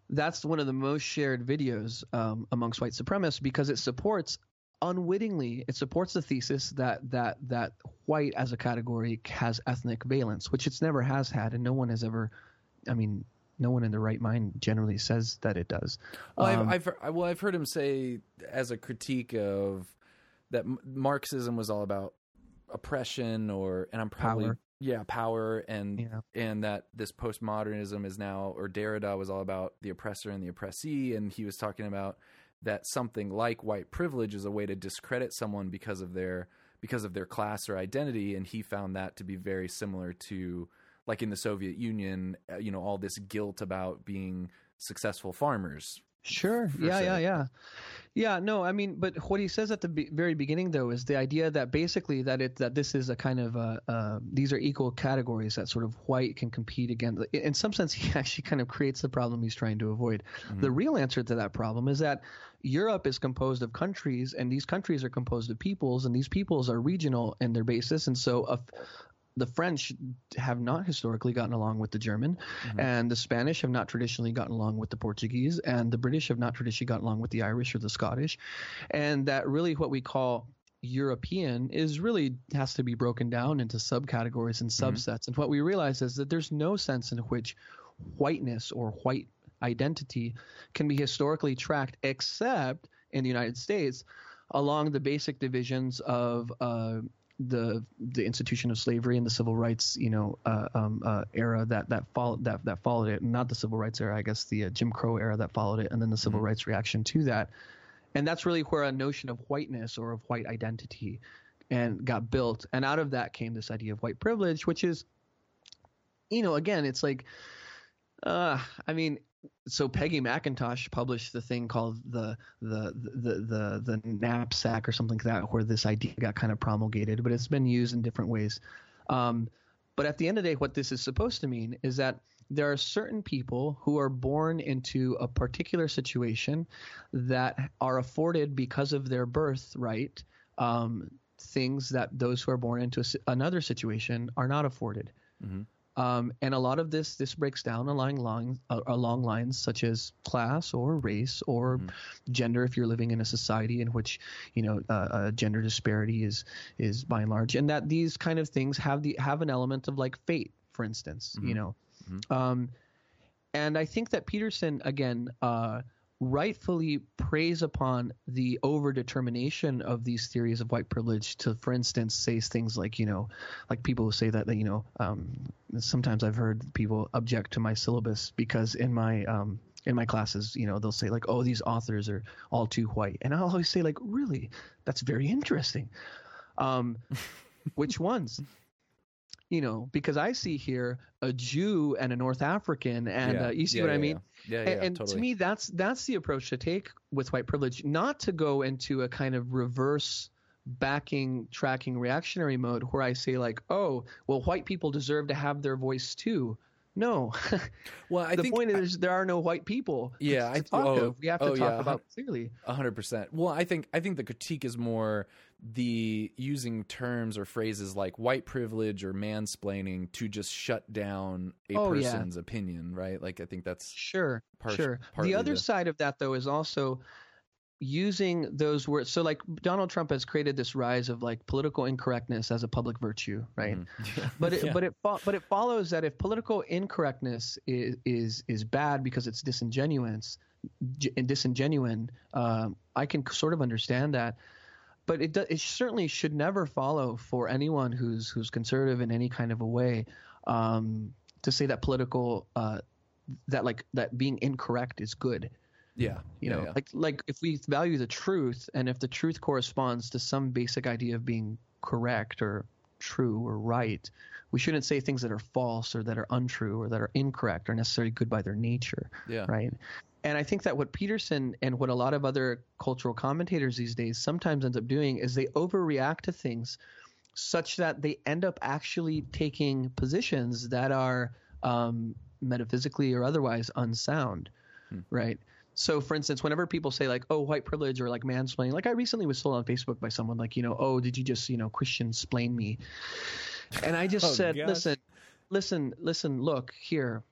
That's one of the most shared videos um, amongst white supremacists because it supports unwittingly it supports the thesis that that that white as a category has ethnic valence which it's never has had and no one has ever i mean no one in their right mind generally says that it does Well, Um, I've, I've heard, well, I've heard him say as a critique of that Marxism was all about oppression or, and I'm probably Power. yeah, power, and Yeah. and that this postmodernism is now, or Derrida was all about the oppressor and the oppressee, and he was talking about that something like white privilege is a way to discredit someone because of their because of their class or identity, and he found that to be very similar to like in the Soviet Union, uh, you know, all this guilt about being successful farmers Sure. Yeah, yeah, yeah. Yeah, no, I mean, but what he says at the be- very beginning, though, is the idea that basically that it that this is a kind of uh, uh, these are equal categories that sort of white can compete against. In some sense, he actually kind of creates the problem he's trying to avoid. The real answer to that problem is that Europe is composed of countries, and these countries are composed of peoples, and these peoples are regional in their basis, and so a, the French have not historically gotten along with the German, and the Spanish have not traditionally gotten along with the Portuguese, and the British have not traditionally gotten along with the Irish or the Scottish, and that really what we call European is really has to be broken down into subcategories and subsets. And what we realize is that there's no sense in which whiteness or white identity can be historically tracked except in the United States along the basic divisions of uh, the the institution of slavery and the civil rights you know uh, um, uh, era that that followed that that followed it not the civil rights era I guess the uh, Jim Crow era that followed it and then the civil rights reaction to that. And that's really where a notion of whiteness or of white identity and got built. And out of that came this idea of white privilege which is you know again it's like uh I mean so Peggy McIntosh published the thing called the the the the the knapsack or something like that, where this idea got kind of promulgated, but it's been used in different ways. Um, but at the end of the day, what this is supposed to mean is that there are certain people who are born into a particular situation that are afforded because of their birthright um, things that those who are born into another situation are not afforded. Um, and a lot of this this breaks down along lines uh, along lines such as class or race or gender if you're living in a society in which you know uh, uh, gender disparity is is by and large. And that these kind of things have the have an element of like fate for instance you know. Um, and I think that Peterson again uh, rightfully preys upon the overdetermination of these theories of white privilege to, for instance, say things like you know, like people who say that that you know, um, sometimes I've heard people object to my syllabus because in my um, in my classes, you know, they'll say like, oh, these authors are all too white, and I'll always say like, really, that's very interesting. Um, which ones? You know, because I see here a Jew and a North African, and Yeah. uh, you see Yeah, what I mean? Yeah, And- yeah, and totally. to me, that's that's the approach to take with white privilege, not to go into a kind of reverse backing tracking reactionary mode where I say like, oh, well, white people deserve to have their voice too. No, well, I the think point is there are no white people. Yeah, to I- talk oh, of. We have to oh, talk yeah, about clearly. A hundred percent. Well, I think I think the critique is more the using terms or phrases like white privilege or mansplaining to just shut down a Oh, yeah. person's opinion, right? Like I think that's Sure, Par- sure. The other the- side of that, though, is also using those words. So, like Donald Trump has created this rise of like political incorrectness as a public virtue, right? But it, Yeah. but it fo- but it follows that if political incorrectness is is is bad because it's disingenuous, and disingenuine, um, I can sort of understand that. But it do, it certainly should never follow for anyone who's who's conservative in any kind of a way um, to say that political uh, that like that being incorrect is good yeah, you yeah, know yeah. like like if we value the truth and if the truth corresponds to some basic idea of being correct or true or right we shouldn't say things that are false or that are untrue or that are incorrect or necessarily good by their nature Yeah. right and i think that what peterson and what a lot of other cultural commentators these days sometimes ends up doing is they overreact to things such that they end up actually taking positions that are um, metaphysically or otherwise unsound right? So for instance whenever people say like oh white privilege or like mansplaining like i recently was told on facebook by someone like you know oh did you just you know christian splain me? And i just Oh, said gosh. listen listen listen look here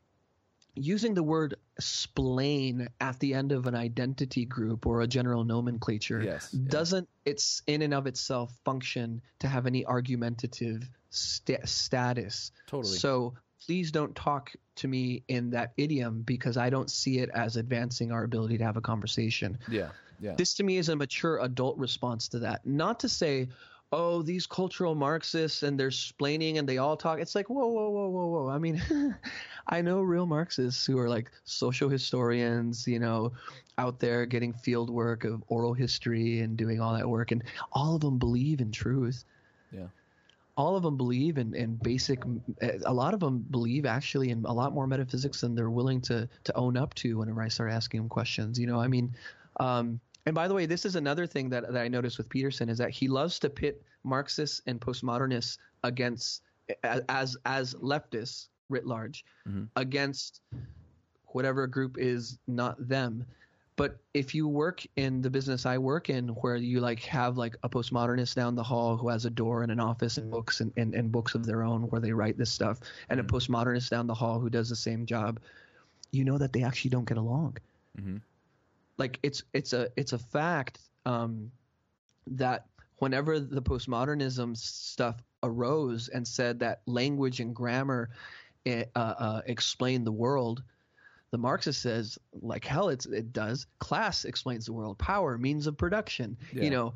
using the word splain at the end of an identity group or a general nomenclature Yes, doesn't it's in and of itself function to have any argumentative sta- status Totally. so please don't talk to me in that idiom because i don't see it as advancing our ability to have a conversation yeah, yeah. this to me is a mature adult response to that. Not to say, oh, these cultural Marxists and they're splaining and they all talk. It's like, whoa, whoa, whoa, whoa, whoa. I mean, I know real Marxists who are like social historians, you know, out there getting field work of oral history and doing all that work. And all of them believe in truth. Yeah. all of them believe in, in basic a lot of them believe actually in a lot more metaphysics than they're willing to to own up to whenever i start asking them questions you know i mean um, and by the way this is another thing that, that i noticed with peterson is that he loves to pit marxists and postmodernists against as as leftists writ large Mhm. against whatever group is not them but if you work in the business I work in, where you like have like a postmodernist down the hall who has a door and an office and books and, and, and books of their own where they write this stuff, and a postmodernist down the hall who does the same job, you know that they actually don't get along. Mhm. Like it's it's a it's a fact um, that whenever the postmodernism stuff arose and said that language and grammar eh, uh, uh, explain the world, the Marxist says, like hell, it's, it does. Class explains the world. Power, means of production. Yeah. You know,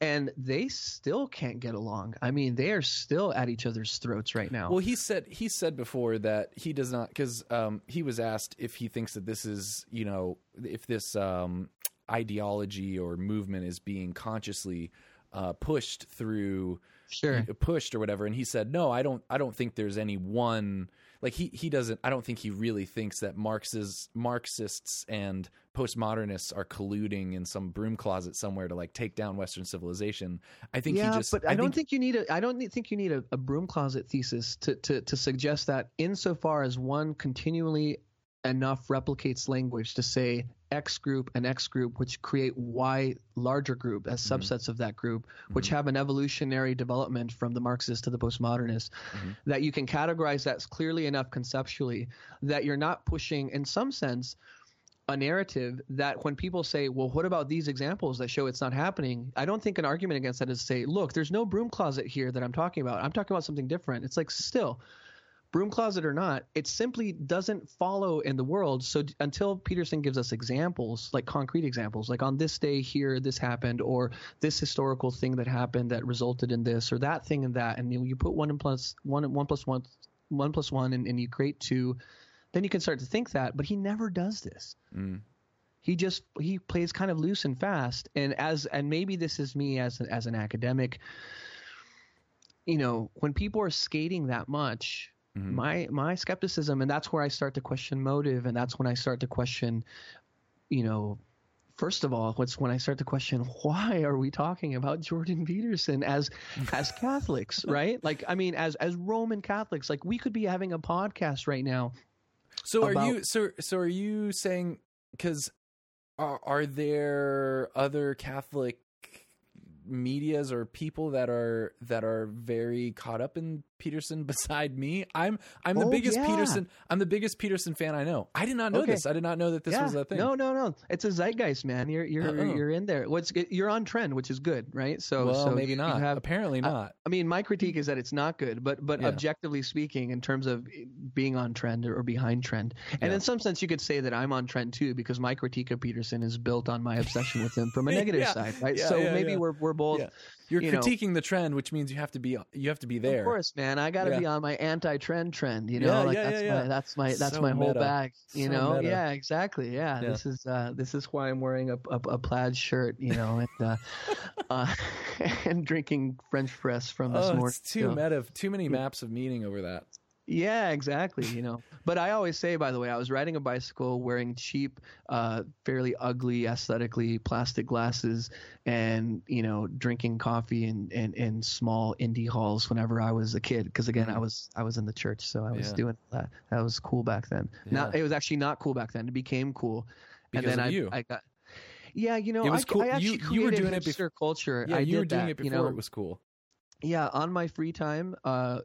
and they still can't get along. I mean, they are still at each other's throats right now. Well, he said he said before that he does not because um, he was asked if he thinks that this is you know if this um, ideology or movement is being consciously uh, pushed through sure. pushed or whatever and he said no i don't i don't think there's any one like he he doesn't i don't think he really thinks that marxists marxists and postmodernists are colluding in some broom closet somewhere to like take down western civilization i think yeah, he just but I, don't think, you need a. I don't think you need a, a broom closet thesis to, to to suggest that insofar as one continually enough replicates language to say X group and X group, which create Y larger group as Mhm. subsets of that group, which Mhm. have an evolutionary development from the Marxist to the postmodernist, Mhm. that you can categorize that clearly enough conceptually that you're not pushing, in some sense, a narrative that when people say, well, what about these examples that show it's not happening? I don't think an argument against that is to say, look, there's no broom closet here that I'm talking about. I'm talking about something different. It's like still, broom closet or not, it simply doesn't follow in the world. So d- until Peterson gives us examples, like concrete examples, like on this day here, this happened, or this historical thing that happened that resulted in this, or that thing and that, and you, you put one and plus one and one plus one, one plus one, and, and you create two, then you can start to think that. But he never does this Mm. he just he plays kind of loose and fast and as and maybe this is me as as an academic you know when people are skating that much Mhm. my my skepticism and that's where i start to question motive and that's when i start to question you know first of all what's when i start to question why are we talking about jordan peterson as as catholics right like i mean as as roman catholics like we could be having a podcast right now So are about- you so so are you saying because are, are there other Catholic medias or people that are that are very caught up in Peterson beside me? I'm I'm the Oh, biggest yeah. Peterson I'm the biggest Peterson fan I know. I did not know Okay. this. I did not know that this yeah. was a thing. No, no, no. It's a zeitgeist, man. You're you're Uh-uh. you're in there. What's you're on trend, which is good, right? So well, so maybe not. have- Apparently I- not. I mean, my critique is that it's not good, but but Yeah. objectively speaking, in terms of being on trend or behind trend, and in some sense, you could say that I'm on trend too, because my critique of Peterson is built on my obsession with him from a negative side, right? So maybe we're we're Yeah. You're you know- critiquing the trend, which means you have to be you have to be there. Of course, man. I got to Yeah. be on my anti-trend trend. You know, Yeah, like that's my that's my that's So my whole meta. bag. You So know, meta. yeah, exactly. Yeah, Yeah. this is uh, this is why I'm wearing a a, a plaid shirt. You know, and uh, uh, and drinking French press from this Oh, morning. it's too so- meta. Too many maps of meaning over that. Yeah, exactly. You know, but I always say, by the way, I was riding a bicycle wearing cheap, uh, fairly ugly, aesthetically plastic glasses, and you know, drinking coffee in in, in small indie halls whenever I was a kid. Because again, I was I was in the church, so I was. Yeah. doing that. That was cool back then. Not Yeah. it was actually not cool back then. It became cool, Because and then I you. I got. Yeah, you know, It was I, cool. I You- actually you were doing it bef- hipster culture. Yeah, I you did were doing that, it you before know, it was cool. Yeah on my free time uh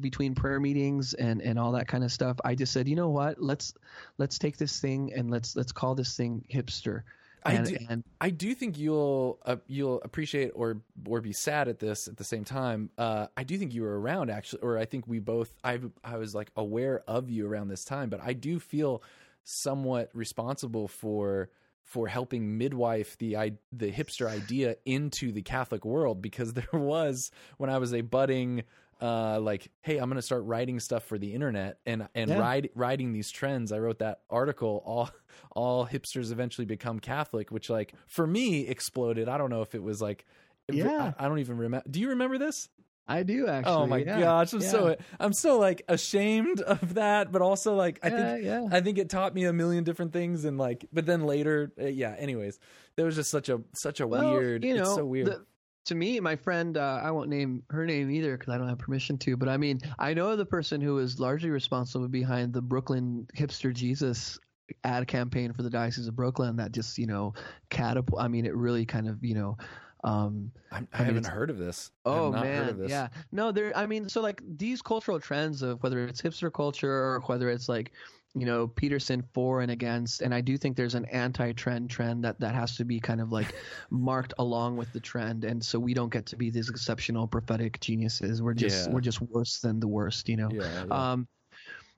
between prayer meetings and and all that kind of stuff i just said you know what let's let's take this thing and let's let's call this thing hipster I do- and I do think you'll uh, you'll appreciate or or be sad at this at the same time. Uh, I do think you were around actually, or I think we both. I I was like aware of you around this time, but I do feel somewhat responsible for for helping midwife the i the hipster idea into the Catholic world because there was when I was a budding uh like hey i'm gonna start writing stuff for the internet and and Yeah. ride, writing these trends i wrote that article all all hipsters eventually become catholic which like for me exploded i don't know if it was like Yeah. I, I don't even remember do you remember this I do actually. oh my yeah, gosh, I'm yeah. so I'm so like ashamed of that, but also like I Yeah, think yeah. I think it taught me a million different things, and like, but then later, uh, yeah. Anyways, there was just such a such a Well, weird. You know, it's so weird. the- to me, my friend, uh, I won't name her name either because I don't have permission to. But I mean, I know the person who is largely responsible behind the Brooklyn hipster Jesus ad campaign for the Diocese of Brooklyn that just you know catapult. I mean, it really kind of you know. Um, I'm, I, I mean, haven't heard of this. Oh not man, heard of this. yeah. No, there. I mean, so like these cultural trends of whether it's hipster culture or whether it's like, you know, Peterson for and against, and I do think there's an anti-trend trend that that has to be kind of like marked along with the trend, and so we don't get to be these exceptional prophetic geniuses. We're just Yeah. we're just worse than the worst, you know. yeah, yeah. Um,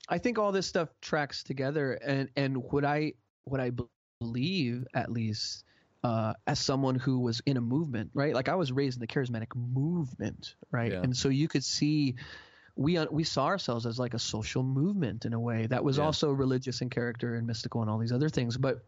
I think all this stuff tracks together, and and what I what I believe at least uh, as someone who was in a movement, right? Like I was raised in the charismatic movement, right? Yeah. And so you could see we uh, we saw ourselves as like a social movement in a way that was Yeah. also religious in character and mystical and all these other things, but.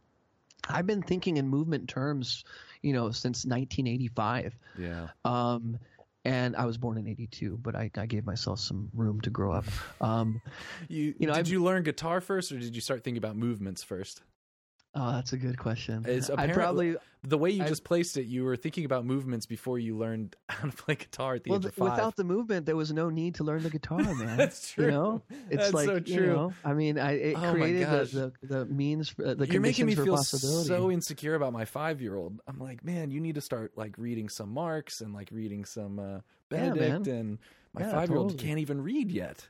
I've been thinking in movement terms, you know, since 1985. yeah. Um, and I was born in 82, but I, I gave myself some room to grow up. Um, You, you know, did I've- you learn guitar first, or did you start thinking about movements first? Oh, that's a good question. It's I probably The way you I- just placed it, you were thinking about movements before you learned how to play guitar at the well, age of five. without the movement, there was no need to learn the guitar, man. That's true. You know, it's That's like so you true. know, I mean, I it Oh created the, the the means, for, the You're making me feel possibility. so insecure about my five year old. I'm like, man, you need to start like reading some Marx and like reading some uh, Benedict, man. and my Yeah, five year old totally. can't even read yet.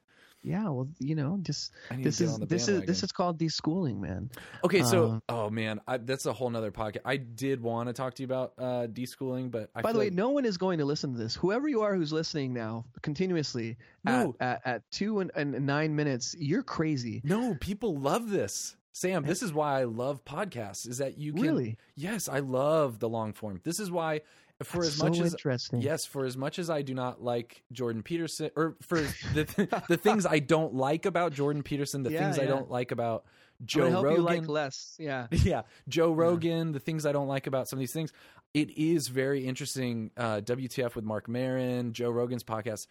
Yeah, well, you know, just this is this is this is called deschooling, man. Okay, so Um, oh man, I, that's a whole nother podcast. I did want to talk to you about uh, deschooling, but I By the way, like- no one is going to listen to this. Whoever you are who's listening now, continuously No. at, at at two and, and nine minutes, you're crazy. no, people love this. Sam, this is why I love podcasts. Is that you can Really? Yes, I love the long form. This is why, for That's as much so as interesting. yes, for as much as I do not like Jordan Peterson, or for the the things I don't like about Jordan Peterson, the Yeah, things I don't like about Joe Rogan, you like less. Yeah. yeah, Joe Rogan, the things I don't like about some of these things. It is very interesting. Uh, WTF with Marc Maron, Joe Rogan's podcast.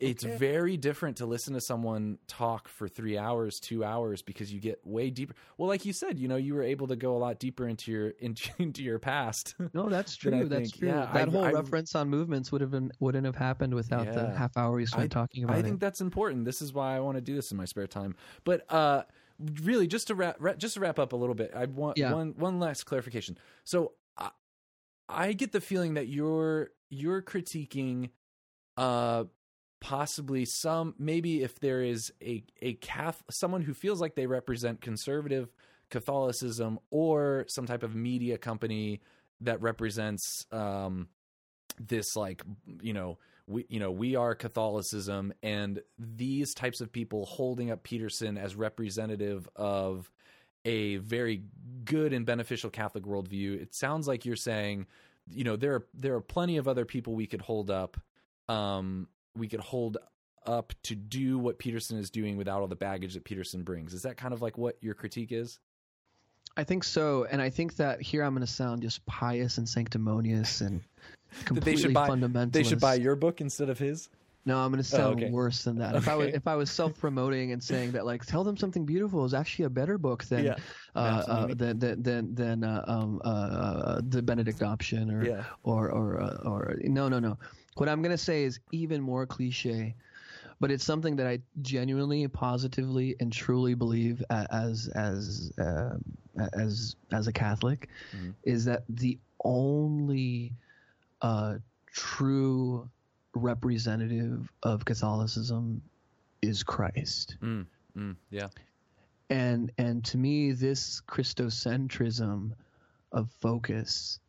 It's Okay. very different to listen to someone talk for three hours, two hours, because you get way deeper. Well, like you said, you know, you were able to go a lot deeper into your into, into your past. No, that's true. That's think, true. yeah, that I- whole I- reference on movements would have been wouldn't have happened without the half hour we spent I- talking about it. I it. think that's important. This is why I want to do this in my spare time. But uh, really, just to wrap, ra- just to wrap up a little bit, I want Yeah. one one last clarification. So I, I get the feeling that you're you're critiquing, uh, possibly some maybe if there is a a Catholic, someone who feels like they represent conservative Catholicism or some type of media company that represents um this like you know we you know we are catholicism and these types of people holding up peterson as representative of a very good and beneficial catholic worldview. It sounds like you're saying you know there are there are plenty of other people we could hold up um we could hold up to do what peterson is doing without all the baggage that peterson brings is that kind of like what your critique is I think so, and I think that here I'm going to sound just pious and sanctimonious and completely they should buy fundamentalist. they should buy your book instead of his No, I'm going to sound okay. worse than that. If I was if I was self promoting and saying that like tell them something beautiful is actually a better book than Yeah. uh, uh, than than than, than uh, um, uh, uh, the Benedict option or Yeah. or or uh, or no no no. What I'm going to say is even more cliche, but it's something that I genuinely, positively, and truly believe as as uh, as as a Catholic, Mhm. is that the only uh, true representative of Catholicism is Christ. mm, mm, yeah And and to me this Christocentrism of focus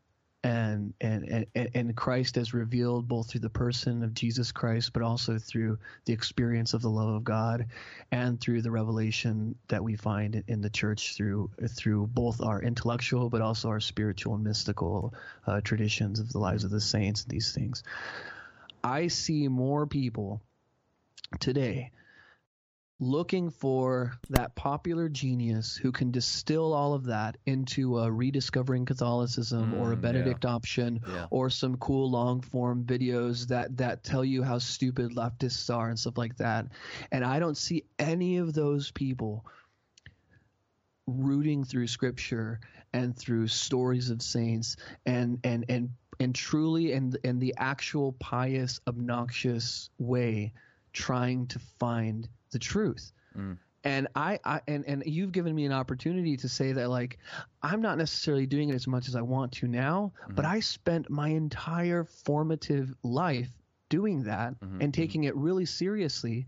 and and, and and Christ as revealed both through the person of Jesus Christ but also through the experience of the love of God and through the revelation that we find in- the church through through both our intellectual but also our spiritual and mystical uh, traditions of the lives of the saints and these things. I see more people today looking for that popular genius who can distill all of that into a rediscovering Catholicism or a Mm, Benedict option Yeah. or some cool long form videos that that tell you how stupid leftists are and stuff like that. And I don't see any of those people rooting through scripture and through stories of saints and and and and truly in in the actual pious obnoxious way trying to find the truth. Mm. and I, I and and you've given me an opportunity to say that like i'm not necessarily doing it as much as i want to now but i spent my entire formative life doing that Mhm, and taking it really seriously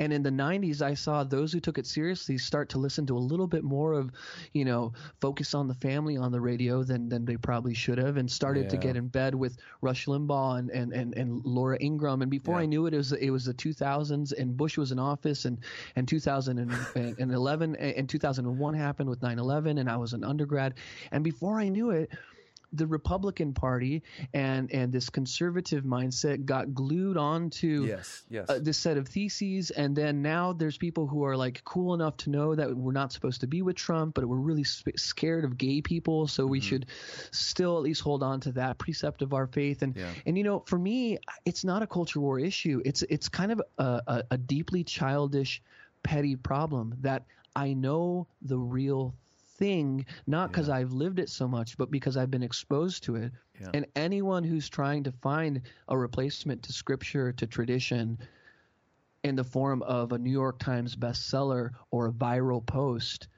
and in the 90s i saw those who took it seriously start to listen to a little bit more of you know focus on the family on the radio than than they probably should have and started to get in bed with rush limbaugh and and and, and laura ingraham. And before Yeah. i knew it, it was it was the 2000s and bush was in office and and 2011 and 2001 happened with 9/11 and I was an undergrad. And before I knew it the Republican Party and and this conservative mindset got glued onto Yes. Yes. uh, this set of theses and then now there's people who are like cool enough to know that we're not supposed to be with Trump but we're really sp- scared of gay people so we Mhm. should still at least hold on to that precept of our faith and yeah. and you know, for me, it's not a culture war issue. It's it's kind of a, a, a deeply childish, petty problem that I know the real thing, not because Yeah. I've lived it so much, but because I've been exposed to it. Yeah. And anyone who's trying to find a replacement to scripture, to tradition, in the form of a New York Times bestseller or a viral post,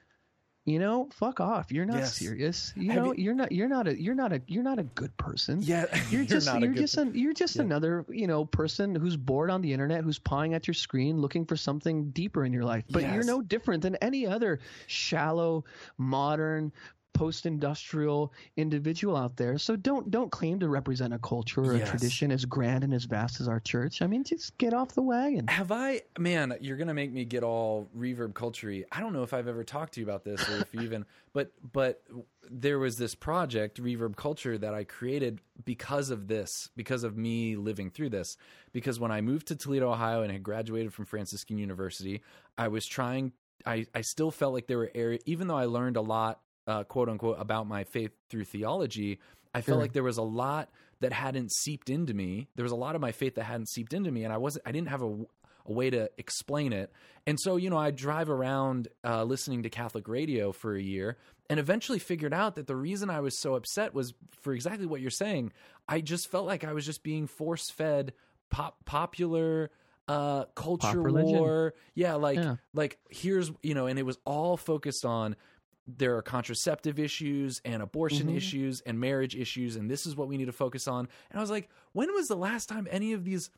you know, fuck off. You're not Yes. serious. You Have know, you- you're not. You're not a. You're not a. You're not a good person. Yeah. You're just not a you're just an, you're just Yeah. another you know person who's bored on the internet who's pawing at your screen looking for something deeper in your life. But you're no different than any other shallow, modern, post-industrial individual out there. So don't don't claim to represent a culture or Yes. a tradition as grand and as vast as our church. I mean, just get off the wagon. Have I, man? You're gonna make me get all reverb culture I don't know if I've ever talked to you about this, or if you even, but but there was this project, Reverb Culture, that I created because of this, because of me living through this. Because when I moved to Toledo, Ohio, and had graduated from Franciscan University, I was trying. I I still felt like there were areas, even though I learned a lot, uh, quote unquote, about my faith through theology. I felt Sure. like there was a lot that hadn't seeped into me. There was a lot of my faith that hadn't seeped into me, and I wasn't. I didn't have a, a way to explain it. And so, you know, I drive around uh, listening to Catholic radio for a year, and eventually figured out that the reason I was so upset was for exactly what you're saying. I just felt like I was just being force fed pop popular uh culture war yeah like Yeah. like here's you know and it was all focused on there are contraceptive issues and abortion Mhm. issues and marriage issues and this is what we need to focus on. And i was like when was the last time any of these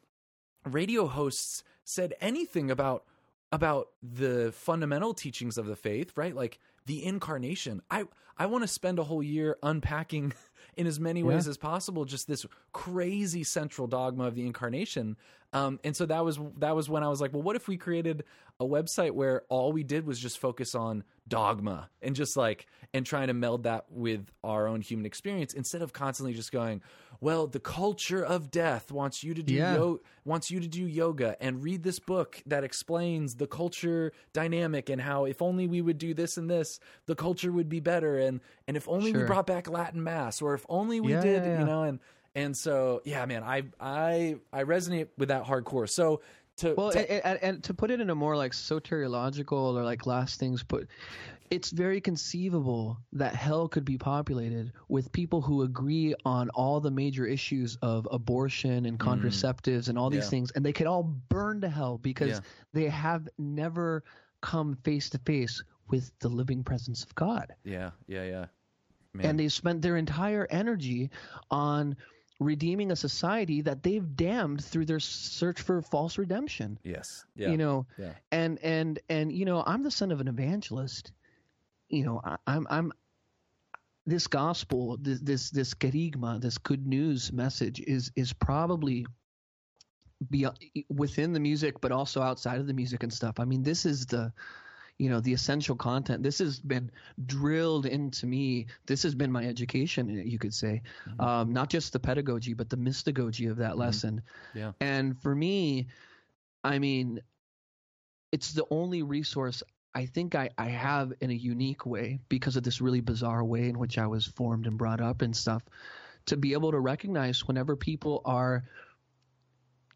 radio hosts said anything about about the fundamental teachings of the faith right? Like the incarnation. I i want to spend a whole year unpacking in as many ways Yeah. as possible just this crazy central dogma of the incarnation um, and so that was that was when I was like, well, what if we created a website where all we did was just focus on dogma and just like and trying to meld that with our own human experience instead of constantly just going, well, the culture of death wants you to do Yeah. yo- wants you to do yoga and read this book that explains the culture dynamic and how if only we would do this and this, the culture would be better and and if only we brought back Latin mass or if only we Yeah, did, yeah. you know, and and so yeah, man, I I I resonate with that hardcore. So to, Well, to- and, and, and to put it in a more like soteriological or like last things put, it's very conceivable that hell could be populated with people who agree on all the major issues of abortion and mm. contraceptives and all these Yeah. things, and they could all burn to hell because Yeah. they have never come face to face with the living presence of God yeah, yeah, yeah. Man. and they've spent their entire energy on redeeming a society that they've damned through their search for false redemption yes, yeah, you know yeah. and and and you know i'm the son of an evangelist you know I, i'm i'm this gospel this this this kerygma this good news message is is probably be within the music but also outside of the music and stuff i mean this is the you know the essential content this has been drilled into me this has been my education you could say Mhm. um, not just the pedagogy but the mystagogy of that Mhm. lesson Yeah. and for me i mean it's the only resource I think I, I have in a unique way because of this really bizarre way in which I was formed and brought up and stuff to be able to recognize whenever people are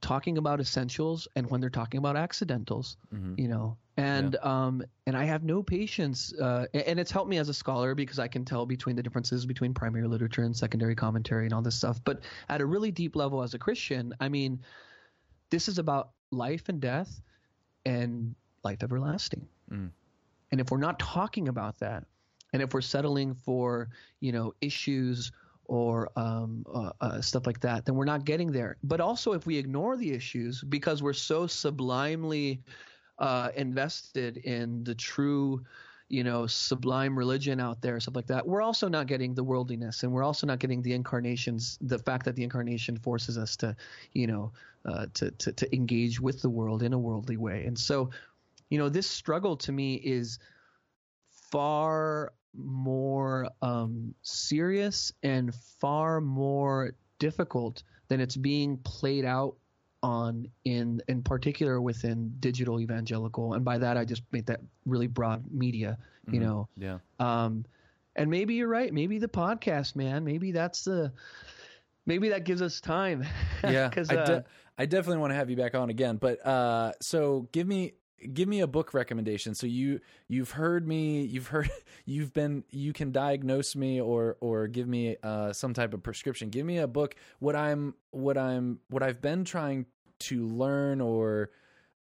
talking about essentials and when they're talking about accidentals, Mhm. you know. And um and I have no patience uh and it's helped me as a scholar because I can tell between the differences between primary literature and secondary commentary and all this stuff. But at a really deep level as a Christian, I mean this is about life and death and life everlasting. Mm. And if we're not talking about that, and if we're settling for you know issues or um, uh, uh, stuff like that, then we're not getting there. But also, if we ignore the issues because we're so sublimely uh, invested in the true, you know, sublime religion out there, stuff like that, we're also not getting the worldliness, and we're also not getting the incarnations. The fact that the incarnation forces us to, you know, uh, to, to to engage with the world in a worldly way, and so, you know, this struggle to me is far more um, serious and far more difficult than it's being played out on in in particular within digital evangelical and by that I just made that really broad media you Mhm. know Yeah. um and maybe you're right maybe the podcast man maybe that's the maybe that gives us time yeah, 'Cause, I, uh, de- I definitely want to have you back on again. But uh, so give me give me a book recommendation. So you you've heard me, you've heard you've been you can diagnose me or or give me uh, some type of prescription. Give me a book. What I'm what I'm what I've been trying to learn or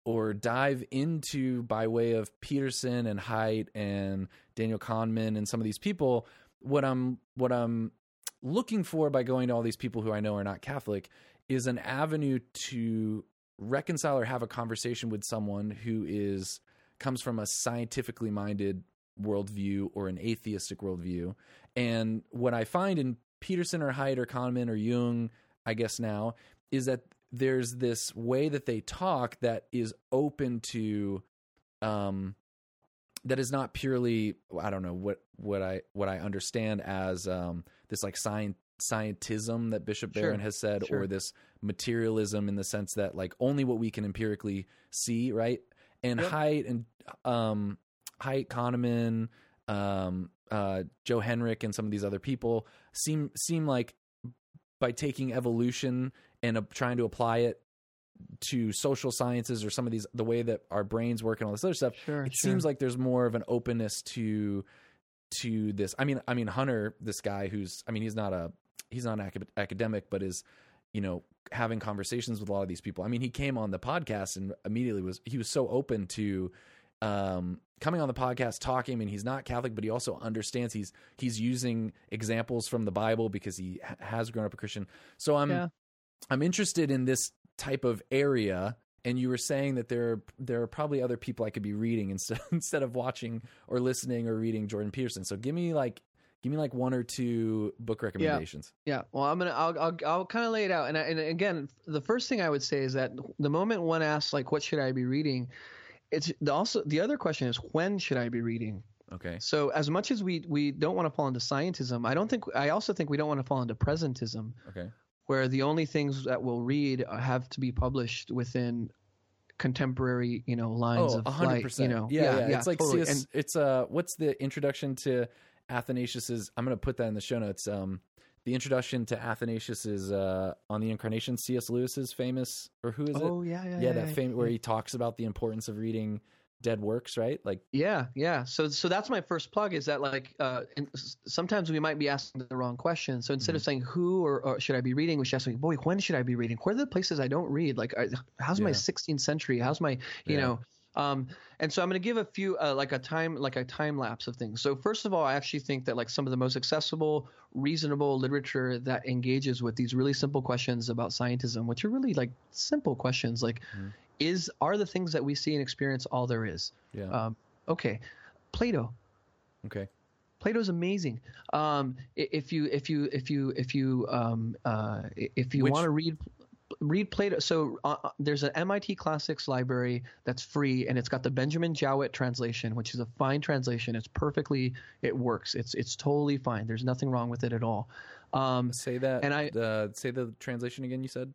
or dive into by way of Peterson and Haidt and Daniel Kahneman and some of these people. What I'm what I'm looking for by going to all these people who I know are not Catholic is an avenue to reconcile or have a conversation with someone who is comes from a scientifically minded worldview or an atheistic worldview. And what I find in Peterson or Haidt or Kahneman or Jung, I guess now, is that there's this way that they talk that is open to um that is not purely I don't know what what I what I understand as um this like science scientism that Bishop Sure, Barron has said sure. or this materialism in the sense that like only what we can empirically see, right? And Yep. Haidt and um Haidt Kahneman, um uh Joe Henrich and some of these other people seem seem like by taking evolution and uh, trying to apply it to social sciences or some of these the way that our brains work and all this other stuff sure it sure. seems like there's more of an openness to to this i mean i mean hunter this guy who's i mean he's not a he's not acad- academic but is you know having conversations with a lot of these people i mean he came on the podcast and immediately was he was so open to um coming on the podcast talking I mean he's not catholic but he also understands he's he's using examples from the bible because he ha- has grown up a christian so i'm Yeah. i'm interested in this type of area and you were saying that there are, there are probably other people I could be reading instead instead of watching or listening or reading Jordan Peterson. So give me like give me like one or two book recommendations. Yeah, yeah. well, I'm gonna I'll I'll, I'll kind of lay it out, and I, and again, the first thing I would say is that the moment one asks like, "What should I be reading?" It's the also the other question is when should I be reading? Okay. So as much as we we don't want to fall into scientism, I don't think I also think we don't want to fall into presentism, Okay. where the only things that we'll read have to be published within contemporary you know lines Oh, of a hundred light. percent. You know, Yeah, yeah. It's like totally. CS, And- it's uh what's the introduction to Athanasius's I'm gonna put that in the show notes. Um the introduction to Athanasius's uh on the incarnation, C.S. Lewis's famous or who is it? oh yeah, yeah, yeah, yeah, that yeah, fame yeah. where he talks about the importance of reading dead works, right? Like Yeah, yeah. So so that's my first plug is that like uh, sometimes we might be asking the wrong question. So instead of saying who or, or should I be reading, we should ask like, boy, when should I be reading? Where are the places I don't read? Like, are, how's my 16th century? How's my you Yeah. know? Um, and so I'm going to give a few uh, like a time like a time lapse of things. So first of all, I actually think that like some of the most accessible, reasonable literature that engages with these really simple questions about scientism, which are really like simple questions, like Mhm. is are the things that we see and experience all there is? yeah. Um, okay, Plato. okay. Plato's amazing. Um, if you if you if you if you um, uh, if you want to read read Plato, so uh, uh, there's an MIT Classics library that's free, and it's got the Benjamin Jowett translation, which is a fine translation. It's perfectly it works. It's it's totally fine. There's nothing wrong with it at all. Um, Say that and I- the say the translation again you said?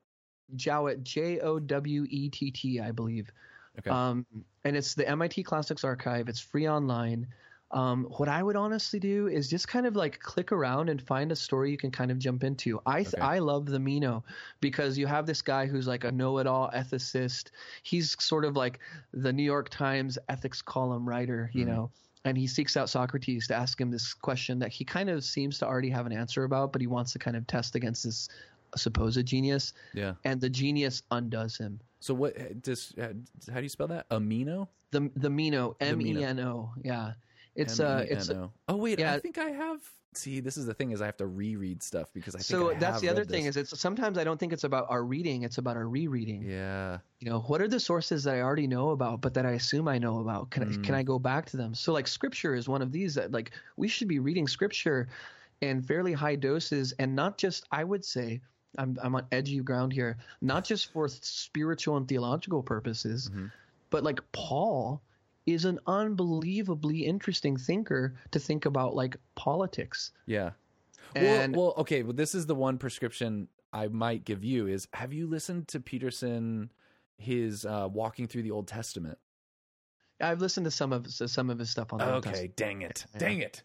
Jowett, J O W E T T, I believe. Okay. Um, and it's the MIT Classics Archive. It's free online. Um, what I would honestly do is just kind of like click around and find a story you can kind of jump into. I th- Okay. I love the Meno because you have this guy who's like a know-it-all ethicist. He's sort of like the New York Times ethics column writer, you Mhm. know. And he seeks out Socrates to ask him this question that he kind of seems to already have an answer about, but he wants to kind of test against this supposed genius. yeah. And the genius undoes him. So what does uh, how do you spell that? Amino. The the Meno, The M. E N O, yeah. It's uh, it's M-E-N-O. oh wait, I think I have. See, this is the thing is I have to reread stuff because I think so I that's have the other thing this. is it's sometimes I don't think it's about our reading, it's about our rereading. yeah, You know, what are the sources that I already know about, but that I assume I know about? Can I, Mm. can I go back to them? So like scripture is one of these that like we should be reading scripture in fairly high doses, and not just I would say. I'm, I'm on edgy ground here, not just for spiritual and theological purposes, Mhm. but like Paul is an unbelievably interesting thinker to think about like politics. yeah. And well, well, okay. Well, this is the one prescription I might give you is: Have you listened to Peterson? His uh, walking through the Old Testament. I've listened to some of some of his stuff on the Okay, Testament. dang it, Yeah. dang it.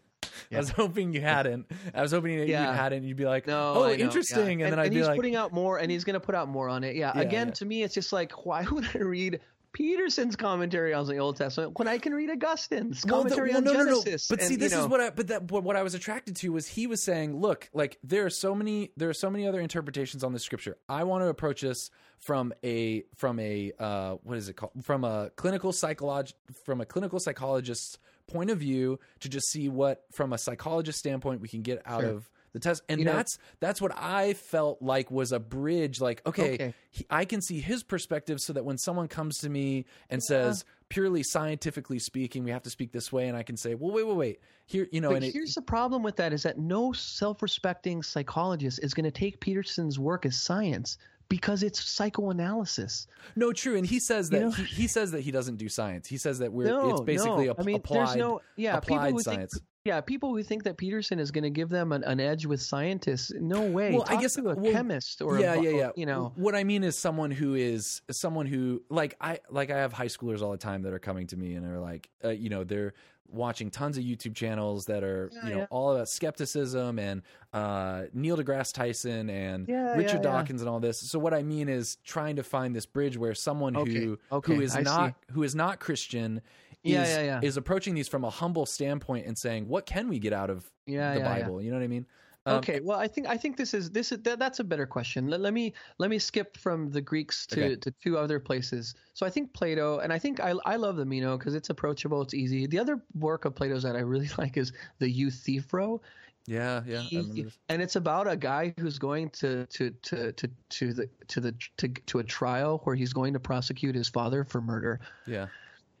I was hoping you hadn't. I was hoping that Yeah. you hadn't. You'd be like, No, "Oh, interesting," yeah. and, then I'd be he's like, putting out more, and he's going to put out more on it. Yeah. Yeah, Again, yeah. to me, it's just like, why would I read Peterson's commentary on the Old Testament when I can read Augustine's Well, the- commentary well, on no, no, no. Genesis? But see, this is what I. But that. What I was attracted to was he was saying, "Look, like there are so many. There are so many other interpretations on the scripture. I want to approach this from a from a uh, what is it called? From a clinical psycholog from a clinical psychologist's point of view to just see what from a psychologist standpoint we can get out Sure. of the test. And You know- that's that's what I felt like was a bridge. Like, okay, Okay. he, I can see his perspective so that when someone comes to me and says purely scientifically speaking we have to speak this way and i can say well wait wait wait here you know But and it, here's the problem with that: is that no self-respecting psychologist is going to take Peterson's work as science because it's psychoanalysis. no true and he says that You know? he, he says that he doesn't do science he says that we're no, it's basically no. ap- I mean, applied no yeah applied science think yeah people who think that Peterson is going to give them an, an edge with scientists. No way. Well, I guess- to a well, chemist or yeah a, yeah yeah You know, what i mean is someone who is someone who like i like i have high schoolers all the time that are coming to me and are like uh, you know they're watching tons of youtube channels that are Yeah, you know yeah. all about skepticism and uh neil degrasse tyson and Yeah, richard dawkins and all this so what i mean is trying to find this bridge where someone Okay, who okay, who is I not see. who is not christian is, yeah, yeah. is approaching these from a humble standpoint and saying what can we get out of Yeah, the yeah, yeah. bible you know what i mean Um, okay, well, I think I think this is this is that, that's a better question. Let, let me let me skip from the Greeks to, Okay. to two other places. So I think Plato, and I think I I love the Meno because it's approachable, it's easy. The other work of Plato's that I really like is the Euthyphro, yeah yeah He- and it's about a guy who's going to to to to to the to the to, to a trial where he's going to prosecute his father for murder. yeah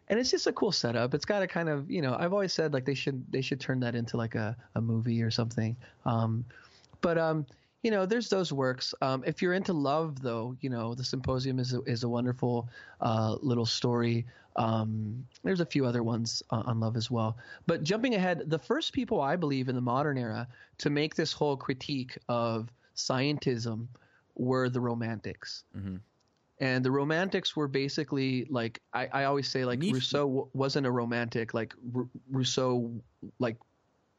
and it's just a cool setup. It's got a kind of you know I've always said like they should they should turn that into like a, a movie or something. Um, but um, you know there's those works. Um, if you're into love though, you know the Symposium is a, is a wonderful uh, little story. Um, there's a few other ones on, on love as well. But jumping ahead, the first people I believe in the modern era to make this whole critique of scientism were the Romantics. Mm Mhm. And the Romantics were basically like I, I always say like Rousseau w- wasn't a romantic like R- Rousseau like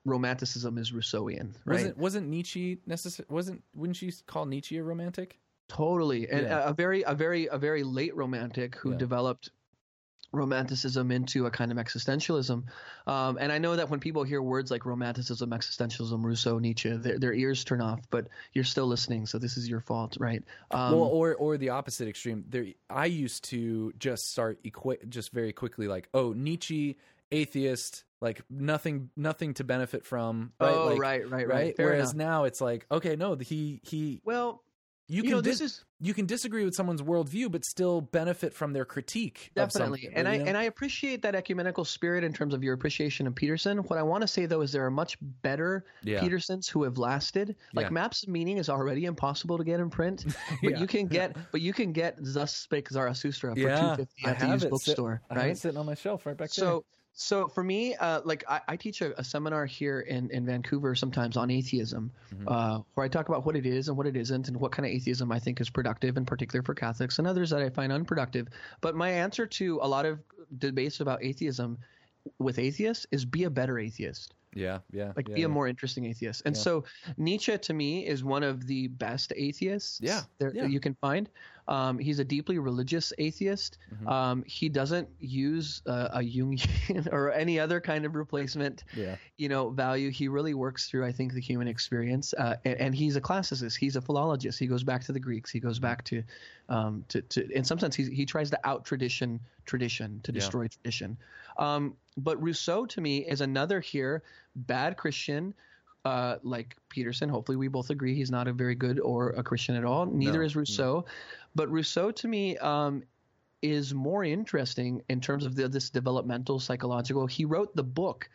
romanticism is Rousseauian right Wasn't wasn't Nietzsche necessary? Wasn't wouldn't you call Nietzsche a romantic? totally and Yeah. a, a very a very a very late romantic who Yeah. developed romanticism into a kind of existentialism um, and i know that when people hear words like romanticism existentialism rousseau nietzsche their, their ears turn off but you're still listening so this is your fault right um, well, or or the opposite extreme. There, I used to just start equa- just very quickly like, oh, Nietzsche, atheist, like nothing, nothing to benefit from. Right? oh like, right right right, right. Whereas enough. now it's like, okay, no, he he, well you you, can know dis- this is you can disagree with someone's worldview, but still benefit from their critique. Definitely, and I know? and I appreciate that ecumenical spirit in terms of your appreciation of Peterson. What I want to say though is there are much better Yeah. Petersons who have lasted. Like Yeah. Maps of Meaning is already impossible to get in print, but Yeah. you can get but you can get Thus Spake Zarathustra for Yeah, two fifty I at the used sit- bookstore, I have it right? sitting on my shelf right back there. So for me, uh, like I, I teach a, a, seminar here in, in Vancouver sometimes on atheism, mm-hmm. uh, where I talk about what it is and what it isn't, and what kind of atheism I think is productive, in particular for Catholics, and others that I find unproductive. But my answer to a lot of debates about atheism with atheists is be a better atheist. Yeah, yeah. Like yeah, be yeah. a more interesting atheist. And yeah. so Nietzsche to me is one of the best atheists yeah, there, yeah. you can find. Um, he's a deeply religious atheist. Mm-hmm. Um, he doesn't use uh, a Jungian or any other kind of replacement, yeah. you know, value. He really works through, I think, the human experience. Uh, and, and, he's a classicist. He's a philologist. He goes back to the Greeks. He goes back to, um, to, to in some sense, he, he tries to out tradition tradition to destroy tradition. Um, but Rousseau to me is another here bad Christian. Uh, like Peterson, hopefully we both agree he's not a very good or a Christian at all. Neither No, is Rousseau, but Rousseau to me um, is more interesting in terms of the, this developmental psychological. He wrote the book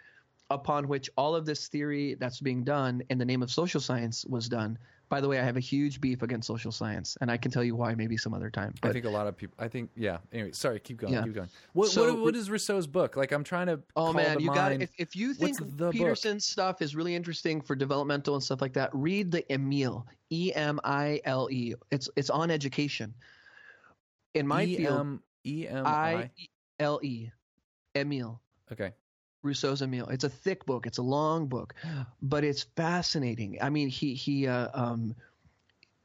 upon which all of this theory that's being done in the name of social science was done. By the way, I have a huge beef against social science, and I can tell you why maybe some other time. I think a lot of people. I think yeah. Anyway, sorry. Keep going. Yeah. Keep going. What, So- what what is Rousseau's book? Like I'm trying to. Oh man, you got if if you think the book? Peterson's stuff is really interesting for developmental and stuff like that, read the Emile, E M I L E. It's it's on education. In my E field, E M I. L E, Emile. Okay. Rousseau's Emile. It's a thick book. It's a long book, but it's fascinating. I mean, he he uh, um,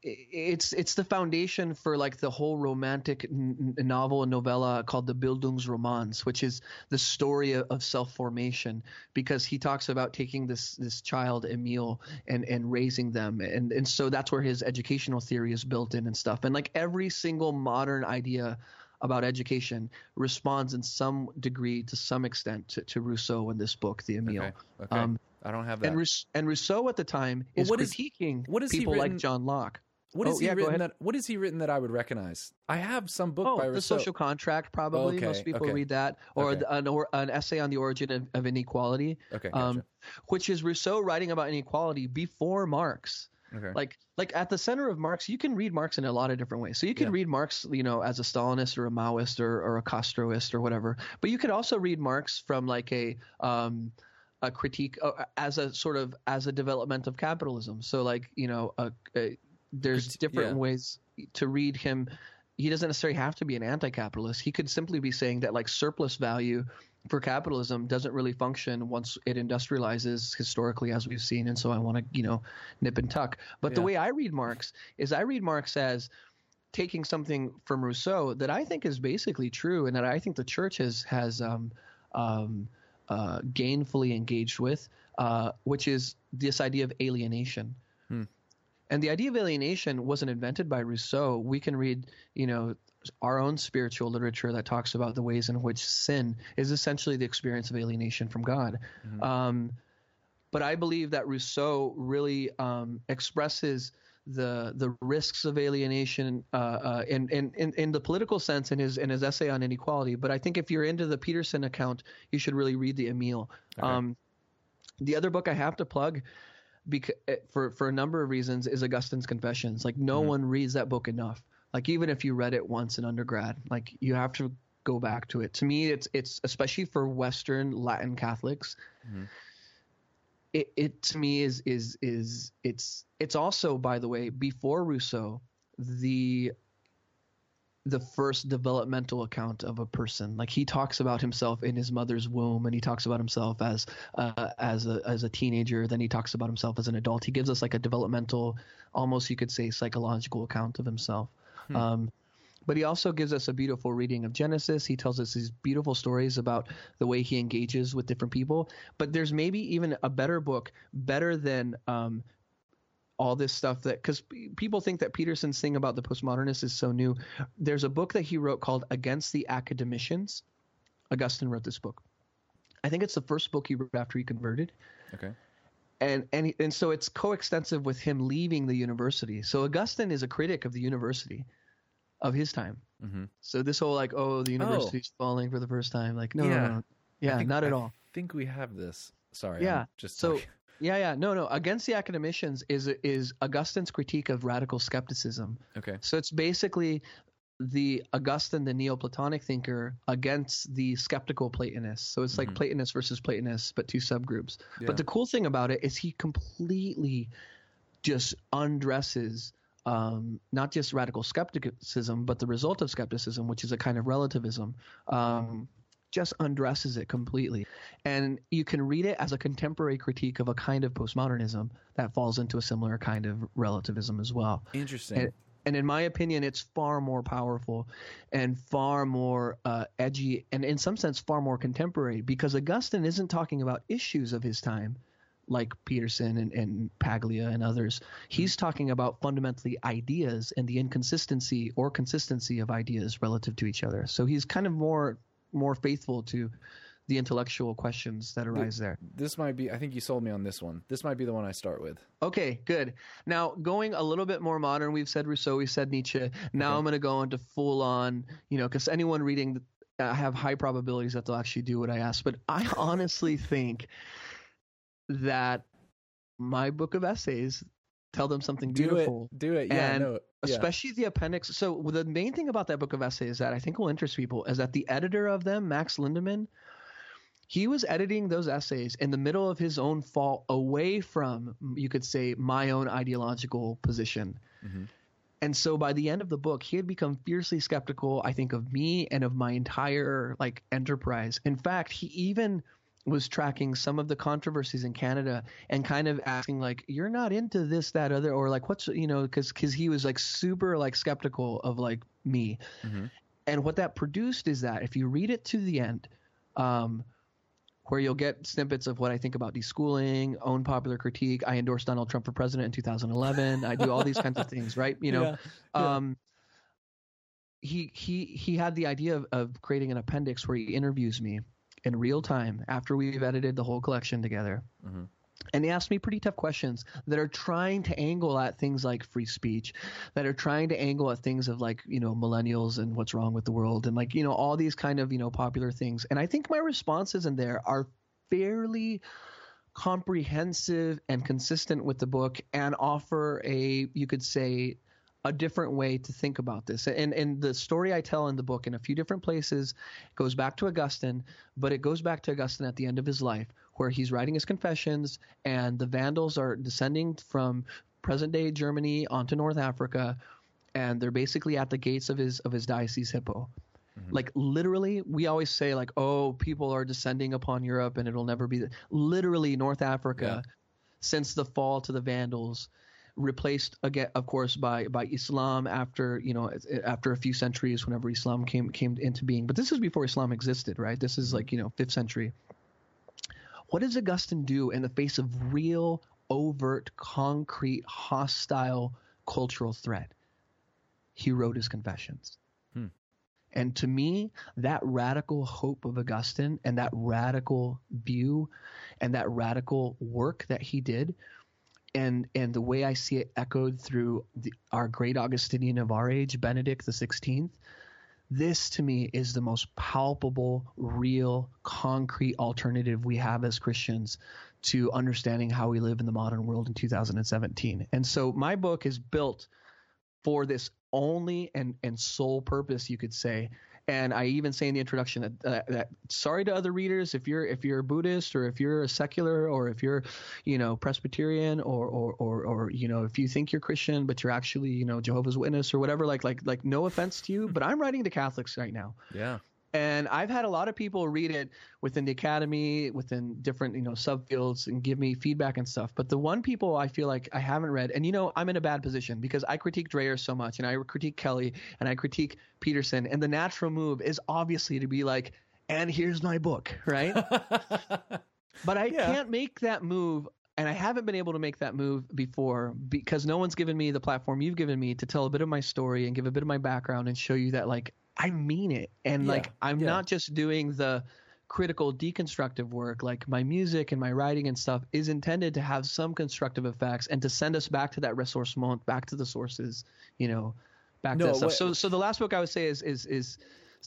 it's it's the foundation for like the whole romantic n- novel and novella called the Bildungsromans, which is the story of, of self formation. Because he talks about taking this this child Emile and and raising them, and and so that's where his educational theory is built in and stuff. And like every single modern idea about education responds in some degree to some extent to, to Rousseau in this book, The Emile. Okay. Okay. Um, I don't have that. and, Rous- and Rousseau at the time Well, is what is- critiquing what is he people like John Locke. What is oh, he yeah, written that? What is he written that I would recognize? I have some book Oh, by the Rousseau. social contract, probably. Okay, Most people okay. read that, or Okay. the- an, or an essay on the origin of, of inequality, Okay. Gotcha. um, which is Rousseau writing about inequality before Marx. Okay. Like, like at the center of Marx, you can read Marx in a lot of different ways. So you can Yeah. read Marx, you know, as a Stalinist or a Maoist or, or a Castroist or whatever. But you could also read Marx from like a um, a critique uh, as a sort of as a development of capitalism. So like you know, a, a, there's different yeah. ways to read him. He doesn't necessarily have to be an anti-capitalist. He could simply be saying that like surplus value for capitalism doesn't really function once it industrializes historically as we've seen and so i want to you know nip and tuck. But the way i read marx is i read marx as taking something from rousseau that i think is basically true and that i think the church has has um, um, uh, gainfully engaged with uh, which is this idea of alienation. Hmm. and the idea of alienation wasn't invented by rousseau. We can read you know our own spiritual literature that talks about the ways in which sin is essentially the experience of alienation from God. Mhm. Um, but I believe that Rousseau really um, expresses the the risks of alienation uh, uh, in, in, in in the political sense in his in his essay on inequality. But I think if you're into the Peterson account, you should really read the Emile. Okay. Um, the other book I have to plug because for for a number of reasons is Augustine's Confessions. Like no Mhm. one reads that book enough. Like even if you read it once in undergrad, like you have to go back to it. To me, it's it's especially for Western Latin Catholics. Mhm. It it to me is is is it's it's also by the way before Rousseau the the first developmental account of a person. Like he talks about himself in his mother's womb, and he talks about himself as uh, as a as a teenager. Then he talks about himself as an adult. He gives us like a developmental, almost you could say psychological account of himself. Hmm. Um, but he also gives us a beautiful reading of Genesis. He tells us these beautiful stories about the way he engages with different people. But there's maybe even a better book, better than um, all this stuff that because people think that Peterson's thing about the postmodernists is so new. There's a book that he wrote called Against the Academicians. Augustine wrote this book. I think it's the first book he wrote after he converted okay. and and and so it's coextensive with him leaving the university. So Augustine is a critic of the university of his time. Mm-hmm. So this whole like, oh, the university's falling for the first time, like, no, Yeah. no, no, yeah, think- not at I all. think we have this. Sorry. Yeah, I'm just so- talking. Yeah, yeah, no, no. Against the academicians is is Augustine's critique of radical skepticism. okay. So it's basically the Augustine, the Neoplatonic thinker, against the skeptical Platonist. So it's like Platonists versus Platonists, but two subgroups. Yeah. But the cool thing about it is he completely just undresses um, not just radical skepticism, but the result of skepticism, which is a kind of relativism. Um, just undresses it completely. And you can read it as a contemporary critique of a kind of postmodernism that falls into a similar kind of relativism as well. Interesting. And, and in my opinion, it's far more powerful and far more uh, edgy and, in some sense, far more contemporary because Augustine isn't talking about issues of his time like Peterson and, and Paglia and others. He's hmm. talking about fundamentally ideas and the inconsistency or consistency of ideas relative to each other. So he's kind of more more faithful to the intellectual questions that arise there. this might be. I think you sold me on this one. This might be the one I start with. Okay, good. Now going a little bit more modern, we've said Rousseau, we've said Nietzsche. Now I'm going to go into full on, you know, because anyone reading, I uh, have high probabilities that they'll actually do what I ask. But I honestly think that my book of essays tell them something beautiful. Do it. Do it. Yeah. And no. Yeah. especially the appendix. So the main thing about that book of essays that I think will interest people is that the editor of them, Max Lindemann, he was editing those essays in the middle of his own fall away from, you could say, my own ideological position. Mhm. And so by the end of the book, he had become fiercely skeptical, I think, of me and of my entire like enterprise. In fact, he even was tracking some of the controversies in Canada and kind of asking like you're not into this that other or like what's you know cuz cuz he was like super like skeptical of like me. Mhm. And what that produced is that if you read it to the end um where you'll get snippets of what I think about deschooling, own popular critique. I endorsed Donald Trump for president in 2011. I do all these kinds of things, right? You know, Yeah. Yeah. um, he he he had the idea of, of creating an appendix where he interviews me in real time after we've edited the whole collection together. Mhm. And he asked me pretty tough questions that are trying to angle at things like free speech, that are trying to angle at things of like, you know, millennials and what's wrong with the world and like, you know, all these kind of, you know, popular things. And I think my responses in there are fairly comprehensive and consistent with the book and offer a, you could say, a different way to think about this. And and the story I tell in the book in a few different places goes back to Augustine, but it goes back to Augustine at the end of his life where he's writing his confessions and the Vandals are descending from present day Germany onto North Africa and they're basically at the gates of his of his diocese Hippo. Mm-hmm. Like literally, we always say like, "Oh, people are descending upon Europe, and it'll never be." The, literally, North Africa, since the fall to the Vandals, replaced again, of course, by by Islam after you know after a few centuries, whenever Islam came came into being. But this is before Islam existed, right? This is like you know fifth century. What does Augustine do in the face of real, overt, concrete, hostile cultural threat? He wrote his confessions. Hmm. And to me, that radical hope of Augustine and that radical view and that radical work that he did, and and the way I see it echoed through the, our great Augustinian of our age, Benedict the Sixteenth, this to me is the most palpable, real, concrete alternative we have as Christians to understanding how we live in the modern world in 2017. And so my book is built for this only and and sole purpose you could say and i even say in the introduction that, that sorry to other readers if you're if you're a buddhist or if you're a secular or if you're you know presbyterian or or or, or you know if you think you're christian but you're actually you know jehovah's witness or whatever like like like no offense to you but i'm writing to catholics right now Yeah. And I've had a lot of people read it within the academy, within different you know subfields, and give me feedback and stuff. But the one people I feel like I haven't read, and you know I'm in a bad position because I critique Dreher so much, and I critique Kelly, and I critique Peterson, and the natural move is obviously to be like, and here's my book, right? but I Yeah. can't make that move. And I haven't been able to make that move before because no one's given me the platform you've given me to tell a bit of my story and give a bit of my background and show you that like I mean it. And Yeah, like I'm yeah. not just doing the critical deconstructive work like my music and my writing and stuff is intended to have some constructive effects and to send us back to that resource ressourcement back to the sources you know back No, to that stuff what- so so the last book i would say is is is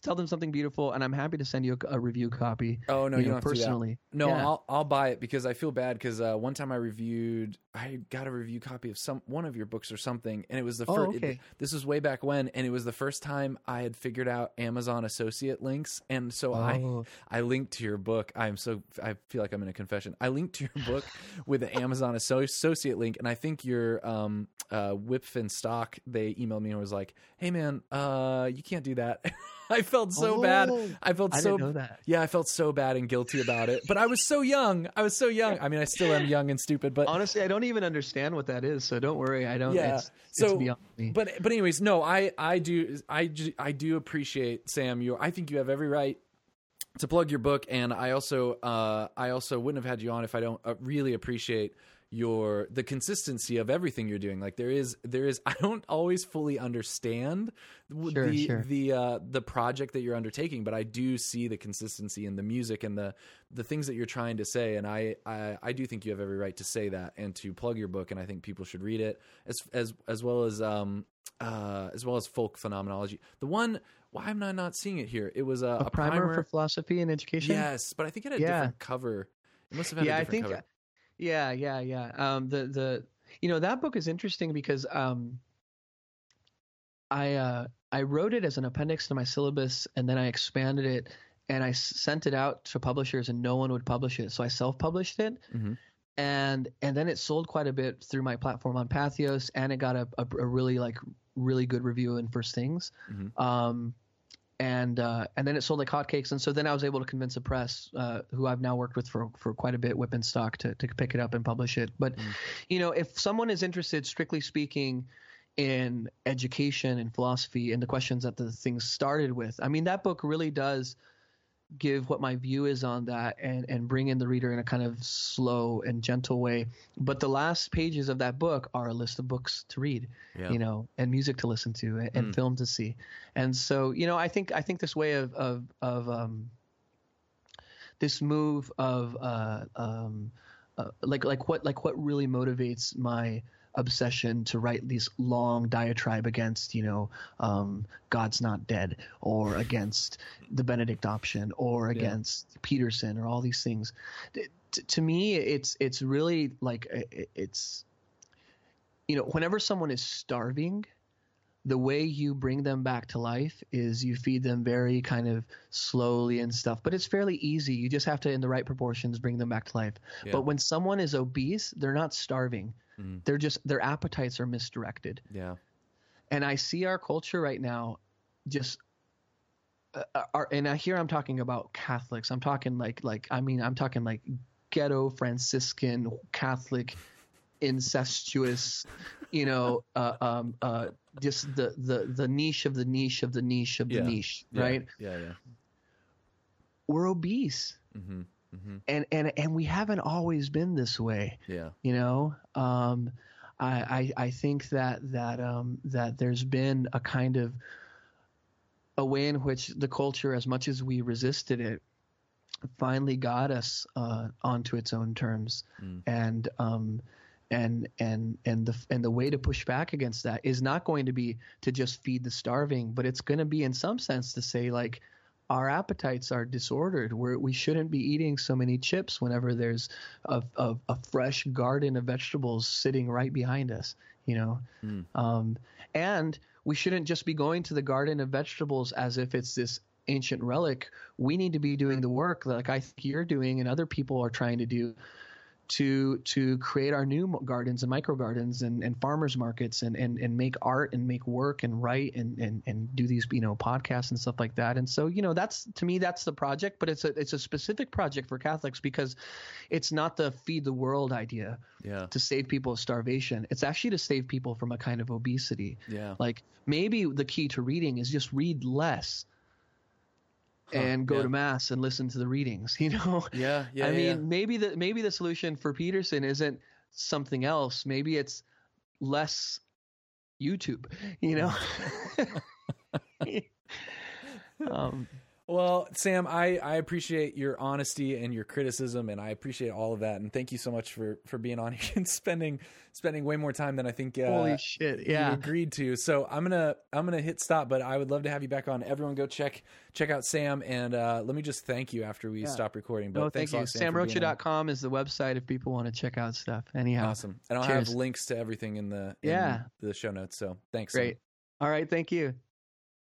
tell them something beautiful, and I'm happy to send you a, a review copy. Oh no, you, know, don't have to do that. personally. No, Yeah. I'll I'll buy it because I feel bad because uh, one time I reviewed, I got a review copy of some one of your books or something, and it was the Oh, first. okay. this was way back when, and it was the first time I had figured out Amazon associate links, and so Oh. I I linked to your book. I'm so I feel like I'm in a confession. I linked to your book with an Amazon associate link, and I think your um uh Wipf and Stock they emailed me and was like, "Hey man, uh you can't do that." I felt so bad. Oh, I felt I so didn't know that. yeah, I felt so bad and guilty about it. But I was so young. I was so young. I mean, I still am young and stupid, but Honestly, I don't even understand what that is, so don't worry. I don't. yeah. It's, so, it's beyond me. but but anyways, no, I I do I I do appreciate Sam. You, I think you have every right to plug your book, and I also uh I also wouldn't have had you on if I don't uh, really appreciate your the consistency of everything you're doing like there is there is i don't always fully understand Sure, the sure. the uh the project that you're undertaking but i do see the consistency in the music and the the things that you're trying to say and I, I i do think you have every right to say that and to plug your book and i think people should read it as as as well as um uh as well as folk phenomenology the one why am i not seeing it here it was a, a, primer, for philosophy and education. yes but i think it had a Yeah. different cover it must have had yeah, a I different think. cover Yeah, yeah, yeah. Um, the the you know that book is interesting because um, I uh, I wrote it as an appendix to my syllabus, and then I expanded it, and I sent it out to publishers, and no one would publish it, so I self-published it. Mhm. And and then it sold quite a bit through my platform on Patheos, and it got a, a, a really like really good review in First Things. Mhm. Um, and uh, and then it sold like hotcakes. And so then I was able to convince a press, uh, who I've now worked with for for quite a bit, Wipf and Stock, to to pick it up and publish it. But you know, if someone is interested, strictly speaking, in education and philosophy and the questions that the thing started with, I mean, that book really does give what my view is on that and and bring in the reader in a kind of slow and gentle way but the last pages of that book are a list of books to read Yeah. you know and music to listen to and, and Mm. film to see and so you know i think i think this way of of of um this move of uh um uh, like like what like what really motivates my obsession to write these long diatribe against you know um, God's not dead or against the Benedict option or against Peterson or all these things. T- to me, it's it's really like it's you know whenever someone is starving. The way you bring them back to life is you feed them very kind of slowly and stuff, but it's fairly easy. You just have to, in the right proportions, bring them back to life. Yeah. But when someone is obese, they're not starving. Mhm. They're just their appetites are misdirected. yeah And I see our culture right now just uh, are, and I here I'm talking about Catholics. I'm talking like like I mean I'm talking like ghetto Franciscan Catholic incestuous, you know, uh, um, uh, just the, the the niche of the niche of the niche of the Yeah. niche, Yeah. right? yeah yeah We're obese, mm-hmm. Mm-hmm. and and and we haven't always been this way. yeah you know um I, I i think that that um that there's been a kind of a way in which the culture as much as we resisted it finally got us uh onto its own terms Mm. and um and and and the and the way to push back against that is not going to be to just feed the starving but it's going to be in some sense to say like our appetites are disordered. We're, we shouldn't be eating so many chips whenever there's a, a, a fresh garden of vegetables sitting right behind us, you know. Mm. Um, and we shouldn't just be going to the garden of vegetables as if it's this ancient relic. We need to be doing the work like I think you're doing and other people are trying to do to to create our new gardens and micro gardens and, and farmers markets and, and, and make art and make work and write and, and, and do these you know podcasts and stuff like that. And so you know that's to me that's the project but it's a it's a specific project for Catholics because it's not the feed the world idea yeah. to save people of starvation. It's actually to save people from a kind of obesity. Yeah. Like maybe the key to reading is just read less and go yeah. to mass and listen to the readings you know yeah yeah I yeah, mean, yeah. maybe the maybe the solution for Peterson isn't something else. Maybe it's less YouTube. You know. um, Well, Sam, I, I appreciate your honesty and your criticism, and I appreciate all of that. And thank you so much for, for being on here and spending spending way more time than I think uh, Holy shit! you Yeah. agreed to. So I'm gonna I'm gonna hit stop, but I would love to have you back on. Everyone, go check check out Sam, and uh, let me just thank you after we Yeah. stop recording. But No, thank you. lot, Sam. SamRocha.com is the website if people want to check out stuff. Anyhow, Awesome, and I'll Cheers. have links to everything in the in Yeah. the show notes. So thanks. Sam. great. All right, thank you.